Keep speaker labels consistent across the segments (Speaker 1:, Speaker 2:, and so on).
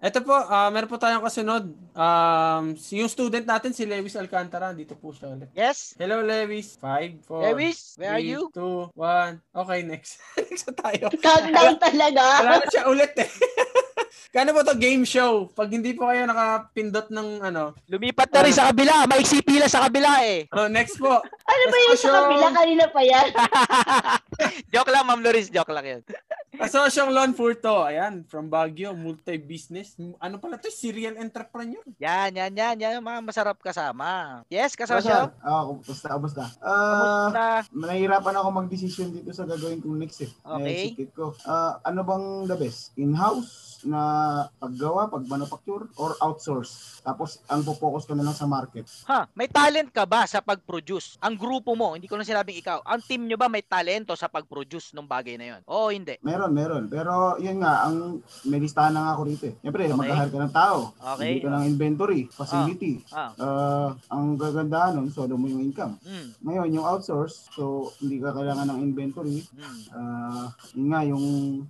Speaker 1: Ito po, ah meron po tayong kasunod. Um, si- yung student natin, si Lewis Alcantara. Dito po siya ulit.
Speaker 2: Yes?
Speaker 1: Hello, Lewis. 5, 4,
Speaker 2: Lewis, where are you?
Speaker 1: 2, 1. Okay, next. next na tayo.
Speaker 3: Countdown talaga.
Speaker 1: Wala na siya ulit eh. Kano po to game show? Pag hindi po kayo nakapindot ng ano.
Speaker 2: Lumipat na rin sa kabila. Maiksi pila sa kabila eh.
Speaker 1: Oh, next po.
Speaker 3: Ano ba yung sa kabila? Kanina pa yan.
Speaker 2: joke lang, Ma'am Loris. Joke lang yun.
Speaker 1: Kasosyong Lon Furto. Ayan, from Baguio, multi-business. Ano pala to? Serial entrepreneur.
Speaker 2: Yan, yan, yan. Yan mga masarap kasama. Yes, kasosyo?
Speaker 4: ah, kumusta, kumusta? Ah,
Speaker 2: Kamusta?
Speaker 4: nahihirapan ako mag-decision dito sa gagawin kong next eh.
Speaker 2: Okay.
Speaker 4: Next ko. Ah, ano bang the best? In-house na paggawa, pag-manufacture, or outsource? Tapos, ang focus ko na lang sa market.
Speaker 2: Ha, may talent ka ba sa pag-produce? Ang grupo mo, hindi ko na sinabing ikaw, ang team nyo ba may talento sa pag-produce ng bagay na yon? Oo, hindi.
Speaker 4: Meron, meron. Pero, yun nga, ang may listahan na nga ako rito eh. Siyempre,
Speaker 2: Okay.
Speaker 4: mag-hire ka ng tao.
Speaker 2: Okay.
Speaker 4: Hindi ka ng inventory, facility.
Speaker 2: Ah,
Speaker 4: Ah, ang gagandahan nun, so mo yung income.
Speaker 2: mm,
Speaker 4: Ngayon, yung outsource, so hindi ka kailangan ng inventory,
Speaker 2: mm.
Speaker 4: Ah, yun nga yung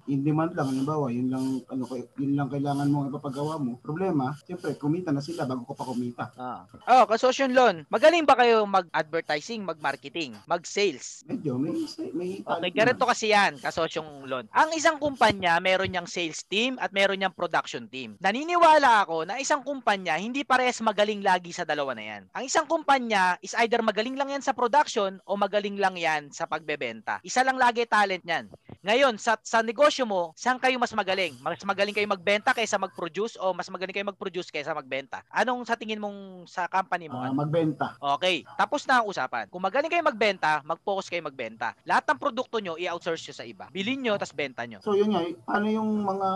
Speaker 4: in demand lang halimbawa, yun lang ano kay- yun lang kailangan mong ipapagawa mo. Problema, siyempre kumita na sila bago ko pa kumita.
Speaker 2: Ah. Oh, kasosyon Lon, magaling ba kayo mag-advertising, mag-marketing, mag-sales?
Speaker 4: Medyo may may
Speaker 2: Okay, ganito kasi yan, kasosyong Lon. Ang isang kumpanya, meron niyang sales team at meron niyang production team. Naniniwala ako na isang kumpanya, hindi parehas magaling lagi sa dalawa na yan. Ang isang kumpanya is either magaling lang yan sa production o magaling lang yan sa pagbebenta. Isa lang lagi talent niyan. Ngayon, sa, sa negosyo mo, saan kayo mas magaling? Mas magaling kayo magbenta kaysa mag-produce o mas magaling kayo mag-produce kaysa magbenta? Anong sa tingin mong sa company mo? Ano?
Speaker 4: magbenta.
Speaker 2: Okay, tapos na ang usapan. Kung magaling kayo magbenta, mag-focus kayo magbenta. Lahat ng produkto nyo, i-outsource nyo sa iba. Bilhin nyo, tapos benta nyo.
Speaker 4: So yun nga, ano yung mga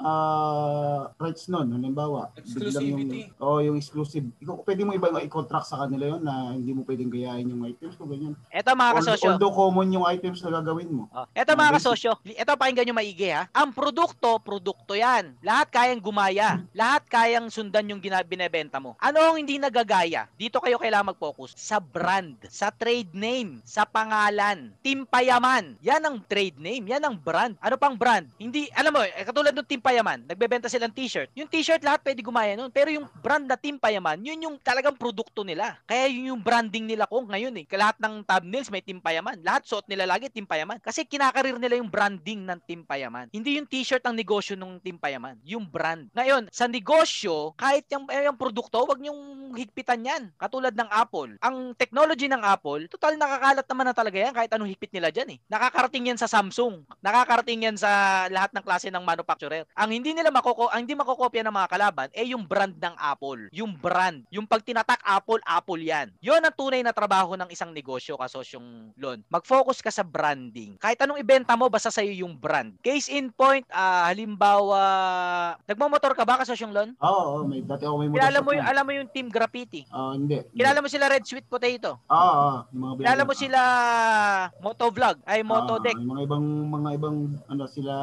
Speaker 4: ah, rights nun? Halimbawa,
Speaker 1: Exclusivity.
Speaker 4: Yung, oh, yung exclusive. Ikaw, pwede mo iba i-contract sa kanila yun na hindi mo pwedeng gayahin yung items ko ganyan.
Speaker 2: Eto mga kasosyo.
Speaker 4: although common yung items na gagawin mo.
Speaker 2: Oh, eto mga kasosyo. Eto pakinggan nyo maigi ha. Ang produkto, produkto yan. Lahat kayang gumaya. Lahat kayang sundan yung binebenta mo. Ano ang hindi nagagaya? Dito kayo kailangan mag-focus. Sa brand, sa trade name, sa pangalan. Timpayaman. Yan ang trade name. Yan ang brand. Ano pang brand? Hindi, alam mo, eh, katulad ng Timpayaman, nagbebenta silang t-shirt. Yung t-shirt lahat pwede gumaya nun. Pero yung brand na Timpayaman, yun yung talagang produkto nila. Kaya yun yung branding nila ko ngayon eh. Lahat ng thumbnails may Timpayaman. Lahat suot nila lagi Timpayaman. Kasi kinakarir nila yung branding ng Timpayaman. Hindi yung t-shirt ang negosyo ng Timpayaman. Yung brand. Ngayon, sa negosyo, kahit yung, eh, yung produkto, wag niyong higpitan yan. Katulad ng Apple. Ang technology ng Apple, total nakakalat naman na talaga yan kahit anong higpit nila dyan eh. Nakakarating yan sa Samsung. Nakakarating yan sa lahat ng klase ng manufacturer. Ang hindi nila makoko ang hindi makokopya ng mga kalaban eh yung brand ng Apple. Yung brand. Yung pag tinatak Apple, Apple yan. Yon ang tunay na trabaho ng isang negosyo kasosyong Lon. Mag-focus ka sa branding. Kahit anong ibenta mo, basta sa'yo yung brand. Case in point, ah, halimbawa, nagmamotor ka ba kasosyong Lon?
Speaker 4: Oo, oh, may dati ako may
Speaker 2: Kilala mo, yung, alam mo yung Team Graffiti.
Speaker 4: Ah, hindi.
Speaker 2: Kilala mo sila Red Sweet Potato.
Speaker 4: Oo, oo, yung mga
Speaker 2: Kilala mo sila Motovlog, ay
Speaker 4: Ah,
Speaker 2: Motodeck.
Speaker 4: yung mga ibang mga ibang ano sila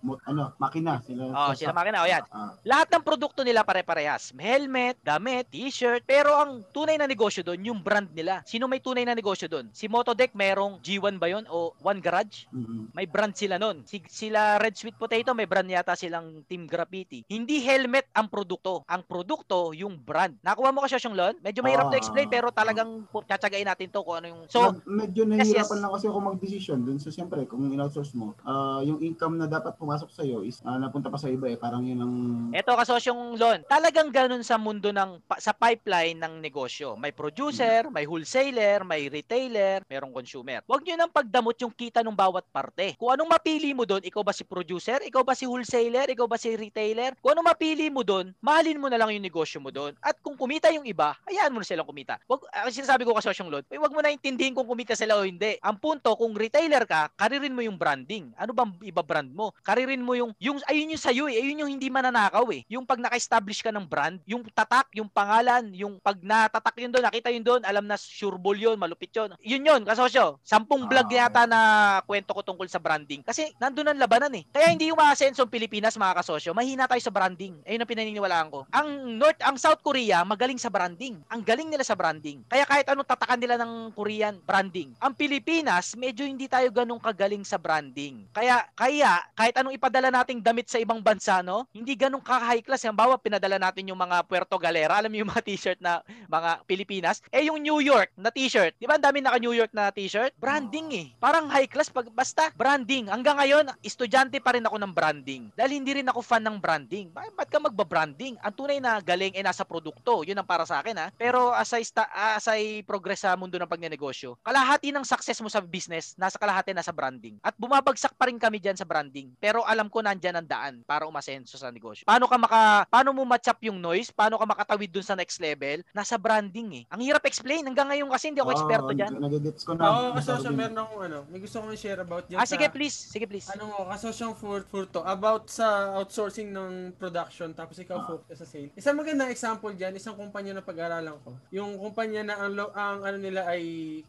Speaker 4: mo- ano makina sila.
Speaker 2: Oh,
Speaker 4: sa-
Speaker 2: sila makina. O yan.
Speaker 4: Ah,
Speaker 2: Lahat ng produkto nila pare-parehas. Helmet, damit, t-shirt. Pero ang tunay na negosyo doon, yung brand nila. Sino may tunay na negosyo doon? Si Motodeck merong G1 ba yun? O One Garage?
Speaker 4: mhm.
Speaker 2: May brand sila nun. Si, sila Red Sweet Potato, may brand yata silang Team Graffiti. Hindi helmet ang produkto. Ang produkto, yung brand. Nakuha mo ka siya, Lon? Medyo mahirap to
Speaker 4: Ah.
Speaker 2: explain, pero talagang tsatsagain natin to kung ano yung... So,
Speaker 4: Med- medyo
Speaker 2: yes,
Speaker 4: nahihirapan
Speaker 2: yes.
Speaker 4: lang kasi ako mag-decision dun. So siyempre, kung in-outsource mo, ah, yung income na dapat pumasok sa iyo is ah, napunta pa sa iba eh, parang yun ang
Speaker 2: Eto kasosyong loan. Talagang ganun sa mundo ng pa- sa pipeline ng negosyo. May producer, may wholesaler, may retailer, merong consumer. Huwag niyo nang pagdamot yung kita ng bawat parte. Kung anong mapili mo doon, ikaw ba si producer, ikaw ba si wholesaler, ikaw ba si retailer, kung anong mapili mo doon, mahalin mo na lang yung negosyo mo doon. At kung kumita yung iba, hayaan mo na silang kumita. Wag, ang sinasabi ko kasi yung load, wag mo na intindihin kung kumita sila o hindi. Ang punto, kung retailer ka, karirin mo yung branding. Ano bang iba brand mo? Karirin mo yung, yung ayun yung sa'yo eh, ayun yung hindi mananakaw eh. Yung pag naka-establish ka ng brand, yung tatak, yung pangalan, yung pag natatak yun doon, nakita yun doon, alam na sure ball yun, malupit yun. Yun yun, kasosyo. Sampung vlog
Speaker 4: Ah,
Speaker 2: yata na kwento ko tungkol sa branding. Kasi nandun ang labanan eh. Kaya hindi yung maasenso ang Pilipinas, mga kasosyo. Mahina tayo sa branding. Ayun ang pinaniniwalaan ko. Ang North, ang South Korea, magaling sa branding. Ang galing nila sa branding. Kaya kahit anong tatakan nila ng Korean, branding. Ang Pilipinas, medyo hindi tayo ganun kagaling sa branding. Kaya, kaya, kahit anong ipadala nating damit sa ibang bansa, no? Hindi ganun ka-high class. Yung bawa, pinadala natin yung mga Puerto Galera. Alam mo yung mga t-shirt na mga Pilipinas. Eh, yung New York na t-shirt. Di ba ang dami naka New York na t-shirt? Branding eh. Parang high class. Pag, basta, branding. Hanggang ngayon, estudyante pa rin ako ng branding. Dahil hindi rin ako fan ng branding. Bakit ba't ka magba-branding? Ang tunay na galing ay nasa produkto. Yun ang para sa akin ha. Pero as I, sta- as I progress sa mundo ng pagnenegosyo, kalahati ng success mo sa business, nasa kalahati nasa branding. At bumabagsak pa rin kami dyan sa branding. Pero alam ko nandyan ang daan para umasenso sa negosyo. Paano ka maka, paano mo match up yung noise? Paano ka makatawid dun sa next level? Nasa branding eh. Ang hirap explain. Hanggang ngayon kasi hindi ako eksperto dyan.
Speaker 4: Nagigets ko na.
Speaker 1: Oo,
Speaker 4: Ang
Speaker 1: kasosyo, meron akong ano, may gusto kong i-share about yan
Speaker 2: Ah,
Speaker 1: sa-
Speaker 2: sige please. Sige please.
Speaker 1: Ano mo, kasosyong for, for to, about sa outsourcing ng production tapos ikaw
Speaker 4: Ah.
Speaker 1: focus sa sale. Isang magandang example diyan, isang kumpanya na pag-aralan ko. Yung kumpanya na ang, ang ano nila ay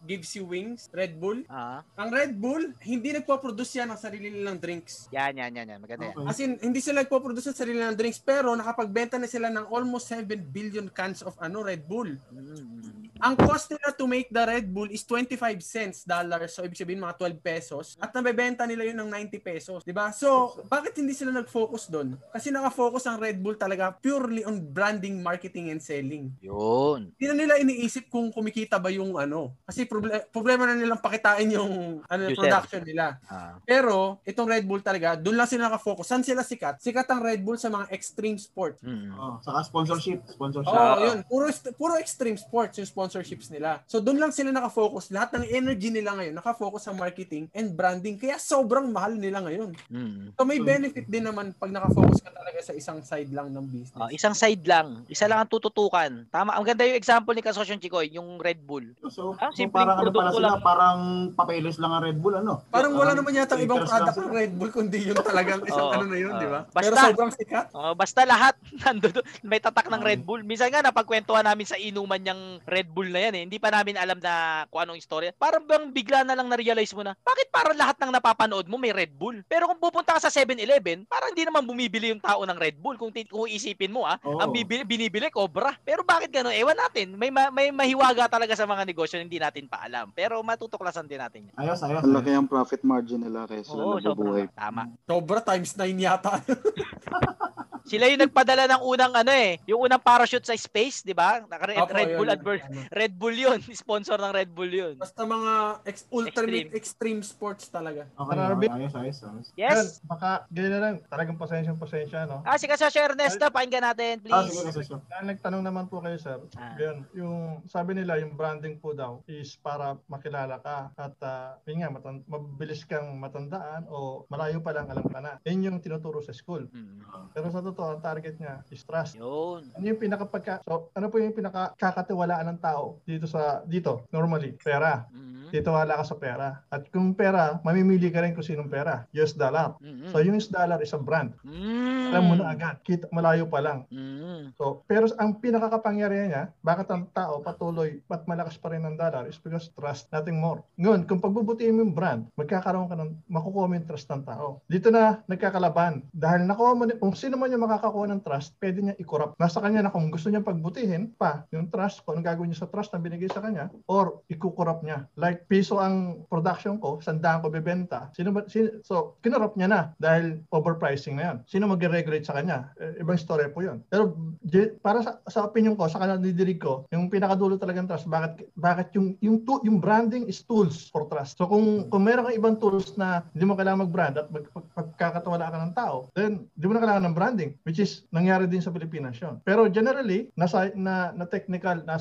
Speaker 1: gives you wings, Red Bull.
Speaker 2: Ah,
Speaker 1: Ang Red Bull, hindi nagpo-produce yan ng sarili nilang drinks.
Speaker 2: yan, yan, yan, yan. Maganda yan.
Speaker 4: Okay.
Speaker 1: As in, hindi sila nagpo-produce ng sarili nilang drinks pero nakapagbenta na sila ng almost 7 billion cans of ano Red Bull.
Speaker 2: Mm.
Speaker 1: Ang cost nila to make the Red Bull is 25 cents dollars. So, ibig sabihin mga 12 pesos. At nabebenta nila yun ng 90 pesos. 'di ba So, bakit hindi sila nag-focus doon? Kasi naka-focus ang Red Bull talaga purely on branding, marketing, and selling.
Speaker 2: Yun.
Speaker 1: Hindi na nila iniisip kung kumikita ba yung ano. Kasi proble- problema na nilang pakitain yung ano,
Speaker 2: User.
Speaker 1: production nila.
Speaker 2: Ah.
Speaker 1: Pero, itong Red Bull talaga, doon lang sila naka-focus. Saan sila sikat? Sikat ang Red Bull sa mga extreme sports.
Speaker 2: Mm.
Speaker 4: Oh, saka sponsorship. Sponsorship.
Speaker 1: Oo,
Speaker 2: Ah.
Speaker 1: yun. Puro, puro extreme sports yung sponsorships nila. So, doon lang sila nakafocus. Lahat ng energy nila ngayon, nakafocus sa marketing and branding. Kaya sobrang mahal nila ngayon.
Speaker 2: Mm.
Speaker 1: So, may benefit din naman pag nakafocus ka talaga sa isang side lang ng business.
Speaker 2: Ah, isang side lang. Isa lang ang tututukan. Tama. Ang ganda yung example ni Kasosyon Chikoy, yung Red Bull.
Speaker 4: So,
Speaker 2: Ah,
Speaker 4: so
Speaker 2: simpleng
Speaker 4: parang ano pala
Speaker 2: produkto
Speaker 4: sila,
Speaker 2: lang.
Speaker 4: parang papeles lang ang Red Bull, ano?
Speaker 1: Parang wala naman yata ibang product ng Red Bull kundi yung talagang isang
Speaker 2: Oo,
Speaker 1: ano na yun,
Speaker 2: oo.
Speaker 1: di ba?
Speaker 2: Basta-
Speaker 1: Pero sobrang sikat.
Speaker 2: Oh, basta lahat nandoon may tatak ng. Red Bull. Minsan nga napagkwentuhan namin sa inuman niyang Red Bull na yan eh. Hindi pa namin alam na kung anong istorya. Parang bang bigla na lang na-realize mo na, bakit parang lahat ng napapanood mo may Red Bull? Pero kung pupunta ka sa 7-Eleven, parang hindi naman bumibili yung tao ng Red Bull. Kung, ti- kung isipin mo ah,
Speaker 4: Oo.
Speaker 2: ang bibili, binibili Cobra. Pero bakit gano'n? Ewan natin. May, ma- may mahiwaga talaga sa mga negosyo na hindi natin pa alam. Pero matutuklasan din natin yan.
Speaker 4: Ayos, ayos.
Speaker 5: Ang laki ang profit margin nila kaya sila
Speaker 2: Oo,
Speaker 5: nabubuhay.
Speaker 2: sobrang tama.
Speaker 1: Sobra times 9 yata.
Speaker 2: Sila yung nagpadala ng unang ano eh, yung unang parachute sa space, di ba? Naka- Red, Red Bull
Speaker 1: yun.
Speaker 2: advert.
Speaker 1: Ano.
Speaker 2: Red Bull yun. Sponsor ng Red Bull yun.
Speaker 1: Basta mga ex- ultimate extreme. sports talaga.
Speaker 4: Okay,
Speaker 6: Marami.
Speaker 4: okay, ayos, ayos, ayos.
Speaker 2: Yes?
Speaker 6: Yan, baka ganyan na lang. Talagang pasensya pasensya, no?
Speaker 2: Ah, sige, Sir Ernesto, pakinggan natin,
Speaker 4: Ah,
Speaker 2: please.
Speaker 4: sige, kasi so.
Speaker 6: Dahil nagtanong naman po kayo, sir.
Speaker 2: Ah.
Speaker 6: Ganyan, yung sabi nila, yung branding po daw is para makilala ka at uh, yun nga, matan- mabilis kang matandaan o malayo pa lang alam ka na. Yun yung tinuturo sa school.
Speaker 2: Hmm.
Speaker 6: Pero sa totoo, ang target niya is trust.
Speaker 2: Yun.
Speaker 6: Ano yung pinakapagka So, ano po yung pinakakatiwalaan ng tao dito sa dito normally? Pera.
Speaker 2: Mhm.
Speaker 6: Dito wala ka sa pera. At kung pera, mamimili ka rin kung sinong pera. US dollar.
Speaker 2: Mhm.
Speaker 6: So, yung US dollar is a brand.
Speaker 2: Mm.
Speaker 6: Alam mo na agad. Kita, malayo pa lang.
Speaker 2: Mm.
Speaker 6: So, pero ang pinakakapangyarihan niya, bakit ang tao patuloy at malakas pa rin ang dollar is because trust, nothing more. Ngayon, kung pagbubutihin mo yung brand, magkakaroon ka ng, makukuha mo yung trust ng tao. Dito na nagkakalaban. Dahil nakuha mo, kung sino man yung makakakuha ng trust, pwede niya i-corrupt. Nasa kanya na kung gusto niya pagbutihin pa yung trust, kung anong gagawin niya sa trust na binigay sa kanya, or ikukorrupt niya. Like, piso ang production ko, sandaan ko bebenta. Sino ba, sino, so, kinorrupt niya na dahil overpricing na yan. Sino mag-regulate sa kanya? Eh, ibang story po yun. Pero para sa, sa opinion ko, sa kanila didirig ko, yung pinakadulo talagang trust, bakit, bakit yung, yung, tu- yung branding is tools for trust. So kung, kung meron kang ibang tools na hindi mo kailangan mag-brand at mag, mag, magkakatiwala ka ng tao, then di mo na kailangan ng branding, which is nangyari din sa Pilipinas yun. Pero generally, na, sci- na, na technical, na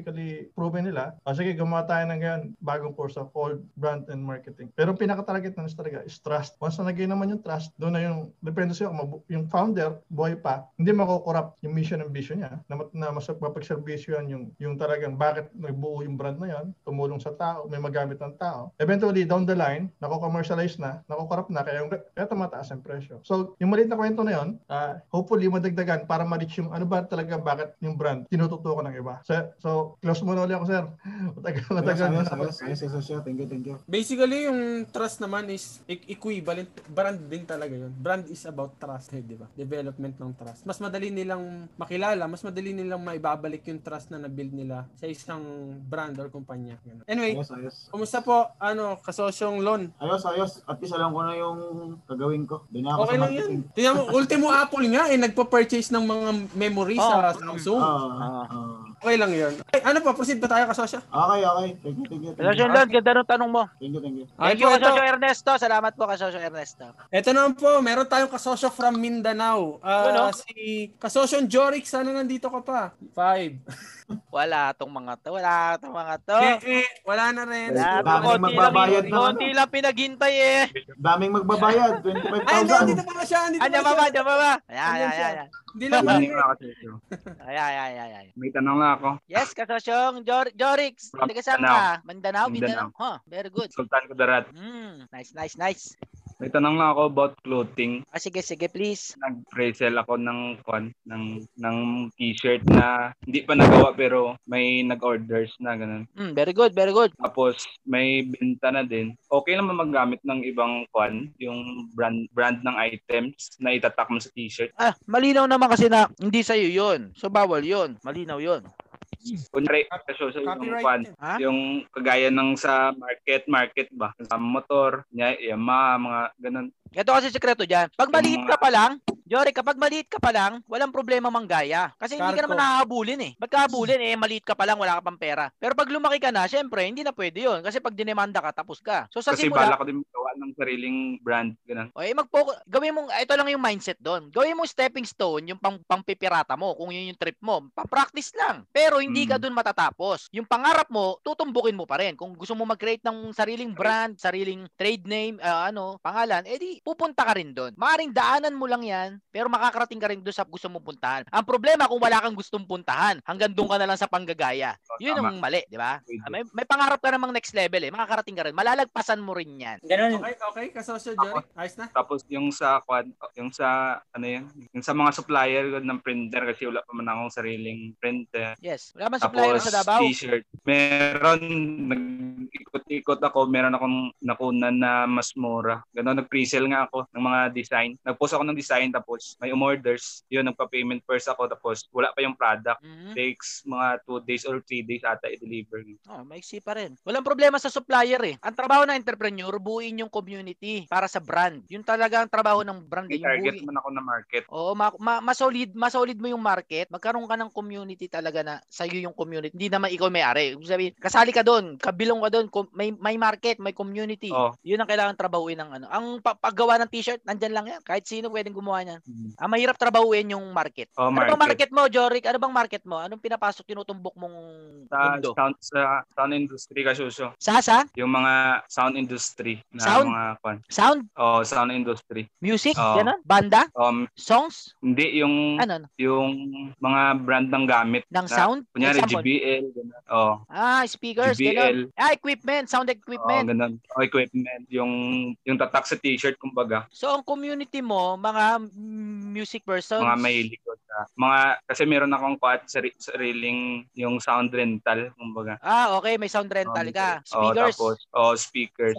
Speaker 6: scientifically proven nila, o sige, gumawa tayo ng ganyan, bago bagong kurso called Brand and Marketing. Pero pinaka-target na talaga is trust. Once na nag naman yung trust, doon na yung, depende sa'yo, mabu- yung founder, buhay pa, hindi makukurap yung mission and vision niya, na, na mas mapagservisyo yan yung, yung talagang bakit nagbuo yung brand na yan, tumulong sa tao, may magamit ng tao. Eventually, down the line, nako-commercialize na, nakukurap na, kaya, yung, kaya tumataas ang presyo. So, yung maliit na kwento na yun, ah, hopefully, madagdagan para ma-reach yung ano ba talaga bakit yung brand tinututukan ng iba. So, so close muna ulit ako, sir. Matagal, matagal.
Speaker 4: Ayos, ayos, ayos, ayos, ayos. Thank you, thank you.
Speaker 1: Basically, yung trust naman is e- equivalent. Brand din talaga yun. Brand is about trust, eh, di ba? Development ng trust. Mas madali nilang makilala, mas madali nilang maibabalik yung trust na nabuild nila sa isang brand or kumpanya. Anyway,
Speaker 4: Ayos, ayos.
Speaker 1: kumusta po, ano, kasosyong loan?
Speaker 4: Ayos, ayos. At least alam ko na yung gagawin ko. Doon na ako
Speaker 1: Okay
Speaker 4: sa
Speaker 1: lang yan.
Speaker 4: marketing.
Speaker 1: Tingnan mo, ultimo Apple nga, eh, nagpa-purchase ng mga memory sa
Speaker 2: Oh.
Speaker 1: Samsung.
Speaker 4: Ah, ah.
Speaker 1: Okay lang yun. Ay, ano pa, proceed pa tayo kasosyo?
Speaker 4: Okay, okay. Thank you, thank you. Thank
Speaker 2: Kasosyo Lon, ganda ng tanong mo.
Speaker 4: thank you. Thank you.
Speaker 2: Thank
Speaker 1: Ay,
Speaker 2: you,
Speaker 1: po, ito.
Speaker 2: Kasosyo Ernesto. Salamat po, Kasosyo Ernesto.
Speaker 1: Ito naman po, meron tayong kasosyo from Mindanao. Ah,
Speaker 2: Ano?
Speaker 1: Si kasosyong Jorik, sana nandito ka pa. Five.
Speaker 2: Wala tong mga to. Wala tong mga to.
Speaker 1: Eh, eh, wala na rin.
Speaker 2: Wala,
Speaker 4: Daming
Speaker 2: konti lang,
Speaker 4: magbabayad na
Speaker 2: konti lang pinaghintay eh.
Speaker 4: Daming magbabayad.
Speaker 1: Ay, hindi,
Speaker 4: 25,000.
Speaker 1: dito pa siya, dito
Speaker 2: Andiyan
Speaker 1: pa
Speaker 2: ba ba?
Speaker 1: siya.
Speaker 2: Andiyan ba ba? Ayan,
Speaker 1: Andyan
Speaker 2: ayan,
Speaker 1: siya.
Speaker 2: ayan.
Speaker 1: Hindi lang
Speaker 7: ako sa inyo.
Speaker 2: Ayan, ayan, ayan, ayan.
Speaker 7: May tanong lang ako.
Speaker 2: Yes, kasosyong Jor Jorix. Taga saan ka? Mindanao, Mindanao. Huh, very good.
Speaker 7: Sultan Kudarat.
Speaker 2: Hmm, nice, nice, nice.
Speaker 7: May tanong lang ako about clothing.
Speaker 2: Ah, sige, sige, please.
Speaker 7: Nag-resell ako ng kwan, ng ng t-shirt na hindi pa nagawa pero may nag-orders na ganun.
Speaker 2: Hmm, very good, very good.
Speaker 7: Tapos may benta na din. Okay ba maggamit ng ibang kwan, yung brand brand ng items na itatak mo sa t-shirt.
Speaker 2: Ah, malinaw naman kasi na hindi sa'yo yun. So, bawal yun. Malinaw yun.
Speaker 7: Kunyari, so, so yung kwan.
Speaker 2: Ha?
Speaker 7: yung kagaya ng sa market, market ba? Sa motor, nya, Yamaha, mga ganun.
Speaker 2: Ito kasi sekreto dyan. Pag maliit ka pa lang, Jory, kapag maliit ka pa lang, walang problema manggaya. Kasi hindi ka
Speaker 1: Carco.
Speaker 2: naman nakakabulin eh. Ba't ka habulin eh, maliit ka pa lang, wala ka pang pera. Pero pag lumaki ka na, syempre, hindi na pwede yun. Kasi pag dinemanda ka, tapos ka. So sa
Speaker 7: Kasi
Speaker 2: simula,
Speaker 7: bala ko din magawa ng sariling brand, ganun.
Speaker 2: o eh, mag-focus, gawin mong, ito lang yung mindset doon. Gawin mo stepping stone, yung pang, pangpipirata mo, kung yun yung trip mo. Pang-practice lang. Pero hindi ka
Speaker 7: Mm.
Speaker 2: doon matatapos. Yung pangarap mo, tutumbukin mo pa rin. Kung gusto mo mag-create ng sariling brand, sariling trade name, ah, ano, pangalan, edi pupunta ka rin doon. Maaring daanan mo lang yan, pero makakarating ka rin doon sa gusto mong puntahan. Ang problema kung wala kang gustong puntahan, hanggang doon ka na lang sa panggagaya. Yun
Speaker 7: Tama.
Speaker 2: ang mali, di ba? Ah, May, may pangarap ka namang next level eh. Makakarating ka rin. Malalagpasan mo rin yan.
Speaker 1: Okay, okay, kasosyo Jorik. Ayos na?
Speaker 7: Tapos yung sa yung sa ano yan, yung sa mga supplier ng printer kasi wala pa man akong sariling printer.
Speaker 2: Yes. Wala man supplier
Speaker 7: Tapos
Speaker 2: sa Davao.
Speaker 7: t-shirt. Meron nag-ikot-ikot ako, meron akong nakunan na mas mura. Ganon nag-pre-sell nga ako ng mga design. Nag-post ako ng design tapos may umorders. Yun nagpa-payment first ako tapos wala pa yung product.
Speaker 2: Mhm.
Speaker 7: Takes mga 2 days or 3 days ata i-deliver.
Speaker 2: Oh, maiksi pa rin. Walang problema sa supplier eh. Ang trabaho ng entrepreneur, buuin yung community para sa brand. Yun talaga ang trabaho ng brand. Eh, yung
Speaker 7: target
Speaker 2: buuin.
Speaker 7: man ako na market.
Speaker 2: Oo, ma- ma- masolid, masolid mo yung market, magkaroon ka ng community talaga na sa'yo yung community. Hindi naman ikaw may-ari. Sabihin, kasali ka doon, kabilong ka doon, may, may market, may community.
Speaker 7: Oh.
Speaker 2: Yun ang kailangan trabahuin ng ano. Ang pa- paggawa ng t-shirt, nandyan lang yan. Kahit sino pwedeng gumawa niyan.
Speaker 7: Mhm.
Speaker 2: Ang mahirap trabahuin yung market.
Speaker 7: Oh,
Speaker 2: Ano bang market mo, Jorik? Ano bang market mo? Anong pinapasok, tinutumbok mong
Speaker 7: Sa
Speaker 2: mundo?
Speaker 7: sound, sa sound industry kasi so,
Speaker 2: Sa, sa?
Speaker 7: yung mga sound industry na
Speaker 2: Sound?
Speaker 7: mga kwan.
Speaker 2: Sound?
Speaker 7: Oh, sound industry.
Speaker 2: Music?
Speaker 7: Oo.
Speaker 2: Ganon? Banda?
Speaker 7: Um
Speaker 2: Songs?
Speaker 7: hindi yung
Speaker 2: Ano?
Speaker 7: yung mga brand ng gamit
Speaker 2: Ng
Speaker 7: na-
Speaker 2: sound?
Speaker 7: kunyari
Speaker 2: Example.
Speaker 7: GBL ganun. Oh,
Speaker 2: Ah, speakers,
Speaker 7: GBL.
Speaker 2: gano'n. Ah, equipment, sound
Speaker 7: oh,
Speaker 2: equipment.
Speaker 7: ganun. Oh, equipment yung yung tatak sa t-shirt kumbaga,
Speaker 2: so, ang community mo, mga music persons.
Speaker 7: mga may likod na. Mga kasi meron akong quad sari, sariling yung sound rental kumbaga.
Speaker 2: Ah, okay, may sound rental ka.
Speaker 7: Oh,
Speaker 2: Speakers.
Speaker 7: tapos oh, speakers.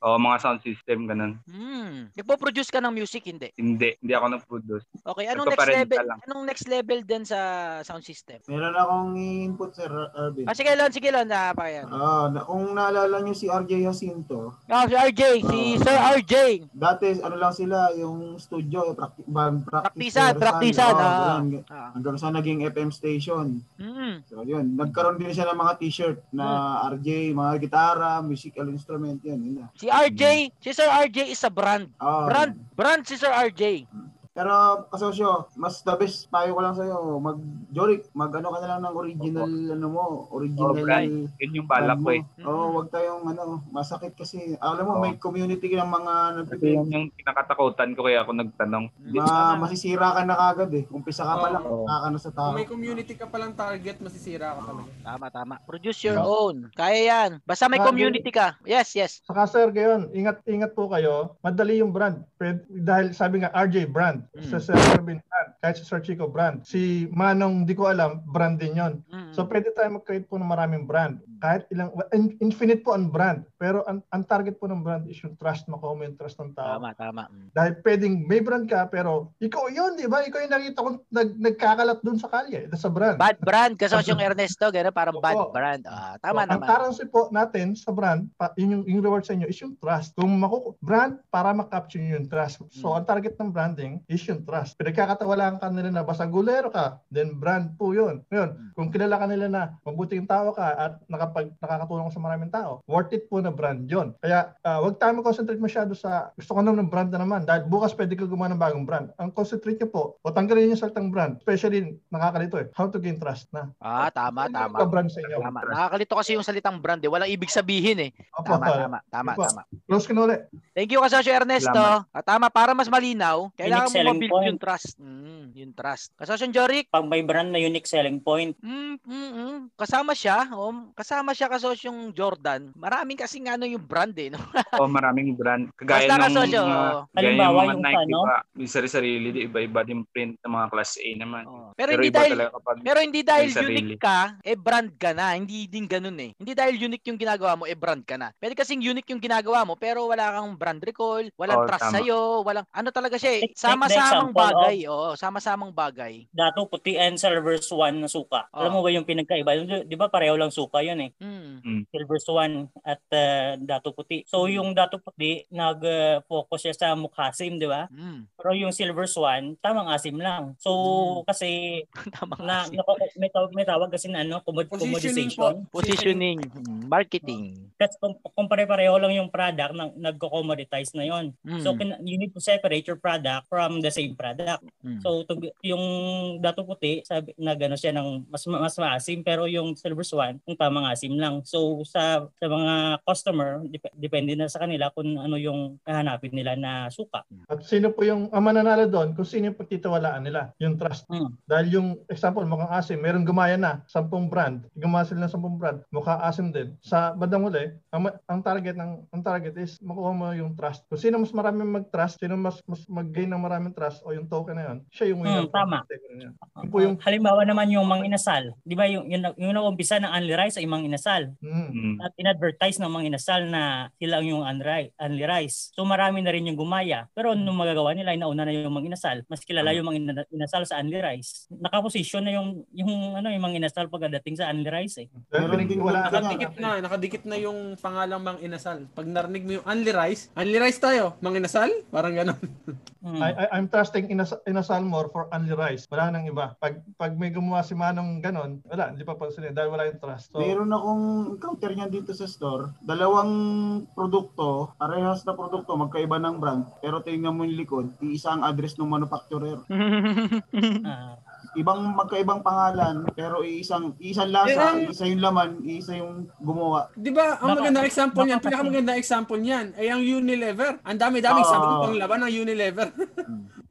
Speaker 7: Oh, mga sound system ganun.
Speaker 2: Hmm. Nagpo-produce ka ng music, hindi?
Speaker 7: Hindi, hindi ako nag-produce.
Speaker 2: Okay, anong next level?
Speaker 7: lang.
Speaker 2: Anong next level din sa sound system?
Speaker 4: Meron akong input, Sir Arvin.
Speaker 2: Ah, sige, Lon, sige, Lon, na pa yan.
Speaker 4: Ah, na, kung naalala niyo si RJ Jacinto,
Speaker 2: Ah, si RJ, si
Speaker 4: Oh.
Speaker 2: Sir RJ.
Speaker 4: dati ano lang sila, yung studio, practice, band practice.
Speaker 2: Praktisan,
Speaker 4: rehearsal.
Speaker 2: praktisan,
Speaker 4: Oo,
Speaker 2: ah.
Speaker 4: ganun.
Speaker 2: Ah.
Speaker 4: Hanggang sa naging FM station.
Speaker 2: Mm.
Speaker 4: So, yun. Nagkaroon din siya ng mga t-shirt na RJ, mga gitara, musical instrument, yun. yun na.
Speaker 2: Si RJ, si Sir RJ is a brand.
Speaker 4: Ah,
Speaker 2: Brand, brand si Sir RJ.
Speaker 4: Pero kasosyo, mas the best payo ko lang sa'yo, mag Jorik, mag ano ka na lang ng original ano mo, original
Speaker 7: Oh, Brian. Yun yung balak ko eh.
Speaker 4: Oo, oh, wag tayong ano, masakit kasi. Alam mo,
Speaker 7: Oo.
Speaker 4: may community ng mga
Speaker 7: Kasi
Speaker 4: nagpipig.
Speaker 7: yun yung kinakatakutan ko kaya ako nagtanong.
Speaker 4: Ma, masisira ka na kagad eh. Umpisa ka pa lang,
Speaker 7: Oo.
Speaker 4: kaka na sa tao.
Speaker 1: Kung may community ka palang target, masisira ka talaga.
Speaker 2: Tama, tama. Produce your own. Kaya yan. Basta may community ka. Yes, yes.
Speaker 6: Saka sir, gayon, ingat-ingat po kayo. Madali yung brand. Pwede- dahil sabi nga, RJ brand.
Speaker 2: Mm.
Speaker 6: Sa Sir Erwin brand. Kahit si Sir Chico brand. Si Manong, di ko alam, brand din yon. So pwede tayo mag-create po ng maraming brand. Kahit ilang, in- infinite po ang brand. Pero ang, ang target po ng brand is yung trust, mo yung trust ng tao.
Speaker 2: Tama, tama. Mm.
Speaker 6: Dahil pwedeng may brand ka, pero ikaw yun, di ba? Ikaw yung nakita ko nag, nagkakalat dun sa kalye, sa brand.
Speaker 2: Bad brand. Kasi yung Ernesto, gano'n, parang bad
Speaker 6: Oo.
Speaker 2: brand. Ah, tama
Speaker 6: So, Ang
Speaker 2: naman.
Speaker 6: currency po natin sa brand, pa, yun yung, yung reward sa inyo is yung trust. Kung maku brand, para makapture yung trust. So,
Speaker 2: Hmm.
Speaker 6: ang target ng branding is yung trust. Pinagkakatawalaan ka nila na basta gulero ka, then brand po yun. Ngayon,
Speaker 2: Hmm.
Speaker 6: kung kilala ka nila na mabuti yung tao ka at nakapag, nakakatulong ka sa maraming tao, worth it po na brand yun. Kaya, ah, wag tayo mag-concentrate masyado sa gusto ko naman ng brand na naman dahil bukas pwede ka gumawa ng bagong brand. Ang concentrate nyo po, o tanggalin yung salitang brand, especially nakakalito eh, how to gain trust na.
Speaker 2: Ah, tama,
Speaker 6: Ano
Speaker 2: tama.
Speaker 6: yung brand sa inyo?
Speaker 2: Tama. Nakakalito kasi yung salitang brand eh. Walang ibig sabihin eh.
Speaker 6: Opo,
Speaker 2: Tama, tama, tama,
Speaker 6: Opo.
Speaker 2: tama.
Speaker 6: Close ka na ulit.
Speaker 2: Thank you kasosyo Ernesto. At tama, para mas malinaw, kailangan mo mabuild yung trust. Mm, yung trust. Kasosyo Jorik,
Speaker 8: Pag may brand na unique selling point,
Speaker 2: mm, mm, mm, kasama siya, oh, kasama siya kasosyong Jordan. Maraming kasing ano yung brand eh. No?
Speaker 7: O maraming brand. Kagaya
Speaker 2: Basta
Speaker 7: ng
Speaker 2: kasosyo.
Speaker 7: gaya
Speaker 8: Halimbawa,
Speaker 7: yung Nike
Speaker 8: ano?
Speaker 7: pa. Yung sarili, di iba-iba din print ng mga class A naman.
Speaker 2: Oo.
Speaker 7: Pero,
Speaker 2: Pero, hindi dahil pero hindi dahil unique ka, eh brand ka na. Hindi din ganun eh. Hindi dahil unique yung ginagawa mo, eh brand ka na. Pwede kasing unique yung ginagawa mo, pero wala kang brand recall, walang
Speaker 7: Oo,
Speaker 2: trust
Speaker 7: tama.
Speaker 2: sa'yo, walang ano talaga siya eh. Sama-samang bagay. Oo, sama-samang bagay.
Speaker 8: dato puti and silver swan na suka.
Speaker 2: Oh.
Speaker 8: Alam mo ba yung pinagkaiba? Di- ba pareho lang suka yun eh.
Speaker 2: Mm.
Speaker 8: Silver swan at uh, dato puti. So yung dato puti, nag-focus siya sa mukhasim, di ba?
Speaker 2: Mm.
Speaker 8: Pero yung silver swan, tamang asim lang. So
Speaker 2: Mm.
Speaker 8: kasi
Speaker 2: Tama
Speaker 8: na,
Speaker 2: kasi.
Speaker 8: nako- may, tawag, may tawag kasi na ano, commod-
Speaker 1: Positioning
Speaker 8: commodization.
Speaker 1: po.
Speaker 2: Positioning, mm, marketing.
Speaker 8: Kasi kung, kung pare-pareho lang yung product, nag, nagko-commoditize na yon.
Speaker 2: Mm.
Speaker 8: So you need to separate your product from the same product.
Speaker 2: Mm.
Speaker 8: So to, yung dato puti sabi na gano siya ng mas mas maasim pero yung silver swan yung tamang asim lang. So sa sa mga customer dep- depende na sa kanila kung ano yung hahanapin nila na suka.
Speaker 6: At sino po yung ang mananalo doon kung sino yung pagtitiwalaan nila, yung trust.
Speaker 8: Mm.
Speaker 6: Dahil yung example, mukhang asim, meron gumaya na, sampung brand, gumawa sila ng sampung brand, mukha asim din. Sa bandang huli, ang, ang target ng ang target is makuha mo yung trust. Kung sino mas maraming mag-trust, sino mas, mas mag-gain ng maraming trust o yung token na yun, siya yung winner.
Speaker 8: Mm, tama.
Speaker 6: Yun po yung
Speaker 8: Halimbawa naman yung mga inasal. 'Di ba yung yung, yung naumpisa ng Unli Rice ay mga inasal.
Speaker 6: mm,
Speaker 7: Mm.
Speaker 8: At in-advertise ng mga inasal na sila yung Unri- Unli Rice. So marami na rin yung gumaya. Pero nung magagawa nila, inauna na yung mga inasal. Mas kilala yung mga ina- inasal sa Unli Rice. Nakaposisyon na yung yung ano yung mga inasal pagdating sa Unli Rice eh.
Speaker 6: pinagtiwalaan
Speaker 4: ganyan.
Speaker 6: nila.
Speaker 1: Nakadikit na, nakadikit na yung pangalang Mang Inasal. Pag narinig mo yung Unli Rice, Unli Rice tayo, Mang Inasal? Parang gano'n.
Speaker 8: Mm.
Speaker 6: I, I, I'm trusting Inas, Inasal more for only rice. Wala nang iba. Pag pag may gumawa si Manong ganon, wala, hindi pa pansinin dahil wala yung trust. So,
Speaker 4: Meron akong encounter niyan dito sa store. Dalawang produkto, parehas na produkto, magkaiba ng brand. Pero tingnan mo yung likod, iisa ang address ng manufacturer.
Speaker 8: Ah,
Speaker 4: Ibang magkaibang pangalan, pero isang isang lasa,
Speaker 1: Eh, ang-
Speaker 4: isa yung laman, isa yung gumawa.
Speaker 1: Di ba, ang magandang example niyan, pinakamagandang example niyan, ay ang Unilever. Ang dami-daming
Speaker 4: Oo.
Speaker 1: sabon pang laban ng Unilever.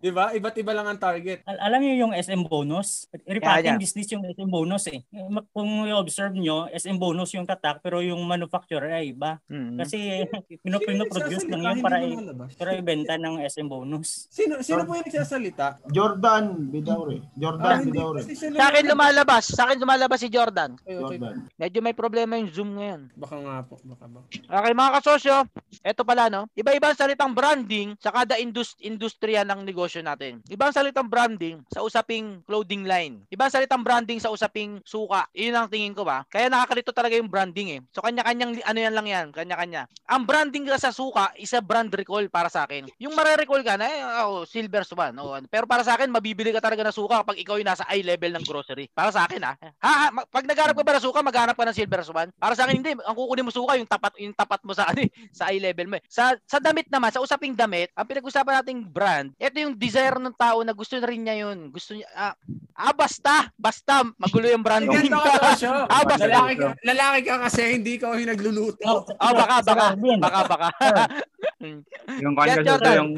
Speaker 1: Di ba? Iba't iba lang ang target.
Speaker 8: Al- alam niyo yung SM bonus?
Speaker 2: Yeah,
Speaker 8: Repacking
Speaker 2: yeah.
Speaker 8: business yung SM bonus eh. Kung i-observe nyo, SM bonus yung tatak pero yung manufacturer ay iba.
Speaker 2: Mm.
Speaker 8: Kasi pinoproduce lang yun para i- pero ibenta ng SM bonus.
Speaker 1: Sino, sino po yung nagsasalita?
Speaker 4: Jordan Bidaure. Jordan
Speaker 1: Ah,
Speaker 4: Bidaure.
Speaker 2: Sa akin lumalabas, sa akin lumalabas si Jordan.
Speaker 1: Okay, okay.
Speaker 4: Jordan.
Speaker 2: Medyo may problema yung Zoom ngayon.
Speaker 1: Baka nga po, baka ba.
Speaker 2: Okay mga kasosyo, eto pala no. Iba-iba ang salitang branding sa kada indus- industriya ng negosyo natin. Iba ang salitang branding sa usaping clothing line. Iba ang salitang branding sa usaping suka. Iyon ang tingin ko ba. Kaya nakakalito talaga yung branding eh. So kanya-kanyang ano yan lang yan, kanya-kanya. Ang branding ka sa suka is a brand recall para sa akin. Yung mare-recall ka na, eh, oh, silver swan. Oh, ano. pero para sa akin, mabibili ka talaga ng suka kapag ikaw yung nasa eye level ng grocery. Para sa akin ah. Ha, ha, pag naghanap ka ba ng suka, maghanap ka ng silver swan. Para sa akin hindi, ang kukunin mo suka yung tapat yung tapat mo sa ano, eh, sa eye level mo. eh. Sa sa damit naman, sa usaping damit, ang pinag-usapan nating brand, ito yung desire ng tao na gusto na rin niya yun. Gusto niya, ah, ah basta, basta, magulo yung brand.
Speaker 1: Ganito ka Tosyo.
Speaker 2: Ah, basta.
Speaker 1: Lalaki ka, lalaki ka kasi hindi ka yung nagluluto.
Speaker 2: Ah, baka,
Speaker 8: Sir
Speaker 2: baka,
Speaker 8: Alvin.
Speaker 2: baka, baka.
Speaker 7: Yung
Speaker 2: Yan,
Speaker 7: kanya
Speaker 2: Jordan.
Speaker 7: yung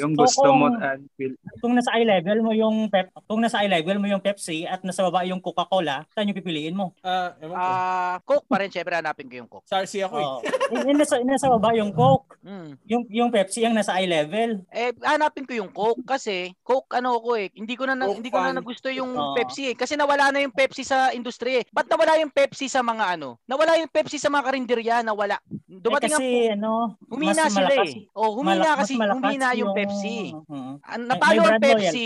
Speaker 7: yung
Speaker 8: So,
Speaker 7: gusto mo
Speaker 8: kung-
Speaker 7: and feel.
Speaker 8: Kung nasa eye level mo yung pep, kung nasa eye level mo yung Pepsi at nasa baba yung Coca-Cola, saan yung pipiliin mo?
Speaker 1: Ah, ko.
Speaker 2: Ah, Coke pa rin, syempre hanapin ko yung Coke.
Speaker 1: Sarsi ako eh.
Speaker 8: Oh. yung nasa, yung nasa baba yung Coke,
Speaker 2: Hmm.
Speaker 8: yung yung Pepsi ang nasa eye level.
Speaker 2: Eh, hanapin ko yung Coke kasi Coke ano ko eh, hindi ko na, na-
Speaker 1: Coke
Speaker 2: hindi ko na nagusto yung
Speaker 8: Oo.
Speaker 2: Pepsi eh kasi nawala na yung Pepsi sa industriya eh. Ba't nawala yung Pepsi sa mga ano? Nawala yung Pepsi sa mga karinderya, nawala.
Speaker 8: Eh,
Speaker 2: Dumating
Speaker 8: kasi
Speaker 2: ang
Speaker 8: ano,
Speaker 2: humina
Speaker 8: mas
Speaker 2: sila
Speaker 8: malakas,
Speaker 2: eh. Oh, humina
Speaker 8: malak-
Speaker 2: kasi
Speaker 8: malakas
Speaker 2: humina yung, Pepsi.
Speaker 8: Mhm.
Speaker 2: Ah,
Speaker 8: May-
Speaker 2: natalo ang Pepsi.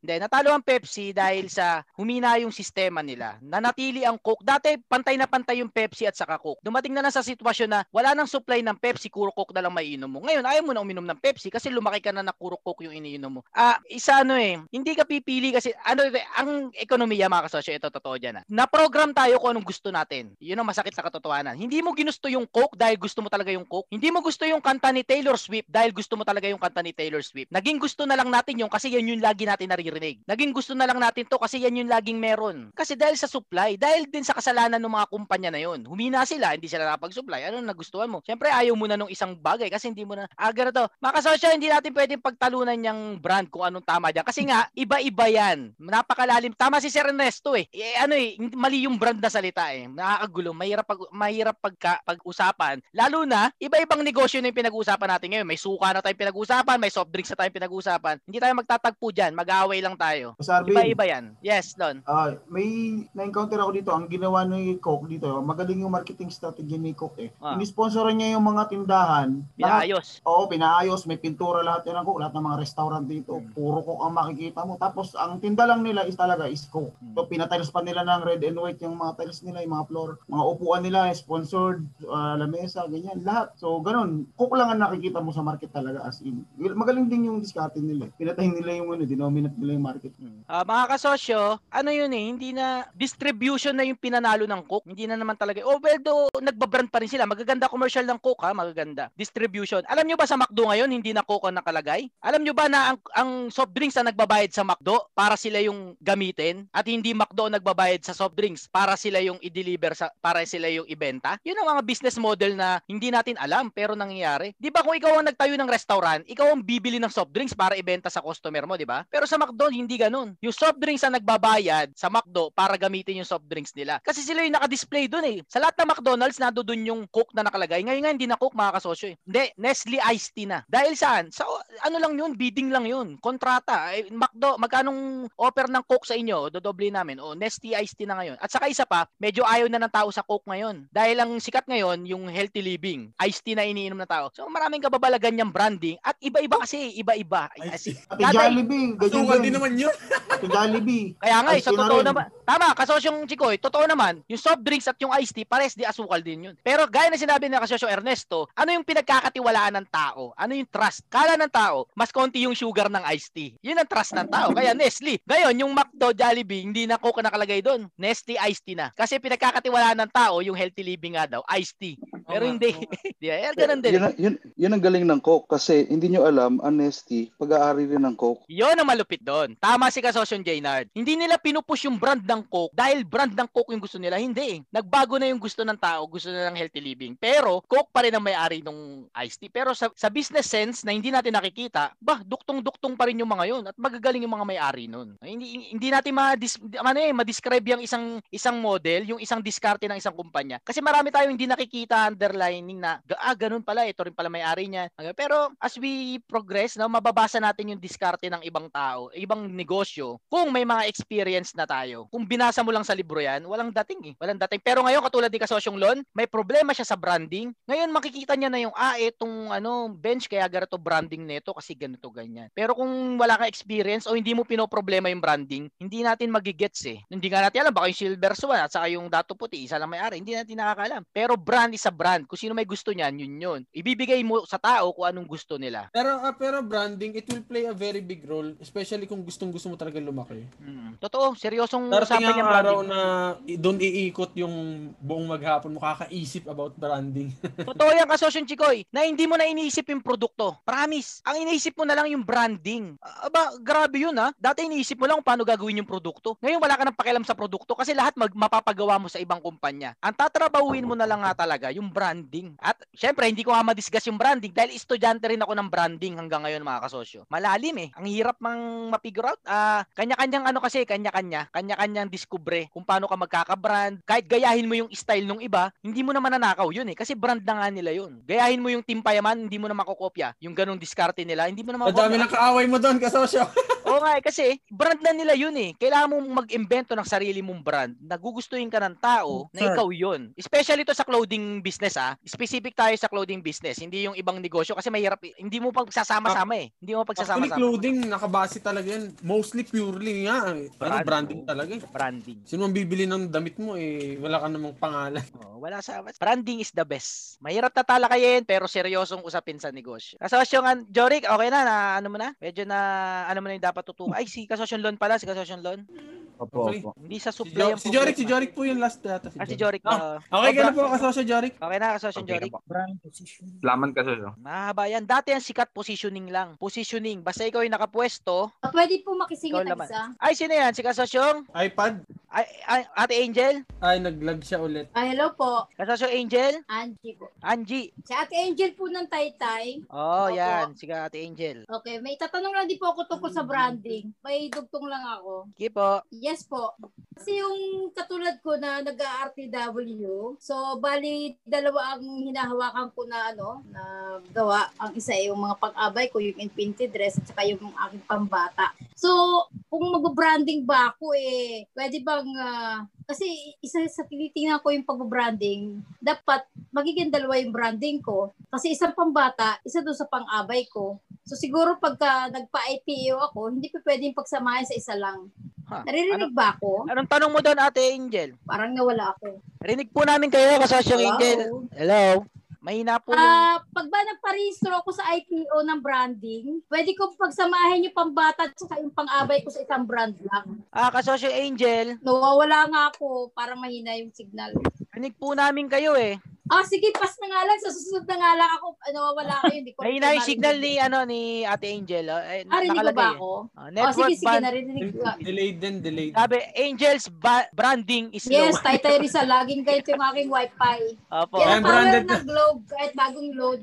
Speaker 2: Hindi, natalo ang Pepsi dahil sa humina yung sistema nila. Nanatili ang Coke. Dati pantay na pantay yung Pepsi at saka Coke. Dumating na lang sa sitwasyon na wala nang supply ng Pepsi, puro Coke na lang maiinom mo. Ngayon, ayaw mo na uminom ng Pepsi kasi lumaki ka na na puro Coke yung iniinom mo. Ah, isa ano eh, hindi ka pipili kasi ano ang ekonomiya mga kasosyo, ito totoo dyan ah. Na-program tayo kung anong gusto natin. Yun ang masakit sa katotohanan. Hindi mo ginusto yung Coke dahil gusto mo talaga yung Coke. Hindi mo gusto yung kanta ni Taylor Swift dahil gusto mo talaga yung kanta ni Taylor Swift. Naging gusto na lang natin yung kasi yan yung lagi natin naririnig. Naging gusto na lang natin to kasi yan yung laging meron. Kasi dahil sa supply, dahil din sa kasalanan ng mga kumpanya na yun. Humina sila, hindi sila nakapag-supply. Ano nagustuhan mo? Siyempre ayaw mo na nung isang bagay kasi hindi mo na, ah ganito. Mga kasosyo, hindi natin pwedeng pagtalunan yung brand kung anong tama dyan. Kasi nga, iba-iba yan. Napakalalim. Tama si Sir Ernesto eh. eh ano eh, mali yung brand na salita eh. Nakakagulo. Mahirap, pag, mahirap pagka, pag-usapan. Lalo na, iba-ibang negosyo na yung pinag-uusapan natin ngayon. May suka na tayong pinag-uusapan, may soft drinks na tayong pinag-uusapan. Hindi tayo magtatagpo dyan. Mag-aaway lang tayo.
Speaker 4: Sa Arvin,
Speaker 2: Iba-iba yan. Yes, Lon.
Speaker 4: ah, may na-encounter ako dito, ang ginawa ni Coke dito, magaling yung marketing strategy ni Coke eh.
Speaker 2: Ah.
Speaker 4: Inisponsoran niya yung mga tindahan. Lahat,
Speaker 2: Pinaayos.
Speaker 4: oo, pinaayos, may pintura lahat yan ng Coke, lahat ng mga restaurant dito,
Speaker 2: Hmm.
Speaker 4: puro Coke ang makikita mo. Tapos ang tinda lang nila is talaga is Coke.
Speaker 2: Hmm.
Speaker 4: So pinatiles pa nila ng red and white yung mga tiles nila, yung mga floor, mga upuan nila, sponsored, ah, lamesa, ganyan, lahat. So ganun, Coke lang ang nakikita mo sa market talaga as in. Magaling din yung discarding nila. Pinatayin nila yung ano, denominate nila yung market.
Speaker 2: Ah, mga kasosyo, ano yun eh, hindi na distribution na yung pinanalo ng Coke. Hindi na naman talaga. Oh, well, do, nagbabrand pa rin sila. Magaganda commercial ng Coke ha, magaganda. Distribution. Alam nyo ba sa McDo ngayon, hindi na Coke ang nakalagay? Alam nyo ba na ang, ang soft drinks na nagbabayad sa McDo para sila yung gamitin at hindi McDo nagbabayad sa soft drinks para sila yung i-deliver sa para sila yung ibenta? Yun ang mga business model na hindi natin alam pero nangyayari. 'Di ba kung ikaw ang nagtayo ng restaurant, ikaw ang bibili ng soft drinks para ibenta sa customer mo, 'di ba? Pero sa McDo hindi ganun. Yung soft drinks ang nagbabayad sa McDo para gamitin yung soft drinks nila. Kasi sila yung naka-display doon eh. Sa lahat ng McDonald's nado doon yung Coke na nakalagay. Ngayon nga hindi na Coke mga kasosyo eh. Hindi, Nestle Iced Tea na. Dahil saan? Sa ano lang yun, bidding lang yun. Kontrata. Eh, McDo, magkanong offer ng Coke sa inyo? Dodoble namin. O, Nestle Iced Tea na ngayon. At saka isa pa, medyo ayaw na ng tao sa Coke ngayon. Dahil ang sikat ngayon, yung healthy living. Iced tea na iniinom ng tao. So maraming kababalagan niyang branding. At iba-iba kasi, iba-iba.
Speaker 4: Ate Jollibee,
Speaker 1: Asukal
Speaker 4: din.
Speaker 1: naman yun.
Speaker 4: Ate Jollibee.
Speaker 2: Kaya nga, eh, sa
Speaker 4: na
Speaker 2: totoo naman, tama, kasosyong Chikoy, totoo naman, yung soft drinks at yung iced tea, pares di asukal din yun. Pero gaya na sinabi ni kasosyo Ernesto, ano yung pinagkakatiwalaan ng tao? Ano yung trust? Kala ng tao, mas konti yung sugar ng iced tea. Yun ang trust ng tao. Kaya Nestle. Ngayon, yung McDo, Jollibee, hindi na Coke nakalagay doon. Nestle iced tea na. Kasi pinagkakatiwalaan ng tao, yung healthy living nga daw, iced tea. Pero
Speaker 1: nga,
Speaker 2: hindi. Di ba? Eh, ganun din.
Speaker 5: Yun, yun, yun ang galing ng Coke kasi hindi nyo alam, honesty, pag-aari rin ng Coke.
Speaker 2: Yon ang malupit doon. Tama si Kasosyon Jaynard. Hindi nila pinupush yung brand ng Coke dahil brand ng Coke yung gusto nila. Hindi eh. Nagbago na yung gusto ng tao. Gusto na ng healthy living. Pero, Coke pa rin ang may-ari ng iced tea. Pero sa, sa business sense na hindi natin nakikita, bah, duktong-duktong pa rin yung mga yun. At magagaling yung mga may-ari nun. Hindi, hindi natin ma-dis, ano eh, ma-describe yung isang, isang model, yung isang diskarte ng isang kumpanya. Kasi marami tayong hindi nakikita underlining na, ah, ganun pala, ito rin pala may-ari niya. Pero as we progress, no, mababasa natin yung diskarte ng ibang tao, ibang negosyo, kung may mga experience na tayo. Kung binasa mo lang sa libro yan, walang dating eh. Walang dating. Pero ngayon, katulad ni Kasosyong Lon, may problema siya sa branding. Ngayon, makikita niya na yung, ah, itong ano, bench, kaya ganito branding nito kasi ganito, ganyan. Pero kung wala kang experience o hindi mo pinoproblema yung branding, hindi natin magigets eh. Hindi nga natin alam, baka yung Silver Swan at saka yung Dato Puti, isa lang may-ari. Hindi natin nakakaalam. Pero brand is a brand brand. Kung sino may gusto niyan, yun yun. Ibibigay mo sa tao kung anong gusto nila.
Speaker 1: Pero ah, pero branding, it will play a very big role, especially kung gustong gusto mo talaga lumaki.
Speaker 2: Mm. Totoo, seryosong
Speaker 1: Darating
Speaker 2: usapan yung
Speaker 1: araw na doon iikot yung buong maghapon mo kakaisip about branding.
Speaker 2: Totoo yan, kasosyon Chikoy, na hindi mo na iniisip yung produkto. Promise. Ang iniisip mo na lang yung branding. Aba, grabe yun ha. Dati iniisip mo lang paano gagawin yung produkto. Ngayon wala ka nang pakialam sa produkto kasi lahat mag mapapagawa mo sa ibang kumpanya. Ang tatrabahuin mo na lang nga talaga yung branding. At syempre, hindi ko nga madiscuss yung branding dahil estudyante rin ako ng branding hanggang ngayon mga kasosyo. Malalim eh. Ang hirap mang ma-figure out. Ah, kanya-kanyang ano kasi, kanya-kanya. Kanya-kanyang diskubre kung paano ka magkaka-brand. Kahit gayahin mo yung style nung iba, hindi mo naman nanakaw yun eh. Kasi brand na nga nila yun. Gayahin mo yung Team Payaman, hindi mo na makokopya. Yung ganong diskarte nila, hindi mo na
Speaker 1: Ang dami
Speaker 2: makokopya.
Speaker 1: ng kaaway mo doon, kasosyo.
Speaker 2: Oo nga eh, kasi brand na nila yun eh. Kailangan mong mag-invento ng sarili mong brand. Nagugustuhin ka ng tao na ikaw yun. Especially to sa clothing business ah. Specific tayo sa clothing business. Hindi yung ibang negosyo kasi mahirap. eh. Hindi mo pagsasama-sama eh. Hindi mo
Speaker 1: Actually,
Speaker 2: pagsasama-sama.
Speaker 1: clothing, nakabase talaga yan. Mostly purely nga. eh. Ano,
Speaker 2: Brand,
Speaker 1: branding talaga. eh.
Speaker 2: Branding.
Speaker 1: Sino ang bibili ng damit mo eh, wala ka namang pangalan.
Speaker 2: Oh, wala sa branding is the best. Mahirap na talakayin pero seryosong usapin sa negosyo. Kasosyo nga, Jorik, okay na, na ano mo na? Medyo na ano mo na yung dapat tutukan. Ay, si Kasosyon Lon pala, si Kasosyon Lon.
Speaker 9: Opo,
Speaker 1: Okay.
Speaker 9: opo.
Speaker 2: Hindi sa
Speaker 1: Si,
Speaker 2: supply
Speaker 1: jo-
Speaker 2: ang
Speaker 1: si Jorik, si. Jorik po yung last data. Si
Speaker 2: Ah, si
Speaker 1: Jorik. Ah,
Speaker 2: ah.
Speaker 1: Okay ka
Speaker 2: Oh,
Speaker 1: na po, kasosyo Jorik.
Speaker 2: Okay na,
Speaker 7: Okay na
Speaker 2: Jorik.
Speaker 7: po.
Speaker 8: Brand position.
Speaker 7: Salamat ka so.
Speaker 2: Mahaba yan. Dati ang sikat positioning lang. Positioning. Basta ikaw yung nakapwesto.
Speaker 10: Ah, Pwede po makisingit ang isa.
Speaker 2: Ay, sino yan? Si Kasosyong?
Speaker 1: iPad.
Speaker 2: Ay, ay, Ate Angel?
Speaker 1: Ay, naglag siya ulit.
Speaker 10: Ah, hello po.
Speaker 2: Kasosyong Angel?
Speaker 10: Angie po.
Speaker 2: Angie.
Speaker 10: Si Ate Angel po ng Taytay.
Speaker 2: Oh,
Speaker 10: Opo.
Speaker 2: yan. Si Ate Angel.
Speaker 10: Okay, may tatanong lang din po ako tungkol sa branding. May dugtong lang ako.
Speaker 2: Sige po.
Speaker 10: Yes po. Kasi yung katulad ko na nag-RTW, so bali dalawa ang hinahawakan ko na ano, na gawa. Ang isa ay yung mga pang-abay ko, yung infinity dress at saka yung aking pambata. So, kung mag-branding ba ako eh, pwede bang ah, kasi isa sa tinitingnan ko yung pag-branding, dapat magiging dalawa yung branding ko. Kasi isang pambata, isa doon sa pang-abay ko. So siguro pagka nagpa-IPO ako, hindi pa pwedeng pagsamahin sa isa lang.
Speaker 2: Ha,
Speaker 10: Naririnig ba ako?
Speaker 2: Anong tanong mo doon, Ate Angel?
Speaker 10: Parang nawala ako.
Speaker 2: Rinig po namin kayo, Kasosyong
Speaker 10: Hello?
Speaker 2: Angel. Hello? Mahina po yung...
Speaker 10: Ah, pag ba nagparehistro ako sa IPO ng branding, pwede ko pagsamahin yung pambata at saka yung pang-abay ko sa isang brand lang.
Speaker 2: Ah, Kasosyong Angel,
Speaker 10: Nawawala nga ako, parang mahina yung signal.
Speaker 2: rinig po namin kayo eh.
Speaker 10: Ah, sige, pas na nga lang. Sa susunod na nga lang ako, ah, nawawala kayo. Hindi ko
Speaker 2: Mahina yung signal ni, ano, ni Ate Angel. Oh. Eh,
Speaker 10: Ah, rinig ko ba
Speaker 2: eh.
Speaker 10: ako?
Speaker 2: Ah,
Speaker 10: Oh,
Speaker 2: network
Speaker 10: sige, sige,
Speaker 2: band.
Speaker 10: narinig ko.
Speaker 1: Delayed din, delayed.
Speaker 2: Sabi, Angel's ba- branding is
Speaker 10: Yes,
Speaker 2: low.
Speaker 10: Taytay Rizal, laging kayo yung aking wifi.
Speaker 2: Opo.
Speaker 10: Ang power
Speaker 1: branded
Speaker 10: ng Globe kahit bagong load.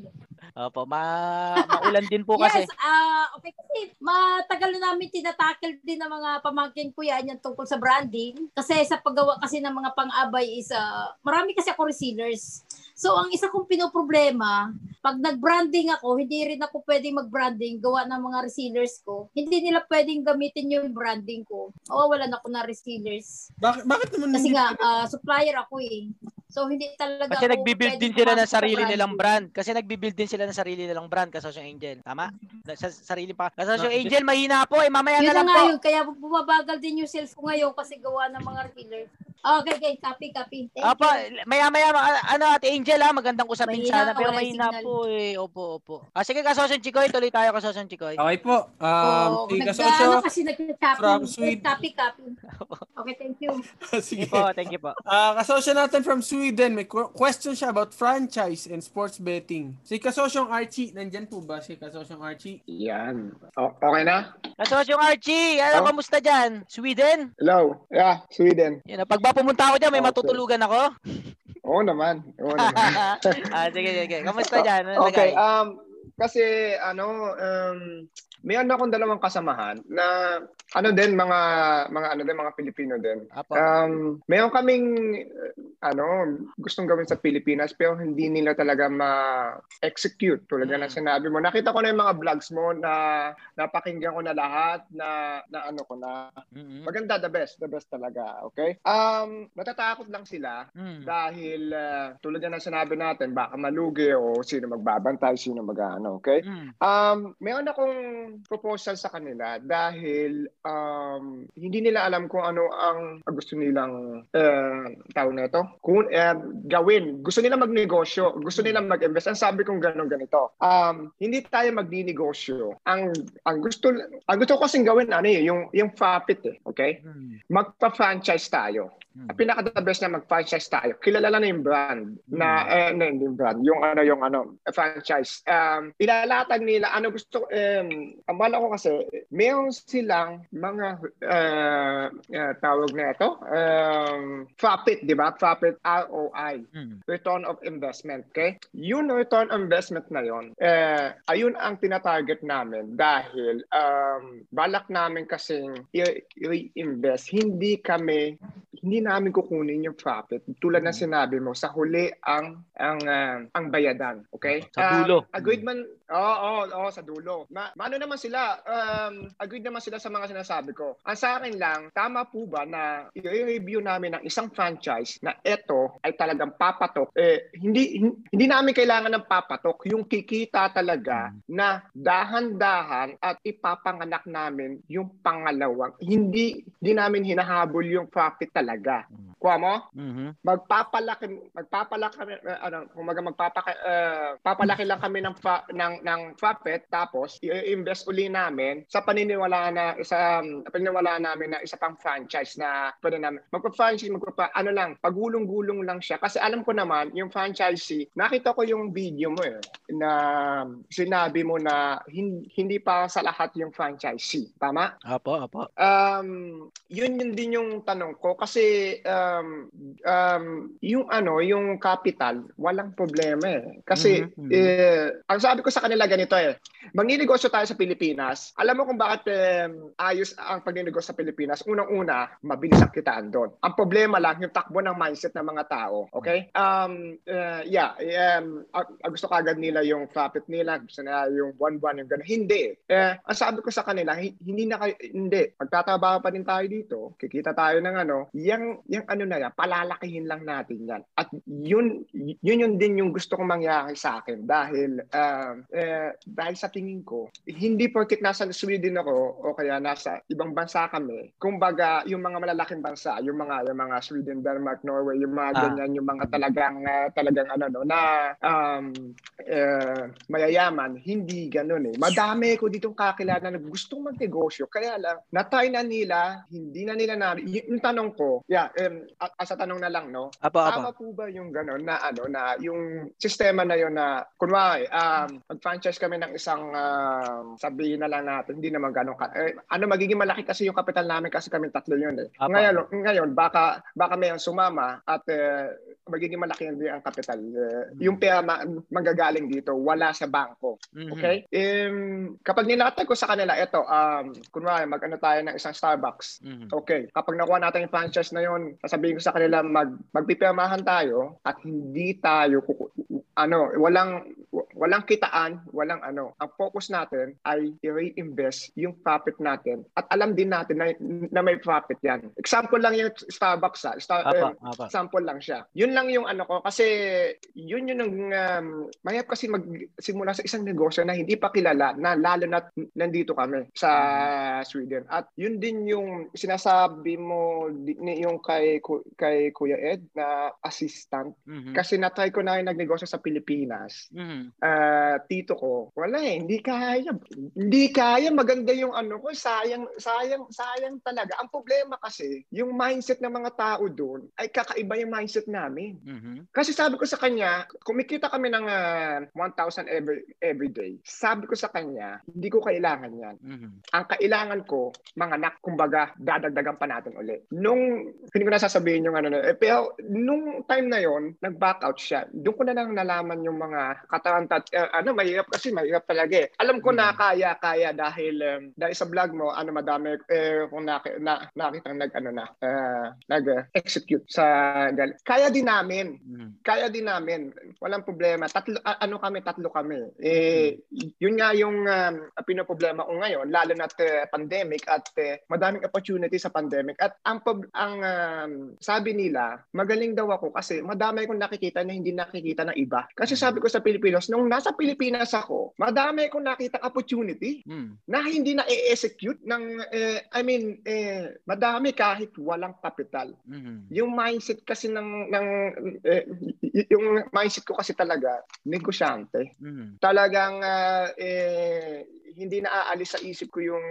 Speaker 2: Opo, ma maulan din po kasi.
Speaker 10: Yes, ah okay kasi matagal na namin tinatakil din ng mga pamangkin ko yan yung tungkol sa branding. Kasi sa paggawa kasi ng mga pang-abay is ah, marami kasi ako resellers. So ang isa kong pinoproblema, pag nag-branding ako, hindi rin ako pwedeng mag-branding, gawa ng mga resellers ko. Hindi nila pwedeng gamitin yung branding ko. Mawawalan ako na resellers.
Speaker 1: Bakit, bakit naman
Speaker 10: Kasi nga, ah, supplier ako eh. So hindi talaga
Speaker 2: Kasi nagbi-build din sila ng sarili nilang brand. Kasi nagbi-build din sila ng sarili nilang brand, Kasosyong Angel. Tama? Na- Sa sarili pa. Kasosyong
Speaker 1: Ah,
Speaker 2: Angel, mahina po eh. Mamaya
Speaker 10: Yun
Speaker 2: na
Speaker 10: na
Speaker 2: lang
Speaker 10: nga
Speaker 2: po.
Speaker 10: yun, kaya bumabagal din yung sales ko ngayon kasi gawa ng mga retailer. Okay, okay, copy, copy. Thank
Speaker 2: Opo,
Speaker 10: you.
Speaker 2: maya-maya, ma- ano, Ate Angel ha, magandang usapin
Speaker 10: Mahina,
Speaker 2: sana. Pero mahina
Speaker 10: signal.
Speaker 2: po eh. Opo, opo. Ah, sige, Kasosyong Chikoy, tuloy tayo, Kasosyong Chikoy.
Speaker 1: Okay po. Um,
Speaker 10: Oh,
Speaker 1: si kasosyo.
Speaker 10: ano kasi nag-copy.
Speaker 1: from Sweden.
Speaker 10: Copy, copy. Okay, thank you.
Speaker 1: Sige.
Speaker 2: Po, thank you po.
Speaker 1: Ah, kasosyo natin from Sweden, may qu- question siya about franchise and sports betting. Si kasosyong Archie, nandyan po ba si kasosyong Archie?
Speaker 9: Yan. O- okay na?
Speaker 2: Kasosyong Archie, ano,
Speaker 9: Oh.
Speaker 2: kamusta dyan? Sweden?
Speaker 9: Hello. Yeah, Sweden.
Speaker 2: Yan, pag ba pumunta ako dyan, may
Speaker 9: Okay.
Speaker 2: matutulugan ako?
Speaker 9: Oo naman. Oo naman.
Speaker 2: ah, sige, sige. Kamusta dyan? Ano
Speaker 9: okay, um kasi ano um may ano akong dalawang kasamahan na ano din mga mga ano din mga Pilipino din. Um mayroon kaming uh, ano gustong gawin sa Pilipinas pero hindi nila talaga ma-execute tulad
Speaker 2: Mm.
Speaker 9: ng sinabi mo. Nakita ko na yung mga vlogs mo na napakinggan ko na lahat na na ano ko na
Speaker 2: Mm-mm.
Speaker 9: maganda the best, the best talaga, okay? Um natatakot lang sila
Speaker 2: Mm.
Speaker 9: dahil uh, tulad ng sinabi natin, baka malugi o sino magbabantay, sino mag ano, okay?
Speaker 2: Mm.
Speaker 9: Um, mayroon akong proposal sa kanila dahil um, hindi nila alam kung ano ang gusto nilang uh, tawag na ito. Kung uh, gawin. Gusto nila magnegosyo. Gusto nila mag-invest. Ang sabi kong ganun ganito. Um, hindi tayo magninegosyo. Ang ang gusto ang gusto ko kasing gawin ano eh, yung yung profit eh, okay? Magpa-franchise tayo. Ang pinaka the best na mag-franchise tayo. Kilala lang na yung brand na eh, na yung brand, yung ano yung ano franchise. Um, ilalatag nila ano gusto um, ang bala ko kasi meron silang mga uh, uh, tawag na ito um, profit, di ba? Profit ROI, return of investment, okay? Yun return of investment na yon, eh, ayun ang tinatarget namin dahil um, balak namin kasing i-invest. Hindi kami hindi namin kukunin yung profit. Tulad ng sinabi mo, sa huli ang ang uh, ang bayadan, okay?
Speaker 2: Sa dulo.
Speaker 9: Um, agreed man Oo, oh, oh, oh, sa dulo. Ma maano naman sila, um, agreed naman sila sa mga sinasabi ko. Ang sa akin lang, tama po ba na i-review namin ng isang franchise na ito ay talagang papatok. Eh, hindi, hindi namin kailangan ng papatok. Yung kikita talaga na dahan-dahan at ipapanganak namin yung pangalawang. Hindi, hindi namin hinahabol yung profit talaga. Kuha mo?
Speaker 2: Mm-hmm.
Speaker 9: Magpapalaki, magpapalaki, uh, ano, kung magpapalaki, uh, papalaki lang kami ng, fa, ng ng profit tapos i-invest uli namin sa paniniwala na isa paniniwala namin na isa pang franchise na pwede namin. Magpa-franchise magpa ano lang pagulong-gulong lang siya. Kasi alam ko naman yung franchisee nakita ko yung video mo eh na sinabi mo na hindi, hindi pa sa lahat yung franchisee. Tama?
Speaker 2: Apo apo.
Speaker 9: Um yun yun din yung tanong ko. Kasi um, um yung ano yung capital walang problema eh kasi mm-hmm. eh, ang sabi ko sa kanila ganito eh. Magninegosyo tayo sa Pilipinas. Alam mo kung bakit um, ayos ang pagninegosyo sa Pilipinas? Unang-una, mabilis ang kitaan doon. Ang problema lang, yung takbo ng mindset ng mga tao. Okay? Um, uh, yeah. Um, uh, gusto kagad nila yung profit nila. Gusto nila yung buwan-buwan yung gano'n. Hindi. Eh, ang sabi ko sa kanila, hindi na kayo, hindi. Magtatrabaho pa din tayo dito. Kikita tayo ng ano. Yang, yang ano na yan, palalakihin lang natin yan. At yun, yun yun din yung gusto kong mangyari sa akin. Dahil, um, eh, dahil sa tingin ko, hindi porket nasa Sweden ako o kaya nasa ibang bansa kami, kumbaga yung mga malalaking bansa, yung mga yung mga Sweden, Denmark, Norway, yung mga ah. ganyan, yung mga talagang uh, talagang ano no na um, uh, mayayaman, hindi ganoon eh. Madami ko ditong kakilala na gustong magnegosyo, kaya lang natry na nila, hindi na nila na yung, yung tanong ko, yeah, um, as a tanong na lang no.
Speaker 2: Apa,
Speaker 9: tama po ba yung ganoon na ano na yung sistema na yon na kunwari um, mag-franchise kami ng isang uh, sabihin na lang natin, hindi naman ganun ka. Eh, ano magiging malaki kasi yung capital namin kasi kami tatlo yun eh. Apa. Ngayon, ngayon baka baka may sumama at uh, magiging malaki din ang capital. Uh, yung pera ma- manggagaling dito, wala sa bangko. Mm-hmm. Okay? Um, kapag nilatag ko sa kanila, ito, um, kunwari, mag-ano tayo ng isang Starbucks. Mm-hmm. Okay. Kapag nakuha natin yung franchise na yun, sasabihin ko sa kanila, mag, magpipirmahan tayo at hindi tayo, ano, walang, walang kitaan, walang ano. Ang focus natin ay i-reinvest yung profit natin at alam din natin na, na may profit yan. Example lang yung Starbucks ha. Star, apa, eh, apa. Example lang siya. Yun lang yung ano ko kasi yun yun ang um, mahirap kasi magsimula sa isang negosyo na hindi pa kilala na lalo na nandito kami sa Sweden. At yun din yung sinasabi mo yung kay kay Kuya Ed na assistant mm-hmm. kasi na-try ko na yung nagnegosyo sa Pilipinas. Mm-hmm. Uh, tito ko, wala eh, hindi kaya. Hindi kaya, maganda yung ano ko, sayang, sayang, sayang talaga. Ang problema kasi, yung mindset ng mga tao doon ay kakaiba yung mindset namin. Mm-hmm. Kasi sabi ko sa kanya, kumikita kami ng uh, 1,000 every, every day. Sabi ko sa kanya, hindi ko kailangan yan. Mm-hmm. Ang kailangan ko, mga anak, kumbaga, dadagdagan pa natin ulit. Nung, hindi ko na sasabihin yung ano na, eh, pero nung time na yon nag-back out siya. Doon ko na lang nalaman yung mga katarantad, uh, ano, mahirap kasi mahirap talaga eh. Alam ko mm. na kaya, kaya dahil um, dahil sa vlog mo, ano madami eh, kung na, na, nakita nag ano na, uh, nag-execute sa kaya din namin. Mm. Kaya din namin. Walang problema. Tatlo uh, ano kami, tatlo kami. Eh mm. yun nga yung um, pinoproblema ko ngayon, lalo na uh, pandemic at uh, madaming opportunity sa pandemic. At ang ang um, sabi nila, magaling daw ako kasi madami akong nakikita na hindi nakikita ng iba. Kasi sabi ko sa Pilipinos, nung nung nasa Pilipinas ako, madami akong nakita opportunity
Speaker 2: Mm.
Speaker 9: na hindi na i-execute ng eh, I mean eh, madami kahit walang kapital.
Speaker 2: Mhm.
Speaker 9: Yung mindset kasi ng ng eh, yung mindset ko kasi talaga negosyante.
Speaker 2: Mhm.
Speaker 9: Talagang ah, eh, hindi na aalis sa isip ko yung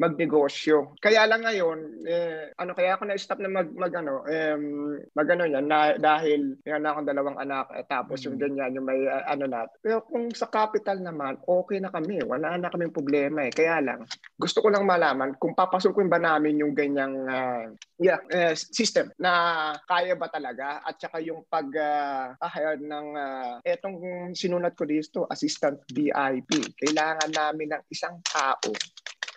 Speaker 9: magnegosyo. Kaya lang ngayon, eh, ano kaya ako na-stop na mag, mag ano, um, mag ano yan, na, dahil meron akong dalawang anak, eh, tapos yung ganyan, yung may ah, ano na. Pero kung sa capital naman, okay na kami. Wala na kaming problema eh. Kaya lang, gusto ko lang malaman kung papasukin ba namin yung ganyang ah, yeah, eh, system na kaya ba talaga at saka yung pag ah, hire ng ah, etong sinunat ko dito, assistant VIP. Kailangan namin ng isang tao.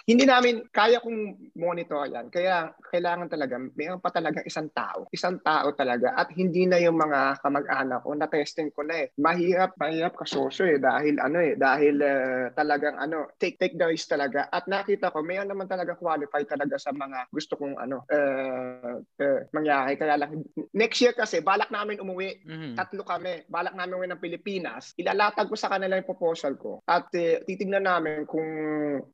Speaker 9: Hindi namin kaya kong monitor yan. Kaya kailangan talaga, mayroon pa talaga isang tao. Isang tao talaga. At hindi na yung mga kamag-anak ko. Na-testing ko na eh. Mahirap, mahirap kasosyo eh. Dahil ano eh, dahil eh, talagang ano, take, take the risk talaga. At nakita ko, mayroon naman talaga qualified talaga sa mga gusto kong ano, eh, eh, mangyari. Kaya lang, next year kasi, balak namin umuwi.
Speaker 2: Mhm.
Speaker 9: Tatlo kami. Balak namin umuwi ng Pilipinas. Ilalatag ko sa kanila yung proposal ko. At eh, titignan namin kung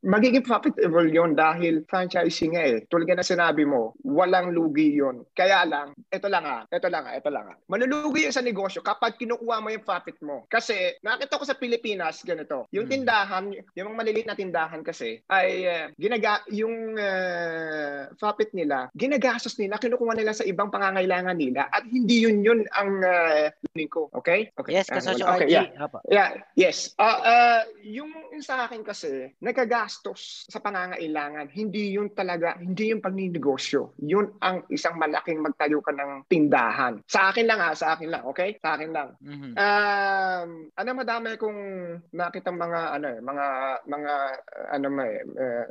Speaker 9: magiging profitable yon dahil franchising nga eh. Tulad na sinabi mo, walang lugi yon. Kaya lang, ito lang ah, ito lang ah, ito lang ah. Malulugi yun sa negosyo kapag kinukuha mo yung profit mo. Kasi nakita ko sa Pilipinas ganito, yung
Speaker 2: Hmm.
Speaker 9: tindahan, yung mga maliliit na tindahan kasi ay eh, ginaga yung eh, profit nila, ginagastos nila, kinukuha nila sa ibang pangangailangan nila at hindi yun yun ang uh, ko. Okay? Okay.
Speaker 2: Yes,
Speaker 9: Ah,
Speaker 2: kasosyo
Speaker 9: okay, yeah. Yeah, yes. Ah, yung, yung sa akin kasi, nagagastos sa pangangailangan. Hindi yun talaga, hindi yung pagninegosyo. Yun ang isang malaking magtayo ka ng tindahan. Sa akin lang ha, sa akin lang, okay? Sa akin lang.
Speaker 2: Mhm.
Speaker 9: Um, ano madami kong nakita mga ano eh, mga mga ano mo eh, uh,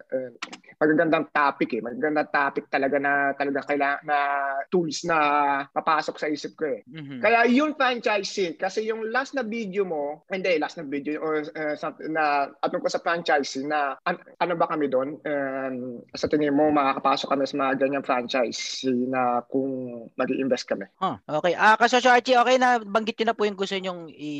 Speaker 9: magagandang topic eh, magagandang topic talaga na talaga kailangan na tools na papasok sa isip ko eh.
Speaker 2: Mhm.
Speaker 9: Kaya yung franchising, kasi yung last na video mo, hindi, last na video, or uh, sa, na atong ko sa franchising na an- ano ba kami doon? Um, sa tingin mo, makakapasok kami sa mga ganyang franchise na kung mag invest kami.
Speaker 2: Huh, okay. Ah, kasosyo Archie, okay na banggit nyo na po yung gusto nyong i...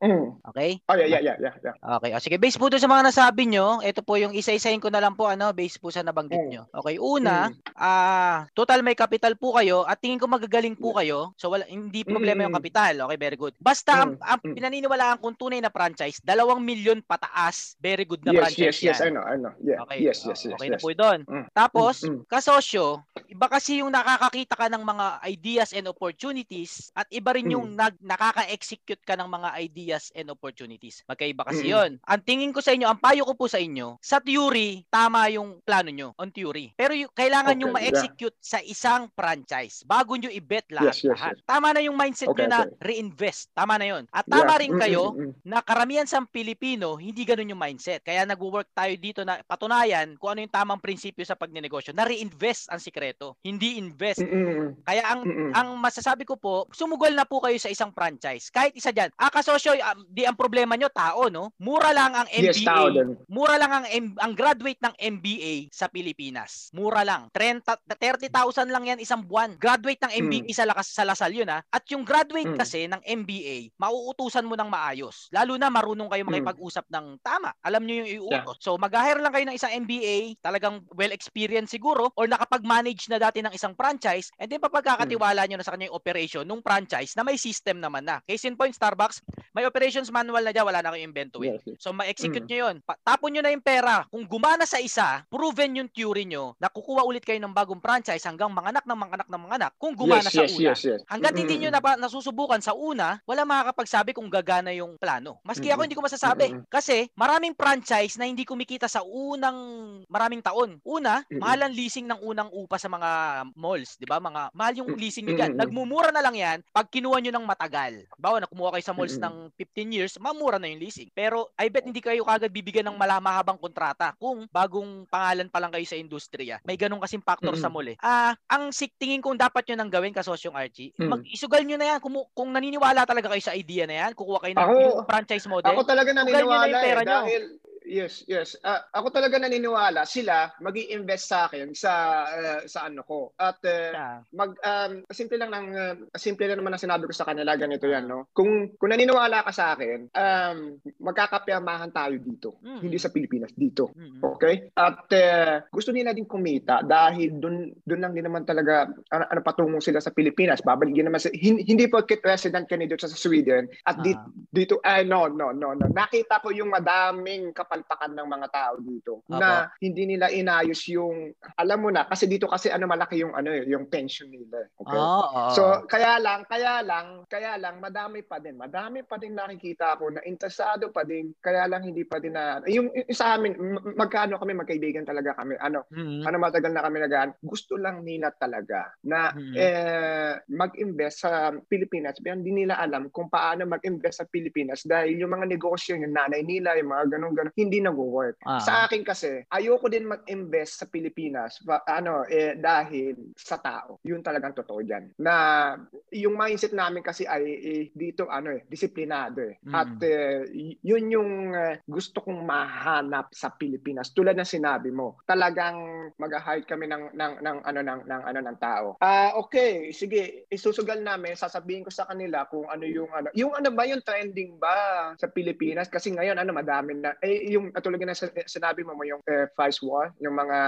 Speaker 9: Mm.
Speaker 2: Okay?
Speaker 9: Oh, yeah, yeah, yeah, yeah. yeah.
Speaker 2: Okay. O sige, base po doon sa mga nasabi nyo, ito po yung isa-isahin ko na lang po, ano, base po sa nabanggit
Speaker 9: Mm.
Speaker 2: nyo. Okay, una, ah, total may capital po kayo at tingin ko magagaling po kayo. So, wala, hindi problema yung
Speaker 9: Mm.
Speaker 2: capital. Okay, very good. Basta, ang,
Speaker 9: Mm,
Speaker 2: ang
Speaker 9: mm.
Speaker 2: pinaniniwalaan kong tunay na franchise, dalawang milyon pataas, very good na
Speaker 9: Yes,
Speaker 2: franchise
Speaker 9: yes, yes, I
Speaker 2: yan.
Speaker 9: know, I know. Yeah.
Speaker 2: Okay.
Speaker 9: Yes,
Speaker 2: o-
Speaker 9: yes, yes.
Speaker 2: Okay
Speaker 9: yes.
Speaker 2: na po doon.
Speaker 9: Mm.
Speaker 2: Tapos,
Speaker 9: Mm, mm.
Speaker 2: kasosyo, iba kasi yung nakakakita ka ng mga ideas and opportunities at iba rin yung
Speaker 9: Mm.
Speaker 2: nag, nakaka-execute ka ng mga ideas and opportunities. Magkaiba kasi
Speaker 9: Mm-mm.
Speaker 2: yon. Ang tingin ko sa inyo, ang payo ko po sa inyo, sa theory, tama yung plano nyo on theory. Pero yung, kailangan
Speaker 9: Okay,
Speaker 2: yung ma-execute sa isang franchise bago nyo i-bet lahat.
Speaker 9: Yes, yes,
Speaker 2: lahat.
Speaker 9: yes.
Speaker 2: Tama na yung mindset
Speaker 9: Okay,
Speaker 2: nyo na
Speaker 9: okay.
Speaker 2: reinvest. Tama na yon. At tama
Speaker 9: Yeah.
Speaker 2: rin
Speaker 9: Mm,
Speaker 2: kayo
Speaker 9: mm, mm, mm.
Speaker 2: na karamihan sa Pilipino, hindi ganun yung mindset. Kaya nagwo-work tayo dito na patunayan kung ano yung tamang prinsipyo sa pagnenegosyo. Na reinvest ang sikreto, hindi invest.
Speaker 9: Mm, mm, mm.
Speaker 2: Kaya ang
Speaker 9: Mm-mm.
Speaker 2: ang masasabi ko po, sumugol na po kayo sa isang franchise. Kahit isa diyan. Ah, kasosyo, ah, di ang problema nyo tao, no? Mura lang ang MBA.
Speaker 9: Yes, tao din.
Speaker 2: Mura lang ang M- ang graduate ng MBA sa Pilipinas. Mura lang. 30 30,000 lang yan isang buwan. Graduate ng MBA sa lakas sa Lasal yun ha. At yung graduate
Speaker 9: Mm.
Speaker 2: kasi ng MBA, mauutusan mo ng maayos. Lalo na marunong kayo makipag-usap ng tama. Alam niyo yung iutos. So mag-hire lang kayo ng isang MBA, talagang well experienced siguro or nakapag-manage na dati ng isang franchise and then papagkakatiwala niyo na sa kanya yung operation nung franchise na may system naman na. Case in point Starbucks, may operations manual na dyan, wala na kayong invento eh.
Speaker 9: Yes.
Speaker 2: So ma-execute
Speaker 9: Mm.
Speaker 2: nyo yun. Pa- tapon nyo na yung pera. Kung gumana sa isa, proven yung theory nyo na kukuha ulit kayo ng bagong franchise hanggang manganak ng manganak ng manganak kung gumana
Speaker 9: yes,
Speaker 2: sa
Speaker 9: yes,
Speaker 2: una.
Speaker 9: yes, yes.
Speaker 2: Hanggat hindi
Speaker 9: Mm,
Speaker 2: nyo
Speaker 9: mm,
Speaker 2: napa, nasusubukan sa una, wala makakapagsabi kung gagana yung plano. Maski ako
Speaker 9: Mm-mm.
Speaker 2: hindi ko masasabi.
Speaker 9: Mm-mm.
Speaker 2: Kasi maraming franchise na hindi kumikita sa unang maraming taon. Una, mahal ang leasing ng unang upa sa mga malls, 'di ba? Mga mahal yung leasing
Speaker 9: mm-mm.
Speaker 2: Nagmumura na lang 'yan pag kinuha nyo ng matagal. Bawa na kumuha kayo sa malls
Speaker 9: Mm-mm.
Speaker 2: ng 15 years, mamura na yung leasing. Pero I bet hindi kayo kagad bibigyan ng mala- mahabang kontrata kung bagong pangalan pa lang kayo sa industriya. May ganong kasing factor sa mall eh. Ah, ang sik tingin kong dapat nyo nang gawin kasosyong Archie,
Speaker 9: Mm.
Speaker 2: mag-isugal nyo na yan. Kung, kung naniniwala talaga kayo sa idea na yan, kukuha kayo ng
Speaker 9: Ako-
Speaker 2: franchise model.
Speaker 9: Ako talaga
Speaker 2: na
Speaker 9: naniniwala
Speaker 2: pera
Speaker 9: eh, dahil Yes, yes. Ah, ako talaga naniniwala sila magi invest sa akin sa ah, sa ano ko. At eh, mag um, simple lang ng uh, simple lang naman ang sinabi ko sa kanila ganito yan, no. Kung kung naniniwala ka sa akin, um magkakapirmahan tayo dito.
Speaker 2: Mm.
Speaker 9: Hindi sa Pilipinas, dito. Okay? At eh, gusto nila din kumita dahil dun dun lang din naman talaga ano, ano patungo sila sa Pilipinas. Babalik din naman sa, hin- hindi porket resident ka dito sa Sweden at di- dito ay no no no no. Nakita ko yung madaming kapalpakan ng mga tao dito
Speaker 2: Apo.
Speaker 9: na hindi nila inayos yung alam mo na kasi dito kasi ano malaki yung ano eh, yung pension nila. eh. Okay?
Speaker 2: Ah, oo.
Speaker 9: So kaya lang, kaya lang, kaya lang madami pa din. Madami pa din nakikita ako na interesado pa din. Kaya lang hindi pa din na yung, yung sa amin magkano kami magkaibigan talaga kami. Ano,
Speaker 2: Mhm.
Speaker 9: ano matagal na kami nagaan. Gusto lang nila talaga na
Speaker 2: Mhm.
Speaker 9: eh, mag-invest sa Pilipinas. Pero hindi nila alam kung paano mag-invest sa Pilipinas dahil yung mga negosyo, yung nanay nila, yung mga ganun-ganun, hindi nag-work.
Speaker 2: Ah.
Speaker 9: Sa akin kasi, ayoko din mag-invest sa Pilipinas pa- ano, eh, dahil sa tao. Yun talagang totoo dyan. Na yung mindset namin kasi ay eh, dito ano eh, disiplinado eh.
Speaker 2: Mm.
Speaker 9: At eh, yun yung eh, gusto kong mahanap sa Pilipinas. Tulad ng sinabi mo, talagang mag-hire kami ng ng ng ano ng ng ano ng tao. Ah, okay, sige, isusugal namin, sasabihin ko sa kanila kung ano yung ano. Yung ano ba yung trending ba sa Pilipinas kasi ngayon ano madami na eh yung tulad na sa- sinabi mo mo yung eh, price war, yung mga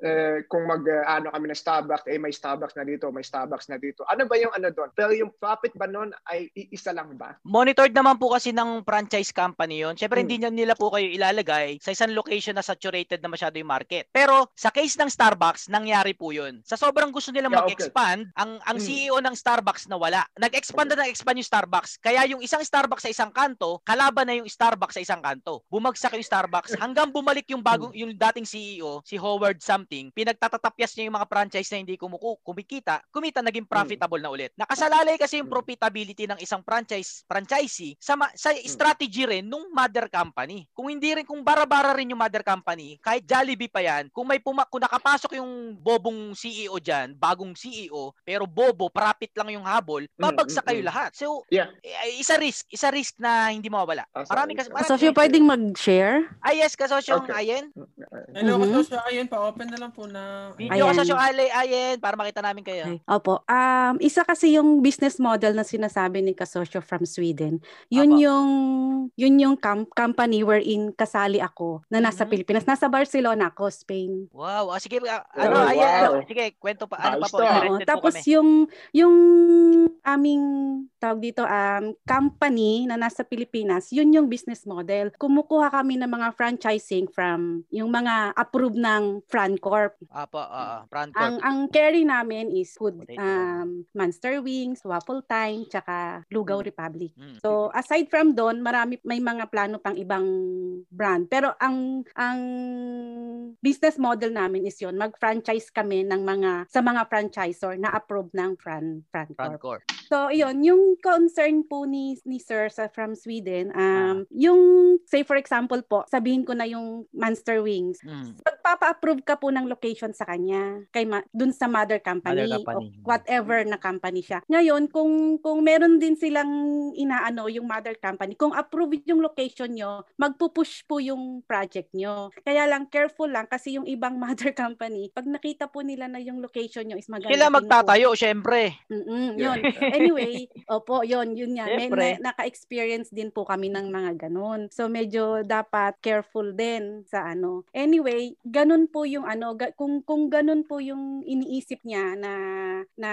Speaker 9: eh, kung mag eh, ano kami ng Starbucks, eh may Starbucks na dito, may Starbucks na dito. Ano ba yung ano doon? Pero yung profit ba noon ay iisa lang ba?
Speaker 2: Monitored naman po kasi ng franchise company yon. Siyempre,
Speaker 9: Hmm.
Speaker 2: hindi nila po kayo ilalagay sa isang location na saturated na masyado yung market. Pero sa case ng Starbucks, nangyari po yun. Sa sobrang gusto nila
Speaker 9: Yeah, okay.
Speaker 2: mag-expand, ang ang
Speaker 9: Hmm.
Speaker 2: CEO ng Starbucks nawala. Nag-expand na nag-expand yung Starbucks. Kaya yung isang Starbucks sa isang kanto, kalaban na yung Starbucks sa isang kanto. Bumagsak yung Starbucks hanggang bumalik yung bagong yung dating CEO, si Howard something. Pinagtatatapyas niya yung mga franchise na hindi kumuku kumikita, kumita naging profitable na ulit. Nakasalalay kasi yung profitability ng isang franchise franchisee sa ma- sa strategy rin nung mother company. Kung hindi rin kung bara-bara rin yung mother company, kahit Jollibee pa yan, kung may puma kung nakapasok yung bobong CEO diyan, bagong CEO, pero bobo, profit lang yung habol, babagsak kayo lahat. So,
Speaker 9: Yeah.
Speaker 2: eh, isa risk, isa risk na hindi mawawala.
Speaker 9: Ah,
Speaker 2: Marami kasi marami.
Speaker 11: Kasosyo, pwedeng mag-share?
Speaker 2: Ay, yes, kasosyong
Speaker 9: Okay.
Speaker 2: Ayen.
Speaker 1: Hello,
Speaker 11: Mhm.
Speaker 1: kasosyo. Ayun, pa-open na lang po na...
Speaker 2: Video
Speaker 11: Ayan.
Speaker 2: kasosyong Ale, Ayen, para makita namin kayo.
Speaker 11: Okay. Opo. Um, isa kasi yung business model na sinasabi ni Kasosyo from Sweden. Yun
Speaker 2: Apo.
Speaker 11: yung yun yung com- company wherein kasali ako na nasa
Speaker 2: Mhm.
Speaker 11: Pilipinas. Nasa Barcelona ako, Spain.
Speaker 2: Wow, ah, sige, ah, ano,
Speaker 9: Oh,
Speaker 2: Ayen,
Speaker 9: wow.
Speaker 2: sige, kwento pa, ano pa po,
Speaker 9: ah.
Speaker 11: Oo,
Speaker 2: interested po
Speaker 11: tapos
Speaker 2: kami.
Speaker 11: yung yung aming tawag dito um company na nasa Pilipinas, yun yung business model. Kumukuha kami ng mga franchising from yung mga approved ng Francorp.
Speaker 2: Apo, oo, Francorp.
Speaker 11: Ang ang carry namin is food um Monster Wings, Waffle Time, tsaka Lugaw Republic.
Speaker 2: Mm.
Speaker 11: So aside from doon, marami may mga plano pang ibang brand. Pero ang ang business model namin is yon, mag-franchise kami ng mga sa mga franchisor na approved ng Fran Francorp.
Speaker 2: Francorp.
Speaker 11: So, yun, yung concern po ni, ni Sir sa from Sweden,
Speaker 2: Ah.
Speaker 11: um, yung, say for example po, sabihin ko na yung Monster Wings,
Speaker 2: Mm.
Speaker 11: pagpapa-approve ka po ng location sa kanya, kay ma- dun sa mother company,
Speaker 2: Mother company.
Speaker 11: o whatever na company siya. Ngayon, kung, kung meron din silang inaano yung mother company, kung approve yung location nyo, magpupush po yung project nyo. Kaya lang, careful lang kasi yung ibang mother company, pag nakita po nila na yung location nyo is maganda.
Speaker 2: Sila
Speaker 11: din po.
Speaker 2: magtatayo, syempre.
Speaker 11: Mm-mm, yun. Anyway, opo, yun, yun nga. May na, naka-experience din po kami ng mga ganun. So medyo dapat careful din sa ano. Anyway, ganun po yung ano, ga- kung kung ganun po yung iniisip niya na na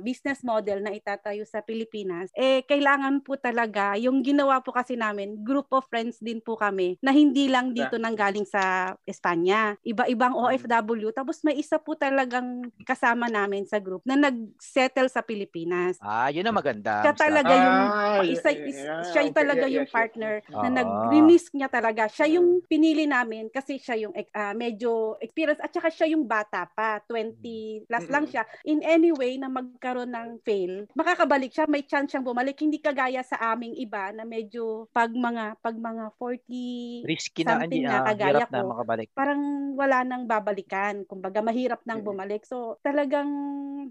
Speaker 11: business model na itatayo sa Pilipinas, eh kailangan po talaga yung ginawa po kasi namin, group of friends din po kami na hindi lang dito nang galing sa Espanya. Iba-ibang OFW tapos may isa po talagang kasama namin sa group na nag-settle sa Pilipinas.
Speaker 2: Ah, yun ang maganda.
Speaker 11: Siya talaga yung
Speaker 9: Ah,
Speaker 11: isa,
Speaker 9: yeah, yeah,
Speaker 11: siya
Speaker 9: okay,
Speaker 11: talaga
Speaker 9: yeah,
Speaker 11: yung
Speaker 9: yes, yes,
Speaker 11: partner na
Speaker 2: Ah.
Speaker 11: nag-release niya talaga. Siya yung pinili namin kasi siya yung ah, medyo experience at saka siya yung bata pa, 20 plus lang siya. In any way na magkaroon ng fail, makakabalik siya, may chance siyang bumalik. Hindi kagaya sa aming iba na medyo pag mga pag mga 40
Speaker 2: Risky na,
Speaker 11: something na
Speaker 2: ah,
Speaker 11: kagaya
Speaker 2: hirap na
Speaker 11: ko,
Speaker 2: makabalik.
Speaker 11: parang wala nang babalikan. Kumbaga mahirap nang
Speaker 9: Mm.
Speaker 11: bumalik. So talagang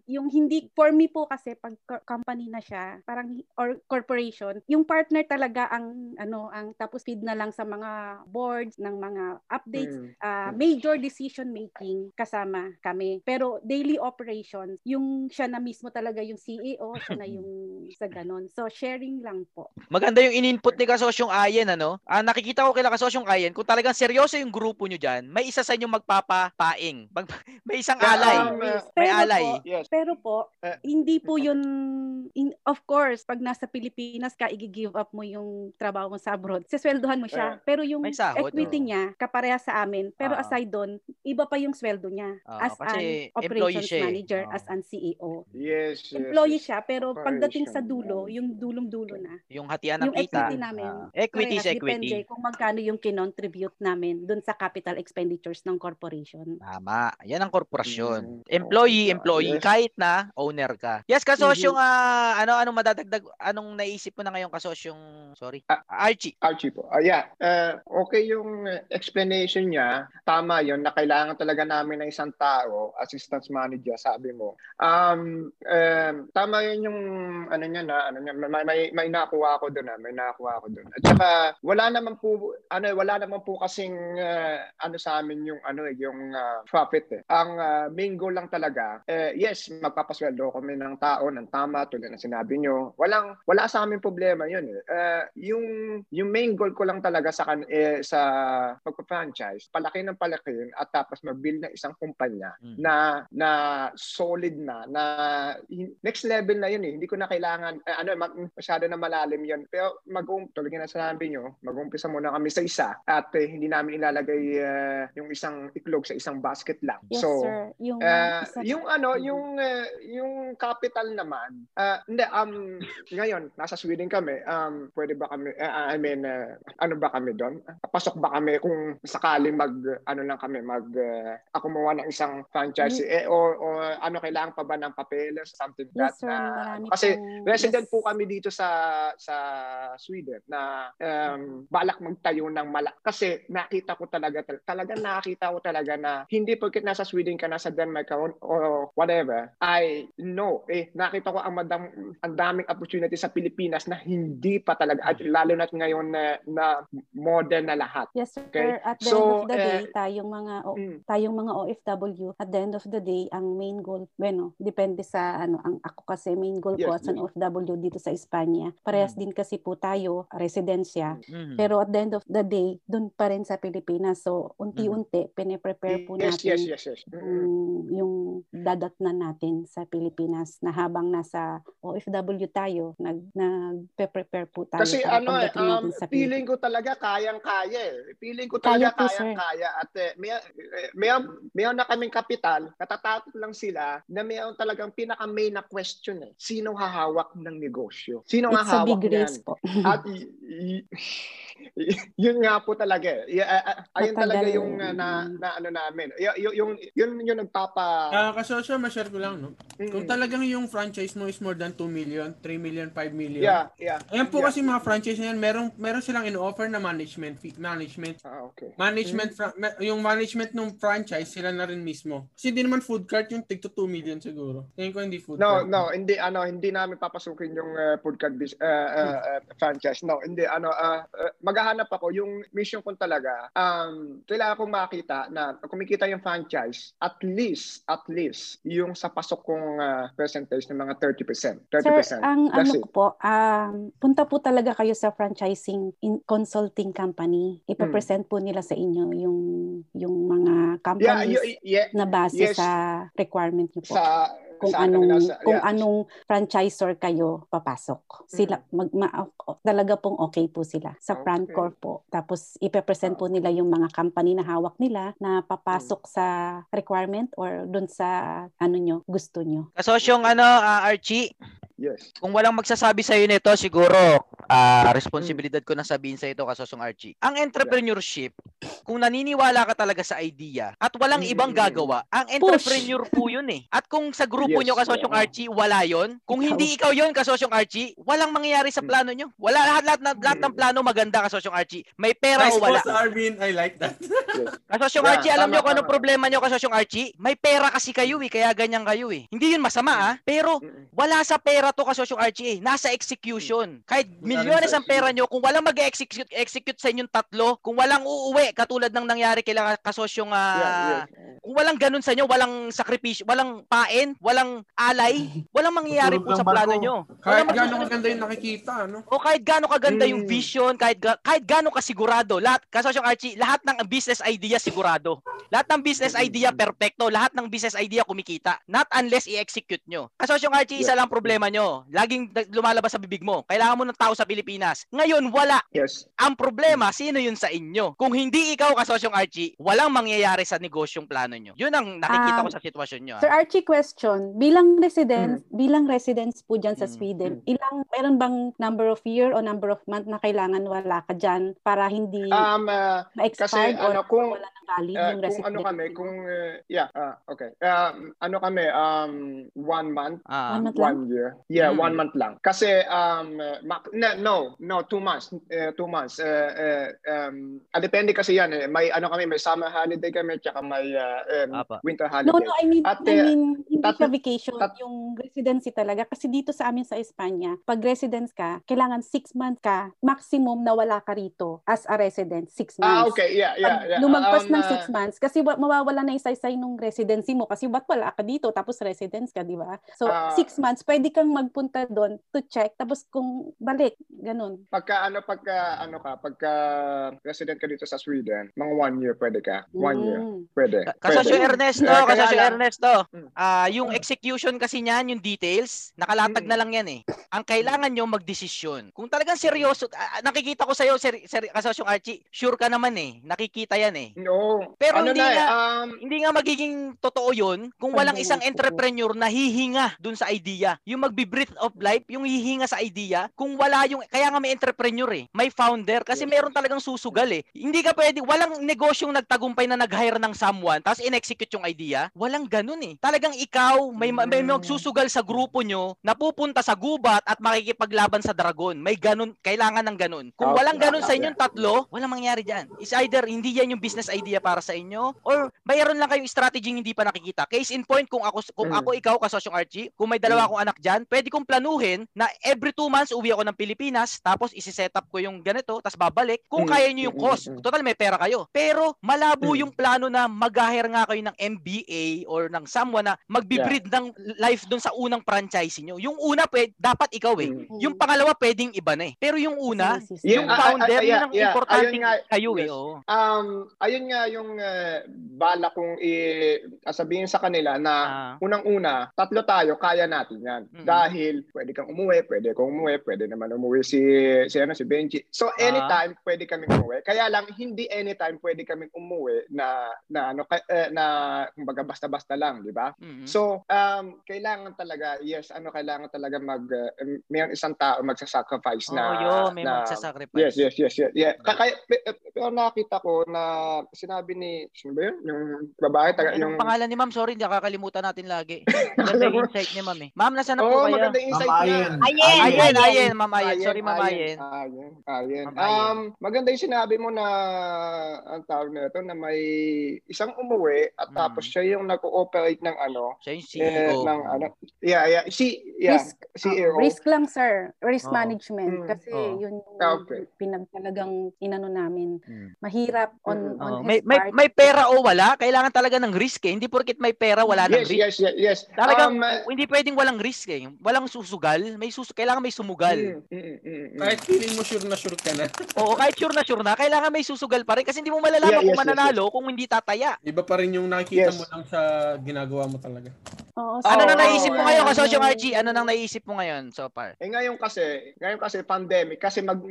Speaker 11: yung hindi for me po kasi pag company na siya, parang or corporation, yung partner talaga ang ano, ang tapos feed na lang sa mga boards ng mga updates,
Speaker 9: Mm.
Speaker 11: ah, major decision making kasama kami. Pero daily operations, yung siya na mismo talaga yung CEO, siya na yung sa ganon. So sharing lang po.
Speaker 2: Maganda yung in-input ni Kasosyong Ayen, ano? Ah, nakikita ko kila Kasosyong Ayen, kung talagang seryoso yung grupo nyo dyan, may isa sa inyo magpapapaing. Mag- may isang alay.
Speaker 9: um, uh,
Speaker 2: may
Speaker 11: Pero
Speaker 2: alay.
Speaker 11: po,
Speaker 9: Yes.
Speaker 11: pero po,
Speaker 9: Eh.
Speaker 11: hindi po yun, in, of course, pag nasa Pilipinas ka, i-give up mo yung trabaho mo sa abroad, sisweldohan mo siya.
Speaker 9: Eh,
Speaker 11: pero yung
Speaker 2: may sahod,
Speaker 11: equity niya, kapareha sa amin. Pero
Speaker 2: Ah.
Speaker 11: aside doon, iba pa yung sweldo niya.
Speaker 2: Oo,
Speaker 11: as
Speaker 2: kasi
Speaker 11: an operations
Speaker 2: siya
Speaker 11: manager,
Speaker 2: Oo.
Speaker 11: as an CEO.
Speaker 9: Yes, yes.
Speaker 11: Employee
Speaker 9: yes.
Speaker 11: siya, pero pagdating sa
Speaker 9: Operation,
Speaker 11: dulo, yung dulong-dulo na.
Speaker 2: Yung hatian ng
Speaker 11: Yung
Speaker 2: kita.
Speaker 11: equity namin,
Speaker 2: ah, equity is equity.
Speaker 11: Depende kung magkano yung kinontribute namin dun sa capital expenditures ng corporation.
Speaker 2: Tama. Yan ang korporasyon.
Speaker 9: Mm,
Speaker 2: Employee, employee,
Speaker 9: Yes.
Speaker 2: kahit na owner ka. Yes, kasosyong, ah, ano, ano madadagdag, anong naisip mo na ngayon, kasosyong, sorry,
Speaker 9: Ah.
Speaker 2: Archie.
Speaker 9: Archie po. Ah, yeah. Uh, okay yung explanation niya. Tama yon na kailangan talaga namin ng isang tao, assistant manager, sabi mo. Um, um, tama yun yung ano niya na, ano niya, may, may, may nakuha ako doon, ah, may nakuha ako doon. At saka wala naman po ano, wala naman po kasing uh, ano sa amin yung ano eh, yung uh, profit eh. Ang uh, main goal lang talaga, eh, yes, magpapasweldo kami ng tao ng tama tulad ng sinabi nyo. Walang wala sa amin problema yun eh. Uh, yung yung main goal ko lang talaga sa kan eh, sa pagpa-franchise, palaki ng palaki at tapos mag-build ng isang kumpanya
Speaker 2: Mm.
Speaker 9: na na solid na na next level na yun eh. Hindi ko na kailangan eh, ano ma- masyado na malalim yun. Pero mag tulad nga na sinabi nyo, mag-umpisa muna kami sa isa at eh, hindi namin ilalagay eh, yung isang iklog sa isang basket lang.
Speaker 11: Yes,
Speaker 9: so
Speaker 11: sir. Yung, isa-
Speaker 9: yung ano,
Speaker 11: Mhm.
Speaker 9: yung eh, yung capital naman. ah, hindi um ngayon nasa Sweden kami. Um pwede ba kami eh, I mean eh, ano ba kami doon? Pasok ba kami kung sakaling mag ano lang kami mag uh, kumuha ng isang franchise eh or, or ano kailangan pa ba ng papeles something
Speaker 11: Yes,
Speaker 9: that
Speaker 11: sir.
Speaker 9: na kasi
Speaker 11: pong-
Speaker 9: resident
Speaker 11: yes.
Speaker 9: po kami dito sa sa Sweden na um, balak magtayo ng malak kasi nakita ko talaga tal- talaga nakita ko talaga na hindi porket nasa Sweden ka nasa Denmark ka or, or whatever I know eh nakita ko ang madam ang daming opportunity sa Pilipinas na hindi pa talaga at lalo na ngayon na, na modern na lahat
Speaker 11: Yes, sir.
Speaker 9: Okay.
Speaker 11: At the
Speaker 9: So,
Speaker 11: end of the
Speaker 9: eh,
Speaker 11: day, tayong mga o-
Speaker 9: mm.
Speaker 11: tayong mga OFW, at the end of the day, ang main goal, bueno, depende sa ano, ang ako kasi main goal ko
Speaker 9: Yes,
Speaker 11: as an
Speaker 9: yes.
Speaker 11: OFW dito sa Espanya. Parehas din kasi po tayo, residensya.
Speaker 2: Mhm.
Speaker 11: Pero at the end of the day, dun pa rin sa Pilipinas. So, unti-unti, pine-prepare po
Speaker 9: yes
Speaker 11: natin
Speaker 9: yes yes yes Mm.
Speaker 11: yung, yung dadatnan natin sa Pilipinas na habang nasa OFW tayo, nag, nag-prepare po tayo
Speaker 9: Kasi ano eh, um,
Speaker 11: sa
Speaker 9: feeling ko talaga kayang-kaya eh. Feeling ko
Speaker 11: Kaya
Speaker 9: talaga kayang-kaya. At eh, may, eh, may, may na kaming kapital, natatakot lang sila na mayroon talagang pinaka-main na question eh. Sino hahawak ng negosyo? Sino
Speaker 11: It's a
Speaker 9: hahawak
Speaker 11: big
Speaker 9: niyan?
Speaker 11: race po.
Speaker 9: At y- y- yun nga po talaga eh. Y- ah, ayun
Speaker 11: Matagal.
Speaker 9: talaga yung uh, na, na ano namin. Y- y- yung, yun yung nagpapa...
Speaker 1: Ah, kasosyo, ma-share ko lang, no?
Speaker 9: Mm.
Speaker 1: Kung talagang yung franchise mo is more than 2 million, 3 million, 5 million.
Speaker 9: yeah, yeah.
Speaker 1: Ayan po
Speaker 9: yeah.
Speaker 1: kasi mga franchise na yan, meron, meron silang in-offer na management fee, management.
Speaker 9: Ah, okay.
Speaker 1: Management, fra- ma- yung management ng franchise, sila na rin mismo. Kasi hindi naman food cart yung tig to 2 million siguro. Tingin ko hindi food
Speaker 9: No,
Speaker 1: cart.
Speaker 9: no, hindi ano, hindi namin papasukin yung uh, food cart bis- uh, uh, uh, franchise. No, hindi ano, uh, uh, maghahanap ako yung mission ko talaga. Um, kailangan kong makita na kumikita yung franchise at least at least yung sa pasok kong uh, percentage ng mga 30%. 30%.
Speaker 11: Sir, ang
Speaker 9: That's
Speaker 11: ano
Speaker 9: it.
Speaker 11: ko po, um, punta po talaga kayo sa franchising in consulting company. Ipapresent po nila sa inyo yung yung mga
Speaker 9: Yeah,
Speaker 11: companies
Speaker 9: y- yeah,
Speaker 11: na base
Speaker 9: yes.
Speaker 11: sa requirement niyo po.
Speaker 9: sa
Speaker 11: kung
Speaker 9: sa
Speaker 11: anong
Speaker 9: kanila sa-
Speaker 11: kung
Speaker 9: yeah.
Speaker 11: anong franchisor kayo papasok. Sila mag, ma- talaga pong okay po sila sa
Speaker 9: Okay.
Speaker 11: Francor po. Tapos ipe-present po nila yung mga company na hawak nila na papasok sa requirement or dun sa ano nyo, gusto nyo.
Speaker 2: Kasosyong ano, ah, Archie,
Speaker 9: Yes.
Speaker 2: kung walang magsasabi sa nito, siguro ah, responsibilidad ko na sabihin sa ito, Kasosyong Archie. Ang entrepreneurship, kung naniniwala ka talaga sa idea at walang
Speaker 9: Mm,
Speaker 2: ibang
Speaker 9: mm, mm.
Speaker 2: gagawa, ang entrepreneur po yun eh. At kung sa grupo
Speaker 9: Yes,
Speaker 2: nyo, Kasosyong. Archie, wala yon. Kung hindi ikaw yon, Kasosyong Archie, walang mangyayari sa plano nyo. Wala lahat lahat, lahat, lahat ng plano maganda, Kasosyong Archie. May pera
Speaker 1: Nice
Speaker 2: o wala.
Speaker 1: boss, Arvin. I like that.
Speaker 2: Kasosyong
Speaker 9: Yeah,
Speaker 2: Archie, alam
Speaker 9: tama,
Speaker 2: nyo kung ano
Speaker 9: tama.
Speaker 2: problema nyo, Kasosyong Archie? May pera kasi kayo eh, kaya ganyan kayo eh. Hindi yun masama ah, pero wala sa pera to Kasosyong Archie eh. Nasa execution. Kahit
Speaker 1: Wala
Speaker 2: milyones ang pera nyo, kung walang mag-execute execute sa inyong tatlo, kung walang uuwi, katulad ng nangyari kila Kasosyong ah,
Speaker 9: Yeah, yeah.
Speaker 2: kung walang ganun sa inyo, walang sakripisyo, walang pain, walang alay, walang mangyayari po sa plano nyo.
Speaker 1: Kahit gano'ng kaganda yung nakikita, no?
Speaker 2: o kahit gaano kaganda yung
Speaker 9: Mm.
Speaker 2: vision, kahit ga- kahit gaano kasigurado, lahat kasosyong Archie, lahat ng business idea sigurado. Lahat ng business idea perpekto, lahat ng business idea kumikita. Not unless i-execute nyo. Kasosyong Archie, isa lang problema nyo. Laging lumalabas sa bibig mo. Kailangan mo ng tao sa Pilipinas. Ngayon, wala.
Speaker 9: Yes.
Speaker 2: Ang problema, sino yun sa inyo? Kung hindi ikaw, kasosyong Archie, walang mangyayari sa negosyong plano nyo. Yun ang nakikita
Speaker 11: Um,
Speaker 2: ko sa sitwasyon nyo. ah.
Speaker 11: Sir Archie, question. Bilang residents, bilang residents po dyan sa
Speaker 2: Mm,
Speaker 11: Sweden, ilang, meron bang number of year o number of month na kailangan wala ka dyan para hindi
Speaker 9: Um, ah,
Speaker 11: ma-expired
Speaker 9: kasi
Speaker 11: or
Speaker 9: ano, kung-
Speaker 11: wala ng valid
Speaker 9: ah,
Speaker 11: yung
Speaker 9: kung
Speaker 11: resident?
Speaker 9: ano kami, kung, uh, yeah, ah, okay. Um, ano kami, um, one month,
Speaker 2: Ah.
Speaker 11: One month lang?
Speaker 9: one year. Yeah,
Speaker 2: Mm.
Speaker 9: one month lang. Kasi, um, uh, mak- na- no, no, two months. Uh, two months. Uh, uh, um, ah, depende kasi yan eh. May ano kami, may summer holiday kami, tsaka may uh, um,
Speaker 2: Apa.
Speaker 9: winter holiday.
Speaker 11: No, no, I mean,
Speaker 9: At,
Speaker 11: I
Speaker 9: eh,
Speaker 11: mean, hindi
Speaker 9: tat-
Speaker 11: siya vacation,
Speaker 9: tat-
Speaker 11: yung residency talaga. Kasi dito sa amin sa Espanya, pag residence ka, kailangan six months ka, maximum na wala ka rito as a resident, six months.
Speaker 9: Ah, okay. Yeah, yeah.
Speaker 11: Pag
Speaker 9: yeah.
Speaker 11: lumagpas
Speaker 9: Um,
Speaker 11: ng
Speaker 9: uh,
Speaker 11: six months, kasi wa- mawawala na isa-isa nung residency mo kasi ba't wala ka dito tapos residence ka, di ba? So,
Speaker 9: Ah.
Speaker 11: six months, pwede kang magpunta doon to check tapos kung balik, ganun.
Speaker 9: Pagka ano pagka ano ka, pagka resident ka dito sa Sweden, mga one year pwede ka. One year.
Speaker 11: Mm.
Speaker 9: Pwede.
Speaker 2: Ka- Kasosyo
Speaker 9: pwede.
Speaker 2: Ernesto,
Speaker 9: kaya
Speaker 2: kasosyo
Speaker 9: lang-
Speaker 2: Ernesto.
Speaker 9: Mm.
Speaker 2: Ah, yung execution kasi niyan, yung details, nakalatag
Speaker 9: Mm.
Speaker 2: na lang yan eh. Ang kailangan nyo magdesisyon. Kung talagang seryoso, ah, nakikita ko sa iyo, ser, ser, kasosyong Archie, sure ka naman eh. Nakikita yan eh.
Speaker 9: No.
Speaker 2: Pero
Speaker 9: ano
Speaker 2: hindi
Speaker 9: na,
Speaker 2: nga-
Speaker 9: um,
Speaker 2: Hindi nga magiging totoo yun kung walang isang entrepreneur na hihinga dun sa idea. Yung magbi-breath of life, yung hihinga sa idea, kung wala yung, kaya nga may entrepreneur eh. May founder, kasi meron talagang susugal eh. Hindi ka pwede, walang negosyong nagtagumpay na nag-hire ng someone, tapos in-execute yung idea. Walang ganun eh. Talagang ikaw, may, may magsusugal sa grupo nyo, na pupunta sa gubat at makikipaglaban sa dragon. May ganun, kailangan ng ganun. Kung
Speaker 9: Okay,
Speaker 2: walang ganun sa inyong tatlo, walang mangyari dyan. It's either hindi yan yung business idea para sa inyo, or mayroon lang kayong strategy hindi pa nakikita. Case in point, kung ako, kung
Speaker 9: Mm.
Speaker 2: ako ikaw, kasosyong Archie, kung may dalawa akong anak dyan, pwede kong planuhin na every two months uwi ako ng Pilipinas, tapos isi-set up ko yung ganito, tapos babalik. Kung
Speaker 9: Mm,
Speaker 2: kaya nyo yung
Speaker 9: mm,
Speaker 2: cost.
Speaker 9: mm, mm.
Speaker 2: Total, may pera kayo. Pero malabo
Speaker 9: Mm.
Speaker 2: yung plano na mag-hire nga kayo ng MBA or ng someone na magbi-breed ng life dun sa unang franchise nyo. Yung una, pwede, dapat ikaw eh.
Speaker 9: Mm.
Speaker 2: Yung pangalawa, pwedeng iba na eh. Pero yung una,
Speaker 9: Yeah,
Speaker 2: yung
Speaker 9: ah, ah,
Speaker 2: founder,
Speaker 9: ah,
Speaker 2: yun
Speaker 9: yeah,
Speaker 2: ang
Speaker 9: yeah.
Speaker 2: importante
Speaker 9: nga,
Speaker 2: kayo eh.
Speaker 9: yes.
Speaker 2: oo.
Speaker 9: Um, ayun nga yung uh, bala kong i- sabihin sa kanila na
Speaker 2: Ah.
Speaker 9: unang-una, tatlo tayo, kaya natin yan.
Speaker 2: Mm.
Speaker 9: Dahil pwede kang umuwi, pwede kong umuwi, pwede naman umuwi si, si, ano, si Benji. So
Speaker 2: Ah.
Speaker 9: anytime pwede kaming umuwi. Kaya lang, hindi anytime pwede kaming umuwi na, na ano, ka- eh, na, kumbaga basta-basta lang, di ba?
Speaker 2: Mhm.
Speaker 9: So, um, kailangan talaga, yes, ano, kailangan talaga mag, uh, mayroon isang tao magsasacrifice na,
Speaker 2: Oo, yun, may
Speaker 9: na
Speaker 2: magsasacrifice.
Speaker 9: Yes, yes, yes, yes. Yeah. Kaya, pe- pe- pero nakita ko na sinabi ni, sino ba yun? Yung babae, taga,
Speaker 2: Anong
Speaker 9: yung...
Speaker 2: pangalan ni ma'am? Sorry, hindi nakakalimutan natin lagi. Maganda yung insight ni ma'am eh. Ma'am, nasaan na po
Speaker 9: Oo,
Speaker 2: kayo?
Speaker 9: maganda yung insight
Speaker 4: Ma'am
Speaker 9: niya.
Speaker 4: Ayen.
Speaker 3: Ayen,
Speaker 2: Ayen,
Speaker 3: ayen.
Speaker 2: ayen, ma'am Ayen. Sorry, ma'am Ayen.
Speaker 9: Ayen, ayen. Um, maganda yung sinabi mo na ang tawag na ito na may isang umuwi at
Speaker 2: Mm.
Speaker 9: tapos siya yung nag-ooperate ng ano,
Speaker 2: Siya yung
Speaker 9: eh,
Speaker 2: CEO.
Speaker 9: ng ano, yeah, yeah, si, yeah,
Speaker 11: Risk,
Speaker 9: CEO.
Speaker 11: Ah, risk lang, sir. Risk
Speaker 2: Oo.
Speaker 11: management.
Speaker 9: Mm.
Speaker 11: Kasi
Speaker 2: Oo.
Speaker 11: yun yung
Speaker 9: Okay.
Speaker 11: Pinag talagang inano namin.
Speaker 2: Mm.
Speaker 11: Mahirap on,
Speaker 9: Mm.
Speaker 11: on his
Speaker 2: may, may,
Speaker 11: part.
Speaker 2: may pera o wala, kailangan talaga ng risk eh. Hindi porkit may pera, wala ng
Speaker 9: Yes,
Speaker 2: risk.
Speaker 9: yes, yes, yes.
Speaker 2: Talagang,
Speaker 9: Um, uh,
Speaker 2: hindi pwedeng walang risk eh. Walang susugal. May sus kailangan may sumugal.
Speaker 9: mm, mm, mm, mm.
Speaker 1: Kahit feeling mo sure na sure ka na.
Speaker 2: Oo, kahit sure na sure na, kailangan may susugal pa rin kasi hindi mo malalaman
Speaker 9: Yeah,
Speaker 2: kung
Speaker 9: yes, yes,
Speaker 2: mananalo kung hindi tataya.
Speaker 1: Iba pa rin yung nakikita
Speaker 9: Yes.
Speaker 1: mo lang sa ginagawa mo talaga.
Speaker 11: Oo,
Speaker 2: Ano
Speaker 9: Oo,
Speaker 2: nang naisip mo ngayon,
Speaker 9: oo.
Speaker 2: kasosyong Archie? Ano nang naisip mo ngayon so far?
Speaker 9: Eh ngayon kasi, ngayon kasi pandemic kasi mag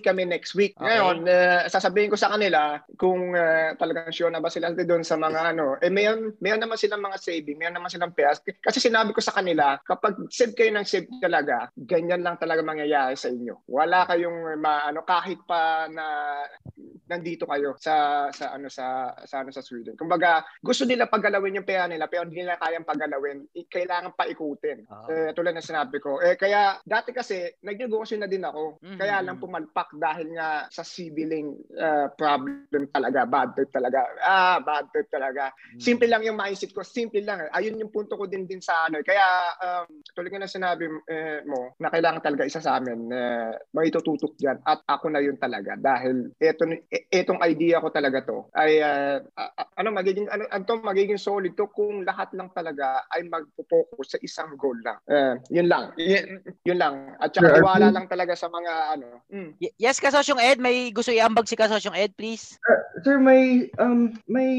Speaker 9: magmi-meet kami next week.
Speaker 2: Okay.
Speaker 9: Ngayon, eh, sasabihin ko sa kanila kung eh, talagang sure na ba sila doon sa mga ano. Eh mayon mayon naman silang mga saving, mayon naman silang payas. Kasi sinabi ko sa kanila, kapag save kayo ng save talaga, ganyan lang talaga mangyayari sa inyo. Wala kayong ma, ano kahit pa na nandito kayo sa sa ano sa sa ano sa Sweden. Kumbaga, gusto nila paggalawin yung pera nila pero hindi nila kayang paggalawin. Kailangan paikutin.
Speaker 2: Ah.
Speaker 9: Eh, tulad na sinabi ko. Eh kaya dati kasi nagnegosyo na din ako.
Speaker 2: Mhm.
Speaker 9: Kaya lang pumalpak dahil nga sa civiling uh, problem talaga, bad trip talaga. Ah, bad trip talaga.
Speaker 2: Mm.
Speaker 9: Simple lang yung mindset ko, simple lang. Ayun yung punto ko din din sa ano. Kaya um, nga na sinabi eh, mo na kailangan talaga isa sa amin eh, may tututok diyan at ako na yun talaga dahil eto e- etong idea ko talaga to ay ah, ah, ah, ano magiging ano anto magiging solid to kung lahat lang talaga ay magpo-focus sa isang goal lang. Eh, yun lang. Yun, yun lang. At saka
Speaker 12: Sir,
Speaker 9: tiwala lang talaga sa mga ano. Mm.
Speaker 2: Yes, kasosyong Ed, may gusto iambag si kasosyong Ed, please.
Speaker 12: Sir, may um may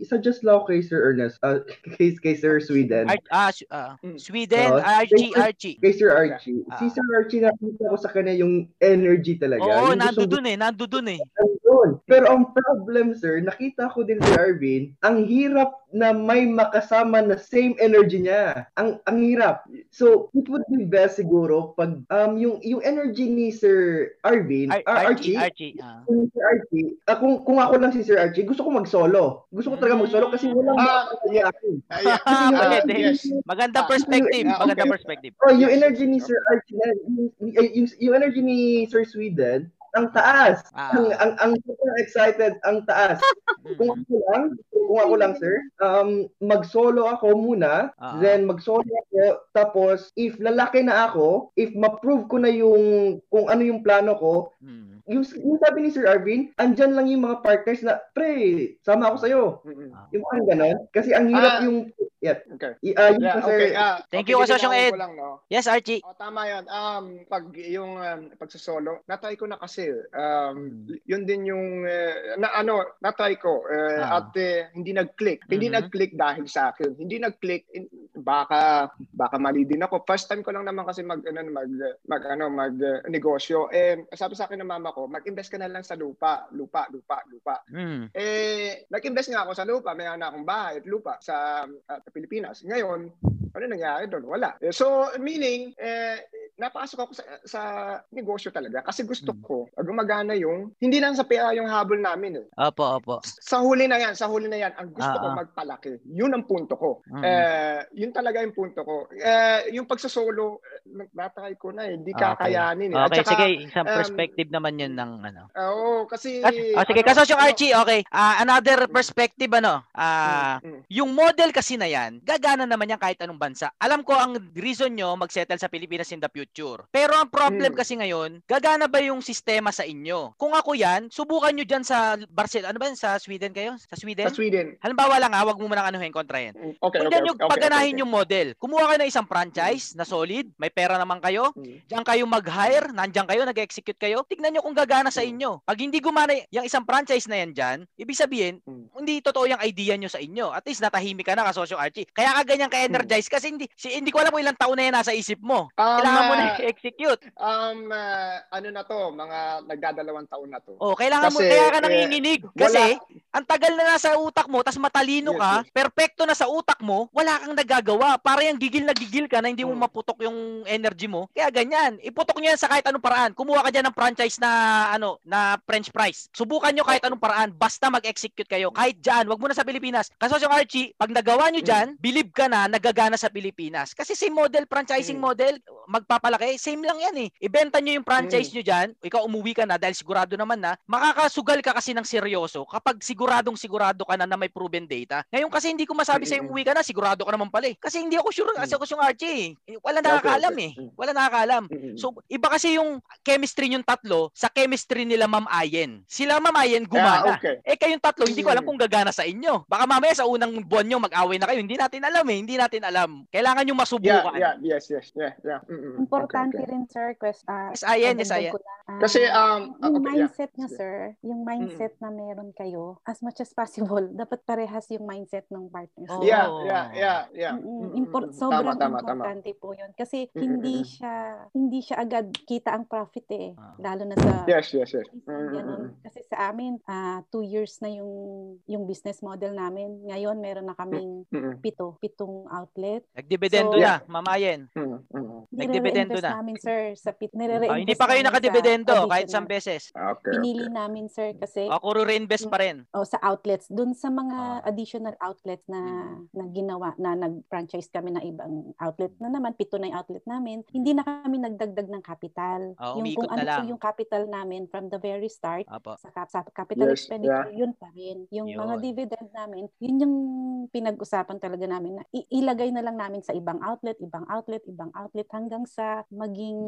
Speaker 12: suggest ako kay Sir Ernest, uh, kay, kay Sir Sweden.
Speaker 2: Ar- ah, Su- ah,
Speaker 9: Mm.
Speaker 2: Sweden,
Speaker 12: Oo.
Speaker 2: Archie,
Speaker 12: Kay-
Speaker 2: Archie.
Speaker 12: Kay Sir Archie.
Speaker 2: Ah.
Speaker 12: Si Sir Archie, nakita ko sa kanya yung energy talaga.
Speaker 2: Oo,
Speaker 12: Yung
Speaker 2: nando dun eh, nando dun eh.
Speaker 12: Nandun. Pero ang problem, sir, nakita ko din si Arvin, ang hirap na may makasama na same energy niya. Ang ang hirap. So, it would be best siguro pag um yung yung energy ni Sir Arvin,
Speaker 2: Ar-
Speaker 12: ah,
Speaker 2: Archie,
Speaker 12: Archie,
Speaker 2: Archie. ah.
Speaker 12: kung si Archie, ah, kung, kung ako lang si Sir Archie, gusto ko mag-solo. Gusto ko talaga mag-solo kasi
Speaker 9: Ah,
Speaker 12: makakaya ako.
Speaker 9: Ah, yeah.
Speaker 2: Ah,
Speaker 9: Ah,
Speaker 2: pwede.
Speaker 9: yes.
Speaker 2: Magandang
Speaker 9: Ah,
Speaker 2: perspective, magandang
Speaker 9: okay.
Speaker 2: perspective.
Speaker 12: Oh, yung energy ni. Sir Archie, yung, yung, yung energy ni Sir Sweden, ang taas.
Speaker 2: Ah.
Speaker 12: Ang, ang, ang super excited, ang taas. kung ako lang, kung ako lang, sir, um, mag-solo ako muna,
Speaker 2: Ah.
Speaker 12: then mag-solo ako, tapos, if lalaki na ako, if ma-prove ko na yung, kung ano yung plano ko,
Speaker 2: Mm.
Speaker 12: Yung, yung sabi ni Sir Arvin, andyan lang yung mga partners na, pre, sama ako sa'yo.
Speaker 9: Mm-mm.
Speaker 12: Yung parang ganon. Kasi ang hirap
Speaker 9: Ah.
Speaker 12: yung, yeah,
Speaker 9: Okay.
Speaker 12: i- ah, yung
Speaker 9: Yeah,
Speaker 12: pa, sir,
Speaker 9: okay. Ah,
Speaker 2: Thank
Speaker 9: okay,
Speaker 2: you,
Speaker 9: linawin
Speaker 2: Ed.
Speaker 9: lang, no?
Speaker 2: Yes, Archie.
Speaker 9: Oh, tama 'yan. Um pag yung um, pagsosolo, na-try ko na kasi um yun din yung eh, na ano, na-try ko eh,
Speaker 2: Ah.
Speaker 9: at eh, hindi nag-click. Hindi
Speaker 2: Mhm.
Speaker 9: nag-click dahil sa akin. Hindi nag-click in- baka baka mali din ako. First time ko lang naman kasi mag ano mag mag ano mag eh, negosyo. Eh sabi sa akin ng mama ko, mag-invest ka na lang sa lupa, lupa, lupa, lupa.
Speaker 2: Mm.
Speaker 9: Eh, nag-invest nga ako sa lupa. May na akong bahay at lupa sa uh, Pilipinas. Ngayon, ano nangyari doon? Wala. Eh, So, meaning, eh, napasok ako sa, sa negosyo talaga kasi gusto
Speaker 2: Mm.
Speaker 9: ko uh, gumagana yung, hindi lang sa pera yung habol namin eh.
Speaker 2: Opo, opo.
Speaker 9: Sa huli na yan, sa huli na yan, ang gusto
Speaker 2: Ah,
Speaker 9: ko
Speaker 2: ah.
Speaker 9: magpalaki. Yun ang punto ko.
Speaker 2: Mm.
Speaker 9: Eh, yun talaga yung punto ko. Eh, yung pagsosolo, eh, natry ko na eh. Hindi
Speaker 2: Okay.
Speaker 9: kakayanin eh. At
Speaker 2: Okay,
Speaker 9: saka,
Speaker 2: sige, isang
Speaker 9: um,
Speaker 2: perspective naman yun ng ano.
Speaker 9: Oo, kasi...
Speaker 2: Kas- oh, sige,
Speaker 9: ano,
Speaker 2: kasosyong
Speaker 9: ano-
Speaker 2: Archie, okay. Ah, another perspective, ano, ah,
Speaker 9: Mm, mm.
Speaker 2: yung model kasi na yan, gagana naman yan kahit anong bansa. Alam ko ang reason nyo mag-settle sa Pilipinas in the future. Pero ang problem
Speaker 9: Mm.
Speaker 2: kasi ngayon, gagana ba yung sistema sa inyo? Kung ako yan, subukan nyo dyan sa Barcelona, ano ba yun, sa Sweden kayo? Sa Sweden?
Speaker 9: Sa Sweden.
Speaker 2: Halimbawa lang ha, wag mo munang anuhin, kontrahin.
Speaker 9: Mm, Okay,
Speaker 2: Kung
Speaker 9: okay,
Speaker 2: dyan yung
Speaker 9: okay, okay,
Speaker 2: paganahin
Speaker 9: okay.
Speaker 2: yung model, kumuha kayo ng isang franchise na solid, may pera naman kayo,
Speaker 9: Mm.
Speaker 2: Diyan kayo mag-hire, nandiyan kayo, nag-execute kayo. Tignan nyo kung gagana sa
Speaker 9: Mm.
Speaker 2: inyo. Pag hindi gumana yung isang franchise na yan dyan, ibig sabihin,
Speaker 9: Mm.
Speaker 2: hindi totoo yung idea nyo sa inyo. At least natahimik ka na kasosyo Archie. Kaya ka ganyan ka-energize kasi hindi, si, hindi ko alam kung ilang taon na yan nasa isip mo.
Speaker 9: Um,
Speaker 2: Kailangan mo na
Speaker 9: ah,
Speaker 2: i-execute.
Speaker 9: Um, ah, ano na to, mga nagdadalawang taon na to.
Speaker 2: Oh, kailangan mo,
Speaker 9: Kasi,
Speaker 2: kaya ka
Speaker 9: eh,
Speaker 2: nanginginig.
Speaker 9: wala-
Speaker 2: Kasi, ang tagal na nasa utak mo, tas matalino
Speaker 9: Yes,
Speaker 2: ka,
Speaker 9: yes.
Speaker 2: perfecto na sa utak mo, wala kang nagagawa. Para yung gigil na gigil ka na hindi mo
Speaker 9: Mm.
Speaker 2: maputok yung energy mo. Kaya ganyan. Iputok nyo yan sa kahit anong paraan. Kumuha ka dyan ng franchise na, ano, na French fries. Subukan nyo kahit anong paraan. Basta mag-execute kayo. Kahit dyan, wag mo na sa Pilipinas. Kaso yung Archie, pag nagawa nyo dyan, believe ka na, nagagana sa Pilipinas. Kasi same model, franchising
Speaker 9: Mm.
Speaker 2: model, magpapalaki, same lang yan eh. Ibenta nyo yung franchise nyo dyan, ikaw umuwi ka na dahil sigurado naman na, makakasugal ka kasi ng seryoso kapag siguradong sigurado ka na na may proven data. Ngayon kasi hindi ko masabi sa'yo
Speaker 9: Mm-mm.
Speaker 2: umuwi ka na, sigurado ka naman pala eh. Kasi hindi ako sure kasi
Speaker 9: Mm.
Speaker 2: ako yung Archie eh. Wala nakakaalam
Speaker 9: okay.
Speaker 2: eh.
Speaker 9: Mm.
Speaker 2: Wala nakakaalam.
Speaker 9: Mm-mm.
Speaker 2: So, iba kasi yung chemistry yung tatlo sa chemistry nila Ma'am Ayen. Sila Ma'am Ayen gumana.
Speaker 9: okay.
Speaker 2: Eh kayong tatlo, hindi ko alam
Speaker 9: Mm.
Speaker 2: kung gagana sa inyo. Baka mamaya sa unang buwan nyo mag-away na kayo. Hindi natin alam eh. Hindi natin alam. Kailangan nyo
Speaker 9: Yeah,
Speaker 2: masubukan.
Speaker 9: yeah, yes, yes, yeah, yeah. Mm.
Speaker 11: Importante
Speaker 9: Okay, okay.
Speaker 11: rin sir, quest, ah,
Speaker 2: Yes, Ayan, yes,
Speaker 11: dadagdag
Speaker 2: Ayan.
Speaker 11: ko lang. Ah,
Speaker 9: Kasi, um, ah,
Speaker 11: yung
Speaker 9: okay, yeah.
Speaker 11: mindset nyo sir, yung mindset na meron kayo, as much as possible, dapat parehas yung mindset ng partners.
Speaker 2: Oh.
Speaker 9: Yeah, yeah, yeah, yeah.
Speaker 11: Mm,
Speaker 9: Mm,
Speaker 11: import, sobrang
Speaker 9: tama, tama, tama.
Speaker 11: importante po yun. Kasi
Speaker 9: Mm,
Speaker 11: hindi siya hindi siya agad kita ang profit eh.
Speaker 2: Ah.
Speaker 11: Lalo na sa
Speaker 9: Yes, yes, yes. Mm, mm,
Speaker 11: ganun.
Speaker 9: mm.
Speaker 11: Kasi sa amin, ah two years na yung yung business model namin. Ngayon, meron na kaming
Speaker 9: Mm, mm.
Speaker 11: pito, pitong outlet.
Speaker 2: Nagdividendo
Speaker 11: So,
Speaker 2: na, mamayen.
Speaker 9: Mm, mm.
Speaker 2: Nagdividendo na.
Speaker 11: namin, sir, sa pit.
Speaker 2: Ah,
Speaker 11: Nire-reinvest
Speaker 2: hindi pa kayo nakadividendo kahit isang beses.
Speaker 9: Okay,
Speaker 11: Pinili
Speaker 9: okay.
Speaker 11: namin, sir, kasi
Speaker 2: Ako reinvest pa rin.
Speaker 11: o sa outlets dun sa mga
Speaker 2: Ah.
Speaker 11: additional outlets na na ginawa na nag-franchise kami ng ibang outlet na naman pito na yung outlet namin hindi na kami nagdagdag ng capital
Speaker 2: Ah,
Speaker 11: yung kung
Speaker 2: na
Speaker 11: ano po
Speaker 2: lang.
Speaker 11: yung capital namin from the very start
Speaker 2: Apo.
Speaker 11: sa, sa capital
Speaker 9: Yes,
Speaker 11: expenditure yun pa rin yung mga
Speaker 2: Yun.
Speaker 11: dividend namin yun yung pinag-usapan talaga namin na ilagay na lang namin sa ibang outlet ibang outlet ibang outlet hanggang sa maging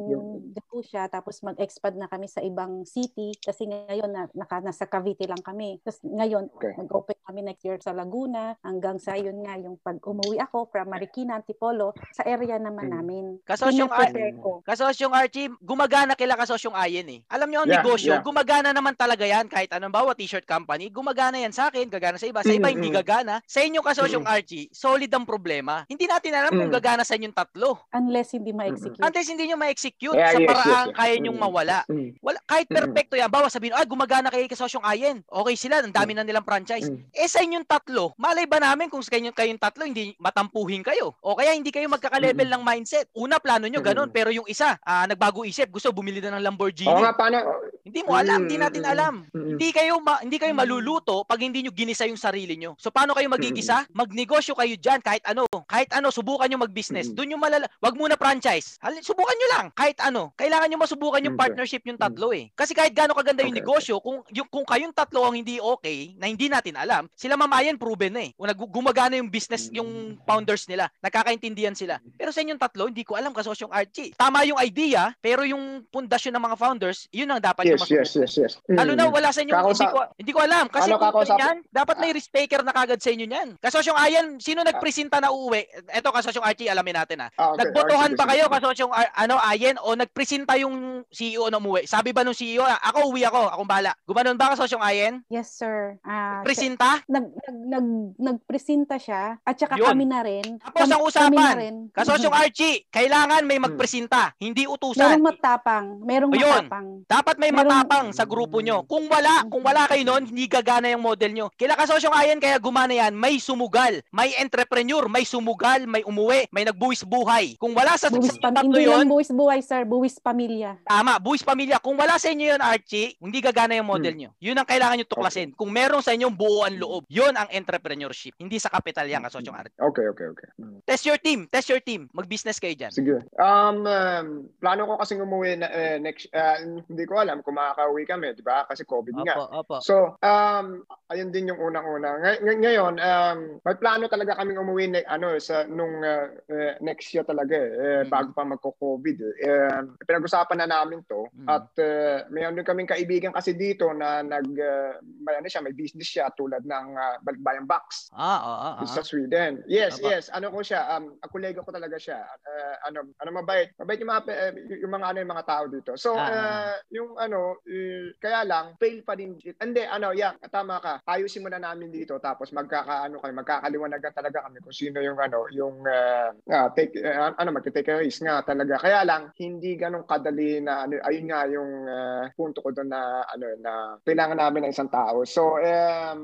Speaker 11: gapo siya tapos mag-expand na kami sa ibang city kasi ngayon na, naka, nasa Cavite lang kami tapos ngayon
Speaker 9: Okay.
Speaker 11: mag-open kami next year sa Laguna hanggang sa yun nga yung pag umuwi ako from Marikina, Antipolo sa area naman
Speaker 9: Mm.
Speaker 11: namin
Speaker 2: Kasosyong
Speaker 11: ko
Speaker 2: Kasosyong Archie, gumagana kila kasosyong Ayen eh. Alam niyo ang
Speaker 9: Yeah,
Speaker 2: negosyo,
Speaker 9: yeah.
Speaker 2: gumagana naman talaga yan kahit anong bawa t-shirt company, gumagana yan sa akin, gagana sa iba. Sa iba
Speaker 9: Mm,
Speaker 2: hindi gagana. Sa inyo kasosyong Archie, solid ang problema. Hindi natin alam kung
Speaker 9: Mm.
Speaker 2: gagana sa inyong tatlo.
Speaker 11: unless hindi ma-execute
Speaker 2: Unless hindi nyo ma-execute
Speaker 9: Yeah,
Speaker 2: sa
Speaker 9: yes,
Speaker 2: paraan
Speaker 9: yes, yes.
Speaker 2: kaya
Speaker 9: Mm.
Speaker 2: mawala.
Speaker 9: Mm.
Speaker 2: Wala, kahit
Speaker 9: Mm.
Speaker 2: perfecto yan. Bawa sabihin, ay gumagana kay kasosyong Ayen. Okay sila, ang dami na nilang franchise.
Speaker 9: Mm.
Speaker 2: Eh sa inyong tatlo, malay ba namin kung sa kayong, kayong tatlo hindi matampuhin kayo? O kaya hindi kayo magkaka-level ng mindset. Una, plano nyo ganun. Pero yung isa, ah, nagbago isip, gusto bumili na ng Lamborghini.
Speaker 9: Oo nga, paano?
Speaker 2: Hindi mo alam, hindi
Speaker 9: Mm,
Speaker 2: natin
Speaker 9: mm,
Speaker 2: alam.
Speaker 9: mm, mm.
Speaker 2: Hindi kayo ma- hindi kayo maluluto pag hindi nyo ginisa yung sarili nyo. So paano kayo magigisa? Magnegosyo kayo diyan kahit ano. Kahit ano, subukan nyo mag-business.
Speaker 9: Mm.
Speaker 2: Doon yung malala. Wag muna franchise. Hal- Subukan nyo lang kahit ano. Kailangan nyo masubukan yung partnership yung tatlo eh. Kasi kahit gaano kaganda yung
Speaker 9: Okay,
Speaker 2: negosyo, kung yung kung kayong tatlo ang hindi okay, na hindi natin alam, sila mamayan proven na eh. Kung gumagana yung business yung founders nila, nagkakaintindihan sila. Pero sa inyong tatlo, hindi ko alam kasosyong Archie. Tama yung idea, pero yung pundasyon ng mga founders, yun ang dapat
Speaker 9: Yes,
Speaker 2: yung masubukan.
Speaker 9: yes, yes, yes.
Speaker 2: Lalo
Speaker 9: Mm.
Speaker 2: na wala sa inyo,
Speaker 9: Kakausa-
Speaker 2: hindi ko, hindi ko alam. Kasi
Speaker 9: Ano
Speaker 2: kung ganyan, dapat may risk taker na kagad sa inyo niyan. Kasosyong Ayan, sino nagpresenta na uuwi? Eto kasosyong Archie, alamin natin ha.
Speaker 9: Ah, okay.
Speaker 2: Nagbotohan ba kayo
Speaker 9: sige.
Speaker 2: kasosyong Ar- ano Ayen o nagpresenta yung CEO na umuwi? Sabi ba nung CEO, "Ah, ako uwi ako, akong bahala. Gumanon ba kasosyong Ayen?
Speaker 11: yes sir Ah,
Speaker 2: Presenta?
Speaker 11: nag, nag, nag, nagpresenta siya at saka
Speaker 2: Yun.
Speaker 11: kami na rin
Speaker 2: Tapos
Speaker 11: Kami-
Speaker 2: ang usapan,
Speaker 11: na rin.
Speaker 2: kasosyong Archie, kailangan may magpresenta, hindi
Speaker 11: merong
Speaker 2: utusan.
Speaker 11: matapang merong
Speaker 2: Ayun.
Speaker 11: matapang
Speaker 2: Dapat may
Speaker 11: Merong-
Speaker 2: matapang sa grupo nyo. Kung wala, kung wala kayo noon, hindi gagana yung model nyo. Kila kasosyong ayan, kaya gumana yan, may sumugal, may entrepreneur, may sumugal, may umuwi, may nagbuwis buhay. Kung wala sa, sa
Speaker 11: pam
Speaker 2: tatlo
Speaker 11: hindi
Speaker 2: yun,
Speaker 11: lang buwis buhay sir buwis pamilya
Speaker 2: tama, buwis pamilya. Kung wala sa inyo yun, Archie, hindi gagana yung model nyo. Yun ang kailangan nyo tuklasin. Kung meron sa inyong buuan loob, yun ang entrepreneurship. Hindi sa kapital yan, kasosyong Archie.
Speaker 9: Okay, okay, okay. Mm.
Speaker 2: Test your team, test your team. Mag-business kayo dyan.
Speaker 9: Sige. Um, um, plano ko kasing umuwi na, eh, next, uh, hindi ko alam kung makakauwi kami, di ba? Kasi COVID nga.
Speaker 2: Opo, opo.
Speaker 9: So, um, ayun din yung unang-una. Ngay- ngay- ngayon, um, may plano talaga kaming umuwi ne- ano, sa, nung uh, uh, next year talaga eh, eh,
Speaker 2: Mm.
Speaker 9: Bago pa magko-COVID. Eh. Um, pinag-usapan na namin to
Speaker 2: Mm.
Speaker 9: at uh, mayroon din kaming kaibigan kasi dito na nag, uh, may, ano siya, may business siya tulad ng uh, Balikbayan Box
Speaker 2: Ah, oo, oo.
Speaker 9: sa Sweden. Yes,
Speaker 2: Tama.
Speaker 9: yes. Ano ko siya, um, kolega ko talaga siya. Uh, ano, ano mabait. Mabait yung mga, eh, yung mga ano yung mga tao dito. So,
Speaker 2: Ah,
Speaker 9: uh, yung ano, eh, kaya lang, fail pa din. Hindi, ano, yeah, tama ka. Ayusin mo na namin dito tapos magkakaano kami, magkakaliwanagan talaga kami kung sino yung ano, yung uh, ah, take uh, ano magte-take a risk nga talaga. Kaya lang hindi ganun kadali na ano, ayun nga yung uh, punto ko doon na ano na kailangan namin ng isang tao. So, um,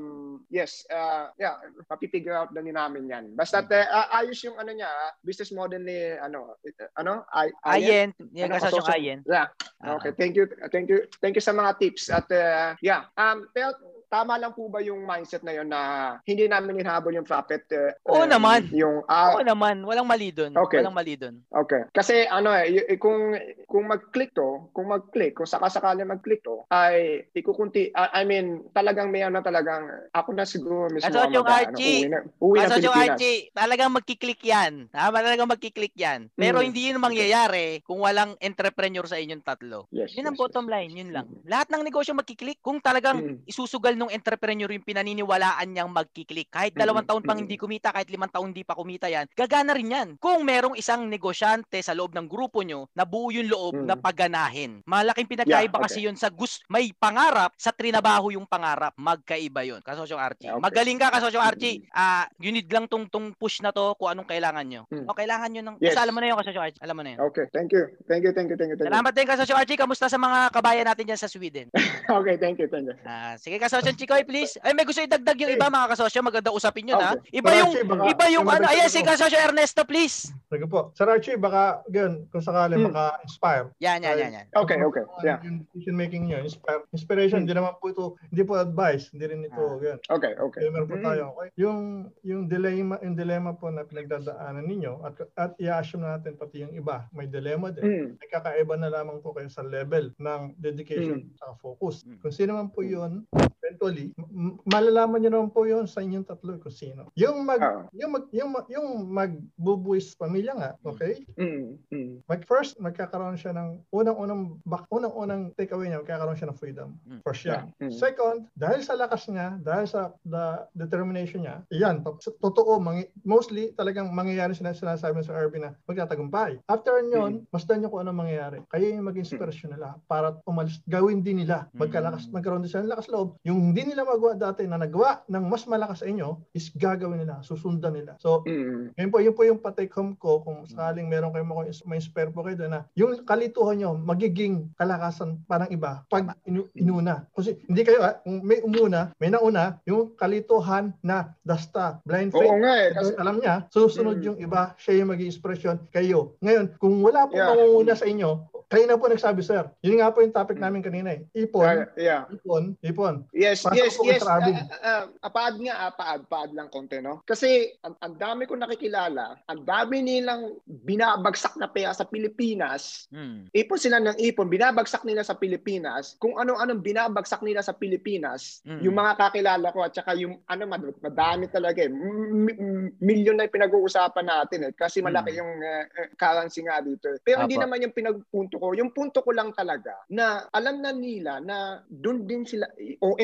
Speaker 9: yes, uh, yeah, mapipigure out na din namin 'yan. Basta uh, ayos yung ano niya, ah, business model ni ano, eh, ano, Ay
Speaker 2: Ayen, yan
Speaker 9: Ano,
Speaker 2: kasosyong- Ayen.
Speaker 9: Yeah.
Speaker 2: Ah.
Speaker 9: Okay, thank you. Thank you. Thank you sa mga tips at uh, yeah. Um pero tama lang po ba yung mindset na yun na hindi namin hinahabol yung profit? uh,
Speaker 2: Oo
Speaker 9: um,
Speaker 2: naman.
Speaker 9: Yung ah,
Speaker 2: Oo naman, walang mali doon.
Speaker 9: Okay.
Speaker 2: Walang mali doon.
Speaker 9: Okay. Kasi ano eh, y- eh, kung kung mag-click to, kung mag-click, kung sakasakali mag-click to, ay ikukunti, ah, I mean, talagang may ano talagang, ako na siguro mismo ang
Speaker 2: Kasosyong
Speaker 9: mag-
Speaker 2: Archie,
Speaker 9: uwi na, uwi ng
Speaker 2: Kasosyong
Speaker 9: Pilipinas.
Speaker 2: Archie, talagang magkiklik yan. Tama, talagang magkiklik yan. Pero
Speaker 9: Mm.
Speaker 2: hindi yun mangyayari kung walang entrepreneur sa inyong tatlo.
Speaker 9: Yes,
Speaker 2: Yun ang
Speaker 9: yes,
Speaker 2: bottom
Speaker 9: yes.
Speaker 2: line, yun lang. Lahat ng negosyo magkiklik kung talagang
Speaker 9: Mm.
Speaker 2: isusugal sinong entrepreneur yung pinaniniwalaan niyang magkiklik. Kahit dalawang taon pang hindi kumita, kahit limang taon hindi pa kumita yan, gagana rin yan. Kung merong isang negosyante sa loob ng grupo nyo na buo yung loob na paganahin. Malaking pinagkaiba
Speaker 9: Yeah,
Speaker 2: kasi
Speaker 9: okay.
Speaker 2: yun sa gus may pangarap sa trinabaho yung pangarap. Magkaiba yun. Kasosyong Archie.
Speaker 9: Okay.
Speaker 2: Magaling ka, Kasosyong Archie. Ah, you need lang tong, tong push na to kung anong kailangan nyo.
Speaker 9: Mm.
Speaker 2: O, kailangan nyo ng...
Speaker 9: Yes.
Speaker 2: Alam mo na yun, Kasosyong Archie. Alam mo na yun.
Speaker 9: Okay, thank you. Thank you, thank you, thank you, thank you.
Speaker 2: Salamat din, Kasosyong Archie. Kamusta sa mga kabayan natin dyan sa Sweden?
Speaker 9: Okay, thank you, thank you.
Speaker 2: Ah, sige Kasosyong Chikoy, please. Ay, may gusto idagdag yung iba, mga kasosyo. Maganda usapin yun, ha?
Speaker 6: Okay.
Speaker 2: Iba
Speaker 6: Sir
Speaker 2: yung,
Speaker 6: baka-
Speaker 2: iba yung ano. Ayan, si. Kasosyo Ernesto, please.
Speaker 6: Sige po. Sir Archie, baka yun, kung sakali
Speaker 9: Hmm.
Speaker 6: maka-inspire.
Speaker 2: Yan, yan, yan, yan.
Speaker 9: Okay, okay. Yeah.
Speaker 6: Yung decision making nyo, inspire, inspiration, hindi naman po ito, hindi po advice, hindi rin ito, yun.
Speaker 9: Okay, okay.
Speaker 6: Meron po
Speaker 9: Mm.
Speaker 6: tayo, okay? Yung, yung dilemma, yung dilemma po na pinagdadaanan ninyo, at, at i-assume natin pati yung iba, may dilemma din.
Speaker 9: Mm.
Speaker 6: Nagkakaiba na lamang po kayo sa level ng dedication
Speaker 9: Mm.
Speaker 6: sa focus. Kung sino man po yun, eventually, m- malalaman nyo naman po yun sa inyong tatlo kung sino. Yung mag,
Speaker 9: Ah.
Speaker 6: yung mag, yung, mag- yung magbubuwis pamilya nga, okay?
Speaker 9: Mm. Mm.
Speaker 6: Mag first, magkakaroon siya ng unang-unang bak, unang-unang takeaway niya, magkakaroon siya ng freedom. For siya.
Speaker 9: Yeah. Mm.
Speaker 6: Second, dahil sa lakas niya, dahil sa the determination niya, iyan, to- totoo, mangi- mostly talagang mangyayari sila sinasabi sa RB na magtatagumpay. After nyon, masdan niyo kung ano mangyayari. Kayo yung mag-inspirasyon nila para umalis, gawin din nila, magkalakas, magkaroon din sila ng lakas loob. Yung hindi nila magawa dati na nagawa ng mas malakas sa inyo, is gagawin nila, susundan nila. So,
Speaker 9: Mm.
Speaker 6: ngayon po, yun po yung patake home ko kung sakaling meron kayo mga may spare po kayo doon na yung kalituhan nyo magiging kalakasan parang iba pag inu- inuna. Kasi hindi kayo, ah, kung may umuna, may nauna, yung kalituhan na dasta, blind faith,
Speaker 9: Oo nga eh, kasi-
Speaker 6: alam niya, susunod
Speaker 9: Mm.
Speaker 6: yung iba, siya yung maging inspiration kayo. Ngayon, kung wala po
Speaker 9: Yeah.
Speaker 6: mangunguna sa inyo, kayo na po nagsabi, sir. Yun nga po yung topic namin kanina eh. Ipon,
Speaker 9: Mm. Yeah, yeah.
Speaker 6: ipon, ipon.
Speaker 9: Yes,
Speaker 6: Pasok
Speaker 9: yes, yes. Ah, ah, ah, paad nga, ah, paad, paad lang konti, no? Kasi ang, ang dami ko nakikilala, ang dami nilang binabagsak na pera sa Pilipinas.
Speaker 2: Hmm.
Speaker 9: Ipon sila ng ipon, binabagsak nila sa Pilipinas. Kung ano-anong binabagsak nila sa Pilipinas,
Speaker 2: Mm.
Speaker 9: yung mga kakilala ko at saka yung ano mad- madami talaga eh. M- Milyon na yung pinag-uusapan natin eh kasi malaki yung eh, eh, currency nga dito. eh. Pero hindi
Speaker 2: Apo.
Speaker 9: naman yung pinagpunto ko. Yung punto ko lang talaga na alam na nila na doon din sila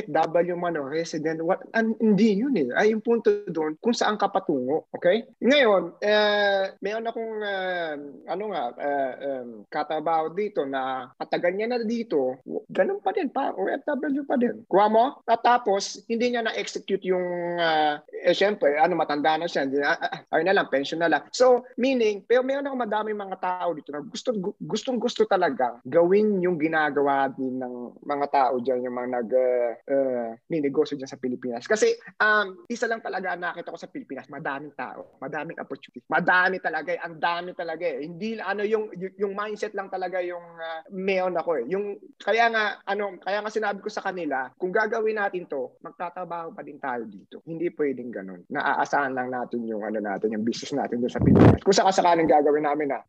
Speaker 9: OFW man o resident what an, hindi yun eh. Ay yung punto doon kung saan ka patungo. Okay? Ngayon, eh, meron akong eh, ano nga eh, um, katabaho dito na katagal niya na dito, ganun pa din pa OFW pa din. Kuha mo? At tapos hindi niya na-execute yung ah, eh syempre, ano matanda na siya, ah, ah, ay na lang pension na lang. So, meaning, pero meron ako madaming mga tao dito na gusto gustong gusto talaga gawin yung ginagawa din ng mga tao diyan yung mga nag uh, uh, may negosyo diyan sa Pilipinas. Kasi um isa lang talaga nakita ko sa Pilipinas, madaming tao, madaming opportunity. Madami talaga, ang dami talaga eh. Hindi ano yung yung, mindset lang talaga yung uh, meron ako eh. Yung kaya nga ano, kaya nga sinabi ko sa kanila, kung gagawin natin to, magtatrabaho pa din tayo dito. Hindi pwedeng ganun. Naaasahan lang natin yung ano natin, yung business natin doon sa Pilipinas. Kung sakasakaling gagawin namin na.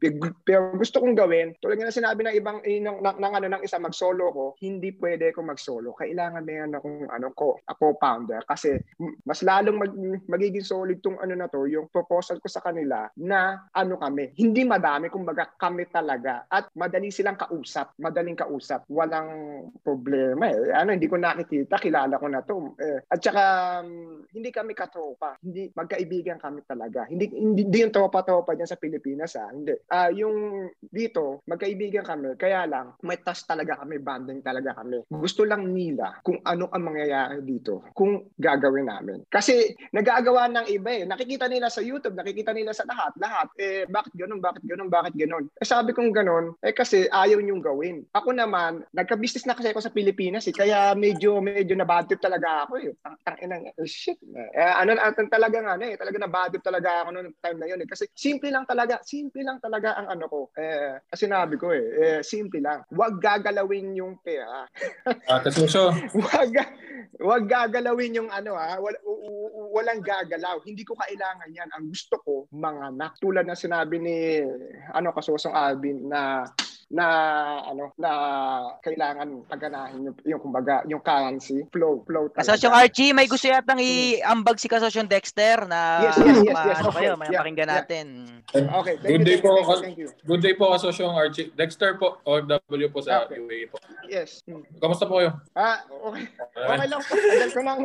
Speaker 9: Pero gusto kong gawin, tulad nga na sinabi ng ibang eh, ng, ng, ng, ano ng isa mag-solo ko, hindi pwede ko mag-solo. Kailangan meron akong ano ko, co-founder kasi mas lalong mag, magiging solid tong ano na to, yung proposal ko sa kanila na ano kami. Hindi madami, kumbaga kami talaga. At madali silang kausap, madaling kausap. Walang problema eh. Ano, hindi ko nakikita, kilala ko na to. Eh, at saka um, hindi kami katropa. Hindi magkaibigan kami talaga. Hindi hindi, hindi yung tropa-tropa diyan sa Pilipinas ah. Hindi. Ah, yung dito, magkaibigan kami. Kaya lang may tas talaga kami, banding talaga kami. Gusto lang nila kung ano ang mangyayari dito kung gagawin namin. Kasi nagagawa ng iba eh. Nakikita nila sa YouTube, nakikita nila sa lahat, lahat. Eh, bakit ganun, bakit ganun, bakit ganun? Eh, sabi kong ganun, eh kasi ayaw niyong gawin. Ako naman, nagka-business na kasi ako sa Pilipinas eh, kaya medyo, medyo na-bad trip talaga ako eh. Tang, tang, inang, eh, shit. Eh, ano, ano talaga nga ano eh, talaga na-bad trip talaga ako noong time na yun eh. Kasi simple lang talaga, simple lang talaga ang ano ko. Eh, sinabi ko eh, eh simple lang. Huwag gagalawin yung pera.
Speaker 13: Ah, Kasuso.
Speaker 9: wag wag gagalawin yung ano ha, wal, u- u- walang gagalaw. Hindi ko kailangan 'yan. Ang gusto ko mga anak. Tulad ng sinabi ni ano kasosong Alvin na na ano na kailangan paganahin yung, yung kumbaga yung currency flow flow talaga.
Speaker 2: Kasosyong Archie, may gusto yatang i-ambag si Kasosyong Dexter na
Speaker 9: Yes, yes, yes, yes,
Speaker 2: ano
Speaker 9: okay.
Speaker 2: kayo, may
Speaker 9: Yeah,
Speaker 2: pakinggan
Speaker 9: yeah.
Speaker 2: natin.
Speaker 9: Okay, thank
Speaker 13: Good
Speaker 9: you,
Speaker 13: day po,
Speaker 9: thank you,
Speaker 13: kas-
Speaker 9: thank you.
Speaker 13: good day po kasosyong Archie. Dexter po, OFW po sa
Speaker 9: Okay.
Speaker 13: UAE po.
Speaker 9: Yes.
Speaker 13: Kamusta po kayo?
Speaker 9: Ah, okay. Okay lang po. Tagal ko nang?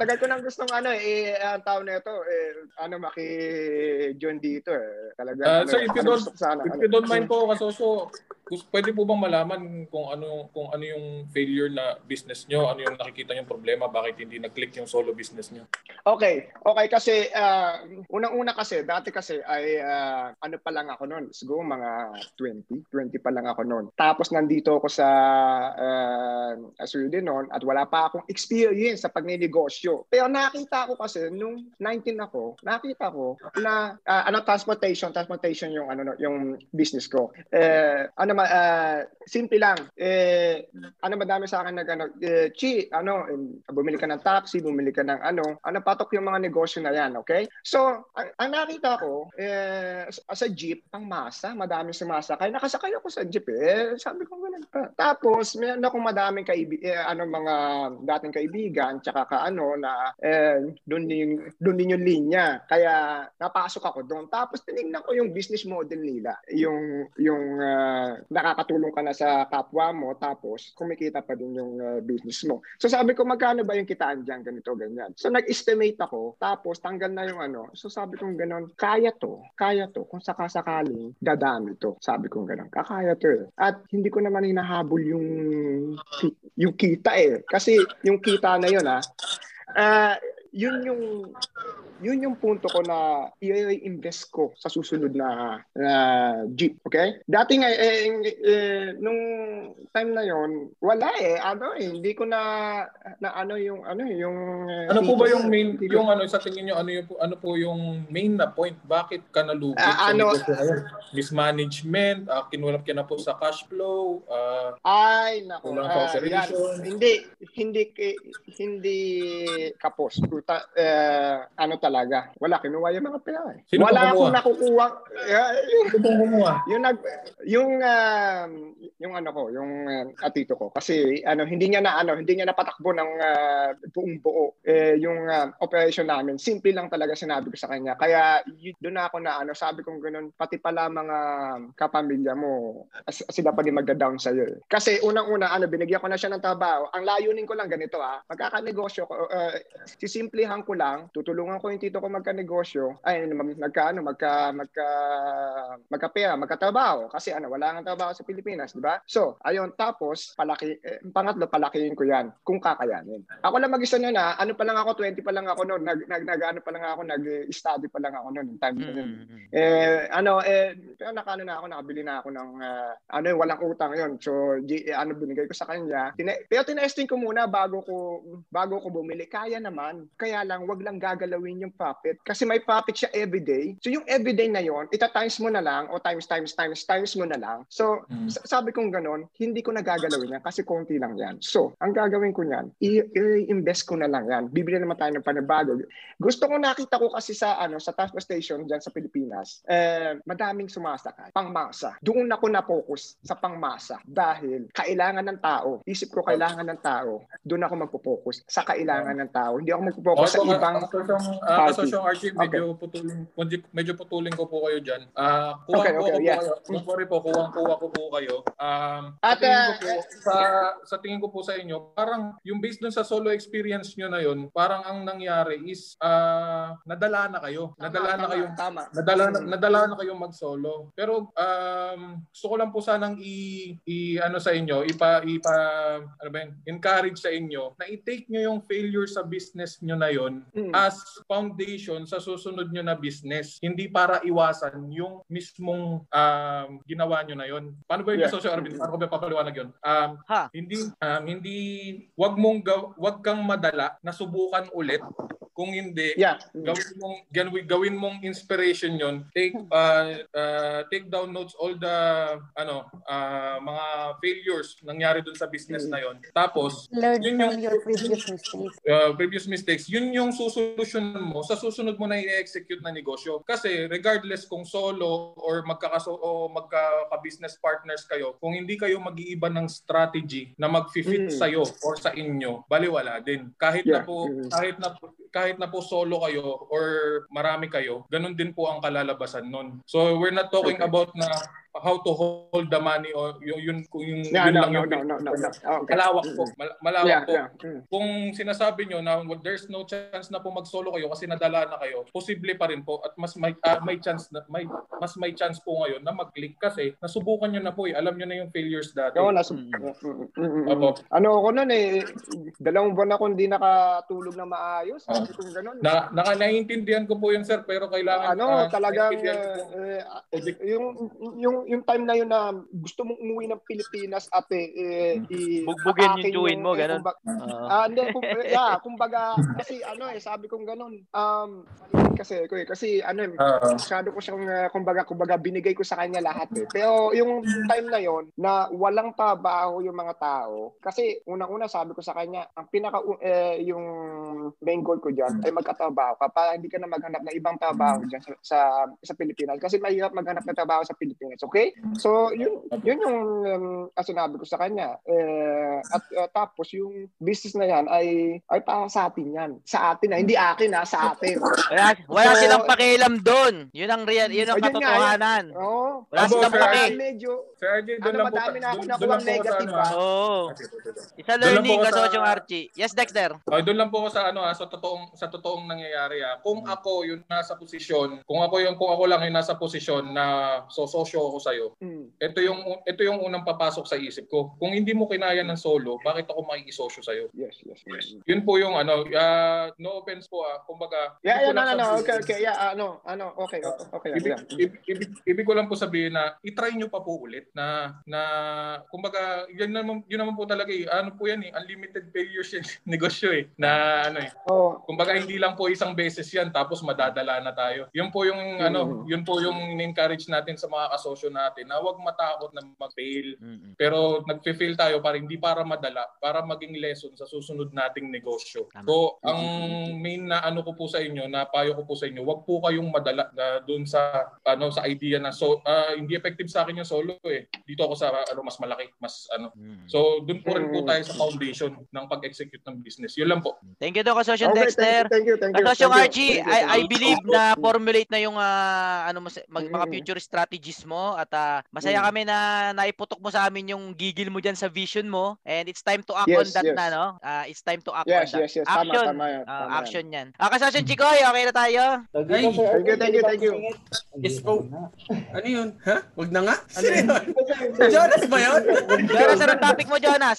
Speaker 9: Tagal ko nang gustong ano eh, eh ang tao na ito eh ano maki-join dito eh. Talaga
Speaker 13: Ah,
Speaker 9: ano,
Speaker 13: sir, if you
Speaker 9: ano
Speaker 13: don't,
Speaker 9: sana.
Speaker 13: if
Speaker 9: ano.
Speaker 13: you don't mind po kasosyo, gusto, pwede po bang malaman kung ano kung ano yung failure na business nyo, ano yung nakikita yung problema, bakit hindi nag-click yung solo business nyo?
Speaker 9: Okay, okay kasi ah, unang-una kasi dati kasi ay ah, ano pa lang ako noon, siguro mga 20, 20 pa lang ako noon. Tapos nandito ako sa uh, Sweden noon at wala pa akong experience sa pagnenegosyo. Pero nakita ko kasi nung 19 ako, nakita ko na ah, ano transportation, transportation yung ano no, yung business ko. Eh ano ma ah, simple lang. Eh ano madami sa akin nag ano, eh, chi, ano, bumili ka ng taxi, bumili ka ng ano, ano patok yung mga negosyo na yan, okay? So, ang, ang nakita ko, eh, sa jeep, ang masa, madaming sumasakay. Nakasakay ako sa jeep eh. Sabi ko ganun pa. Tapos, meron akong madaming kaibi, eh, ano, mga dating kaibigan, tsaka ka ano, na eh, doon din, doon din yung linya. Kaya, napasok ako doon. Tapos, tinignan ko yung business model nila. Yung, yung nakakatulong ka na sa kapwa mo, tapos, kumikita pa din yung ah, business mo. So, sabi ko, magkano ba yung kitaan dyan, ganito, ganyan. So, nag-estimate ako, tapos, tanggal na yung ano. So, sabi ko, ganon, kaya to, kaya to, kung sakasakaling dadami to. Sabi ko, ganon, kakaya to eh. At hindi ko naman hinahabol yung, yung kita eh. Kasi, yung kita na yun ah, ah, yun yung yun yung punto ko na i-invest ko sa susunod na na jeep, okay? Dati nga eh, eh, nung time na yon, wala eh, ano eh, hindi ko na na ano yung ano eh, yung eh,
Speaker 13: Ano po ba yung main,
Speaker 9: dito-
Speaker 13: yung ano, sa tingin nyo, ano, yung, ano po yung main na point? Bakit ka nalugod
Speaker 9: Ah,
Speaker 13: sa
Speaker 9: ano-?
Speaker 13: Mismanagement, uh, kinulap ka na po sa cash flow, ah,
Speaker 9: Ay, ah,
Speaker 13: sa operation.
Speaker 9: yan. Hindi hindi ki- hindi kapos. Puta, eh, ano talaga. Wala kinuha yung mga pera. eh.
Speaker 13: Sino
Speaker 9: Wala akong nakukuha. eh, yung,
Speaker 13: kumuha?
Speaker 9: yung nag yung um, yung ano ko, yung uh, atito ko kasi ano hindi niya na ano, hindi niya napatakbo ng ah, buong buo eh, yung ah, operation namin. Simple lang talaga sinabi ko sa kanya. Kaya doon ako na ano, sabi kong ganun, pati pala mga kapamilya mo, sila pa din magda-down sa iyo. Kasi unang-una ano, binigyan ko na siya ng trabaho. Ang layunin ko lang ganito ah, magkakanegosyo ko, uh, sisimplihan ko lang, tutulungan ko yung tito ko magkanegosyo, ay magka ano, magka magka magkapera, magkatrabaho kasi ano, wala nga trabaho sa Pilipinas, di ba? So, ayun, tapos palaki eh, pangatlo palakihin ko 'yan kung kakayanin. Ako lang mag-isa noon ah, ano pa lang ako, 20 pa lang ako noon, nag, nag, nag ano pa lang ako, nag-study pa lang ako noon, time na yun. Eh ano eh nakano na ako, nakabili na ako ng ah, ano yung walang utang 'yon. So G, eh, ano binigay ko sa kanya. Tina- pero tinesting ko muna bago ko bago ko bumili. Kaya naman. Kaya lang wag lang gagalawin yung profit kasi may profit siya everyday. So yung everyday na 'yon, ita times mo na lang o times times times times mo na lang. So
Speaker 13: Mm.
Speaker 9: sa- sabi kong ganon, hindi ko nagagalawin yan kasi konti lang yan. So, ang gagawin ko niyan, i-invest ko na lang yan. Bibili naman tayo ng panabago. Gusto ko nakita ko kasi sa ano sa transport station diyan sa Pilipinas, eh, madaming sumasakay, pangmasa. Doon ako na-focus sa pangmasa dahil kailangan ng tao. Isip ko kailangan ng tao. Doon ako magpo-focus sa kailangan ng tao. Hindi ako magpo-focus sa
Speaker 13: Okay,
Speaker 9: ibang
Speaker 13: kasosyong, uh, kasosyong Archie, medyo putulin, medyo, medyo putulin ko po kayo dyan. Ah, kuha
Speaker 9: Okay,
Speaker 13: po
Speaker 9: okay,
Speaker 13: ako
Speaker 9: yeah.
Speaker 13: po kayo. Don't worry po, kuha, kuha ko po kayo. Um,
Speaker 9: At,
Speaker 13: sa tingin ko
Speaker 9: ah,
Speaker 13: po, sa, sa tingin ko po sa inyo, parang yung based dun sa solo experience nyo na yun, parang ang nangyari is ah, nadala na kayo. Nadala na
Speaker 9: tama,
Speaker 13: kayo.
Speaker 9: tama.
Speaker 13: Nadala, na, nadala na kayong mag-solo. Pero um, gusto ko lang po sanang i, i ano sa inyo, ipa ipa ano ba yun, encourage sa inyo na i-take nyo yung failure sa business nyo na yon
Speaker 9: Mm.
Speaker 13: as foundation sa susunod nyo na business. Hindi para iwasan yung mismong um, ginawa nyo na yon. Paano ba yun,
Speaker 9: Yeah.
Speaker 13: Social Arvin? Paano ko ba papaliwanag yun? Um,
Speaker 2: Ha?
Speaker 13: hindi um, hindi wag mong gaw, wag kang madala na subukan ulit kung hindi
Speaker 9: Yeah.
Speaker 13: gawin mong gawin, gawin mong inspiration yon take uh, uh, take down notes all the ano uh, mga failures nangyari dun sa business na yon tapos
Speaker 11: Learn
Speaker 13: yun
Speaker 11: from
Speaker 13: yung
Speaker 11: your previous mistakes.
Speaker 13: uh, previous mistakes, yun yung susolusyonan mo sa susunod mo na i-execute na negosyo. Kasi regardless kung solo or magkakaso o magka-business partners kayo, kung hindi kayo mag-iiba ng strategy na mag-fit
Speaker 9: Mm.
Speaker 13: sa'yo or sa inyo, baliwala din. Kahit na
Speaker 9: Yeah.
Speaker 13: po
Speaker 9: Mm.
Speaker 13: kahit na kahit kahit na po solo kayo or marami kayo, ganun din po ang kalalabasan nun. So we're not talking
Speaker 9: Okay.
Speaker 13: about na how to hold the money o yun, yun, kung yung,
Speaker 9: No,
Speaker 13: yun
Speaker 9: no,
Speaker 13: lang
Speaker 9: no,
Speaker 13: yung
Speaker 9: no, no, no, no. Okay.
Speaker 13: malawak po. Mal- malawak
Speaker 9: Yeah,
Speaker 13: po.
Speaker 9: yeah. Mm.
Speaker 13: Kung sinasabi nyo na there's no chance na po mag-solo kayo kasi nadala na kayo, posible pa rin po at mas may ah, may chance na may mas may chance po ngayon na mag-click kasi nasubukan nyo na po eh. Alam nyo na yung failures dati.
Speaker 9: Oo, nas- Mm, mm.
Speaker 13: Opo.
Speaker 9: Ano ako nun eh, dalawang buwan ako hindi nakatulog na maayos. Sabi kong ganun.
Speaker 13: Na, naka, naiintindihan ko po yun sir pero kailangan
Speaker 9: ano,
Speaker 13: ah,
Speaker 9: talagang eh, eh, yung yung yung time na yun na gusto mong umuwi ng Pilipinas ate eh, i-
Speaker 2: Bugbugin yung chewin mo,
Speaker 9: eh,
Speaker 2: ganun.
Speaker 9: kumbaga-. Ah, hindi, kum, yeah, kumbaga kasi ano eh, sabi kong ganun. Um kasi ko eh, kasi ano eh, masyado ko siyang uh, kumbaga kumbaga binigay ko sa kanya lahat eh. Pero yung time na yon na walang trabaho yung mga tao kasi unang-una sabi ko sa kanya, ang pinaka eh, yung main goal ko diyan ay magkatrabaho ka para hindi ka na maghanap ng ibang trabaho diyan sa, sa sa Pilipinas kasi mahirap maghanap ng trabaho sa Pilipinas, okay? So yun yun yung um, ang sinabi ko sa kanya. Eh, at uh, tapos yung business na yan ay ay para sa atin yan. Sa atin na, hindi akin ha, sa atin.
Speaker 2: Wala, wala
Speaker 9: So,
Speaker 2: silang pakialam doon. Yun ang real, yun ang katotohanan.
Speaker 9: Oo.
Speaker 2: Wala
Speaker 13: Abo,
Speaker 2: silang.
Speaker 13: RJ.
Speaker 9: medyo
Speaker 13: Sir RJ, doon
Speaker 9: ano
Speaker 13: lang po,
Speaker 9: madami na ako nakuha negative
Speaker 13: ano,
Speaker 9: ha.
Speaker 13: ah.
Speaker 2: Oo. Isa
Speaker 13: Doon lang
Speaker 2: learning
Speaker 13: po ako
Speaker 2: ka
Speaker 13: sa-
Speaker 2: sa Archie. Yes, Dexter.
Speaker 13: Okay, doon lang po ako sa ano ah, sa totoong sa totoong nangyayari ah. Kung ako yung nasa posisyon, kung ako yung kung ako lang yung nasa posisyon na so sosyo ako sa iyo.
Speaker 9: Mm.
Speaker 13: Ito yung ito yung unang papasok sa isip ko. Kung hindi mo kinaya ng solo, bakit ako makikisosyo sa iyo?
Speaker 9: Yes, yes, yes.
Speaker 13: Yun po yung ano, ah, no offense po ah, kumbaga
Speaker 9: Yeah, yeah, no, no, no. Okay, okay. Yeah, ano, ano, okay, okay, okay.
Speaker 13: ibig,
Speaker 9: yeah.
Speaker 13: ibig, ibig, ibig ko lang po sabihin na i-try nyo pa po ulit na na kumbaga yan naman yun naman po talaga eh ano po yan eh unlimited failures yung negosyo eh na ano eh
Speaker 9: Oh,
Speaker 13: kumbaga hindi lang po isang beses yan tapos madadala na tayo yun po yung ano yun po yung encourage natin sa mga kasosyo natin na huwag matakot na mag-fail. Pero nagfe-fail tayo para hindi para madala para maging lesson sa susunod nating negosyo. So ang main na ano ko po sa inyo na payo ko po sa inyo wag po kayong madala na doon sa ano sa idea na so ah, hindi effective sa akin yung solo eh. Dito ako sa ano mas malaki mas ano. So doon po rin po tayo sa foundation ng pag-execute ng business. Yun lang po.
Speaker 2: Thank you daw, Kasosyo
Speaker 9: Okay,
Speaker 2: Dexter.
Speaker 9: thank you, thank you, thank you,
Speaker 2: Kasosyo
Speaker 9: thank you,
Speaker 2: Archie,
Speaker 9: thank you,
Speaker 2: I, I believe na formulate na yung ah, ano mo, mag, mga future strategies mo at ah, masaya
Speaker 9: Mm.
Speaker 2: kami na naiputok mo sa amin yung gigil mo dyan sa vision mo and it's time to act
Speaker 9: Yes,
Speaker 2: on that
Speaker 9: yes.
Speaker 2: na, no? Ah, it's time to act
Speaker 9: Yes,
Speaker 2: on that.
Speaker 9: yes, yes. Tama,
Speaker 2: Action.
Speaker 9: tama yan,
Speaker 2: Ah,
Speaker 9: tama yan.
Speaker 2: action yan. Ah, Kasosyo Chikoy, okay na tayo?
Speaker 1: Ay,
Speaker 9: Thank you, thank you, thank you.
Speaker 1: Yes po. Ano yun? Ha? Wag na nga? Ano yun? Jonas ba yun?
Speaker 2: Jonas, anong topic mo, Jonas?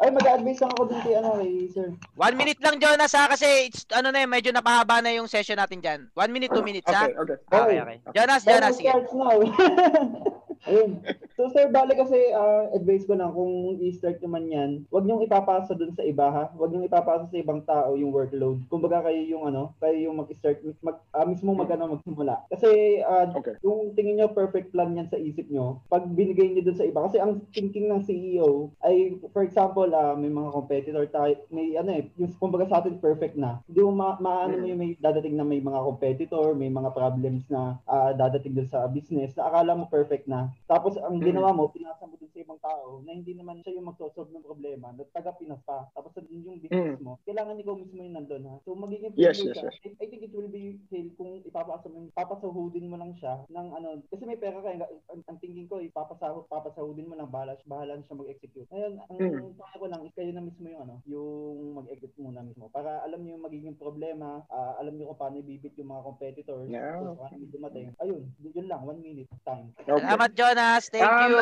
Speaker 14: Ay, mag-advise ako dun kay ano, kay sir.
Speaker 2: One minute lang, Jonas, ha? Kasi, it's, ano na eh, medyo napahaba na yung session natin dyan. One minute, two minutes, ha?
Speaker 9: Okay, okay.
Speaker 2: Okay, okay. Jonas, Jonas, sige.
Speaker 14: Ayun. So sir, bale kasi ah, advice ko lang kung i-start naman yan, wag niyong ipapasa dun sa iba ha. Wag niyong ipapasa sa ibang tao yung workload. Kumbaga kayo yung ano, kayo yung mag-start mag ah, mismo mag ano, magsimula. Kasi ah, yung tingin niyo perfect plan yan sa isip niyo, pag binigay niyo dun sa iba kasi ang thinking ng CEO ay for example, ah, may mga competitor tayo, may ano eh, yung kumbaga sa atin perfect na. Hindi mo ma- maano mo yung may dadating na may mga competitor, may mga problems na ah, dadating dun sa business na akala mo perfect na. Tapos ang ginawa mo, pinasa mo dun sa ibang tao na hindi naman siya yung magsosolve ng problema, na taga-pinas pa. Tapos yung business
Speaker 9: Mm.
Speaker 14: mo, kailangan ikaw mismo yung nandun ha. So magiging
Speaker 9: Yes, yes,
Speaker 14: ka.
Speaker 9: yes.
Speaker 14: I, I think it will be fail kung ipapasa mo, papasahudin mo lang siya ng ano, kasi may pera ka, ang, ang thinking ko, ipapasahod, papasahudin mo lang, bahala, bahala siya mag-execute. Ngayon, ang
Speaker 9: Mm.
Speaker 14: ko lang, is kayo na mismo yung ano, yung mag-execute muna mismo. Para alam niyo yung magiging problema, ah, alam niyo kung paano ibibit yung mga competitors,
Speaker 9: Yeah.
Speaker 14: kung paano dumating. Ayun, yun lang, one minute time.
Speaker 9: Okay.
Speaker 2: Salamat, Jonas. Thank
Speaker 9: Um,
Speaker 2: you.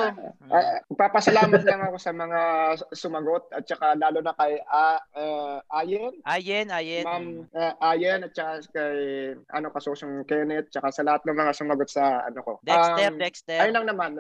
Speaker 9: ah, papasalamat lang ako sa mga sumagot at saka lalo na kay ah, ah, Ayen,
Speaker 2: Ayen, Ayen.
Speaker 9: Ma'am ah, Ayen at saka kay ano kasosyong Kenneth at saka sa lahat ng mga sumagot sa ano ko.
Speaker 2: Dexter,
Speaker 9: Um,
Speaker 2: Dexter.
Speaker 9: Ayun lang naman.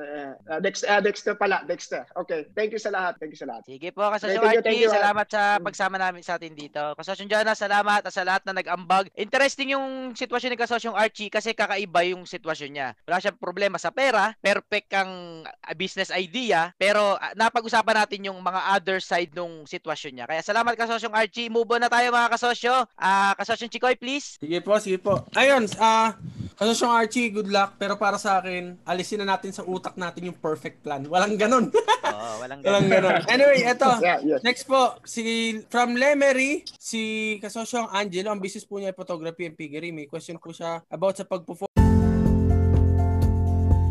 Speaker 9: ah, Dex, ah, Dexter pala, Dexter. Okay. Thank you sa lahat. Thank you sa lahat.
Speaker 2: Sige po, Kasosyo
Speaker 9: Thank you, thank you, ah.
Speaker 2: salamat sa pagsama namin sa atin dito. Kasosyo Jonas, salamat at sa lahat na nag-ambag. Interesting yung sitwasyon ni Kasosyo Archie kasi kakaiba yung sitwasyon niya. Wala siyang problema sa pera, perfect kang ah, business idea, pero ah, napag-usapan natin yung mga other side nung sitwasyon niya. Kaya salamat Kasosyo Archie. Move on na tayo mga kasosyo. Ah, Kasosyo Chikoy, please.
Speaker 1: Sige po, sige po. Ayun, ah, kasosyong Archie, good luck. Pero para sa akin, alisin na natin sa utak natin yung perfect plan. Walang ganun.
Speaker 2: Oo, walang
Speaker 1: Walang ganun. Anyway, eto.
Speaker 9: Yeah, yes.
Speaker 1: Next po, si from Lemery, si kasosyong Angelo, ang business po niya ay photography and piggery. May question po siya about sa pagpo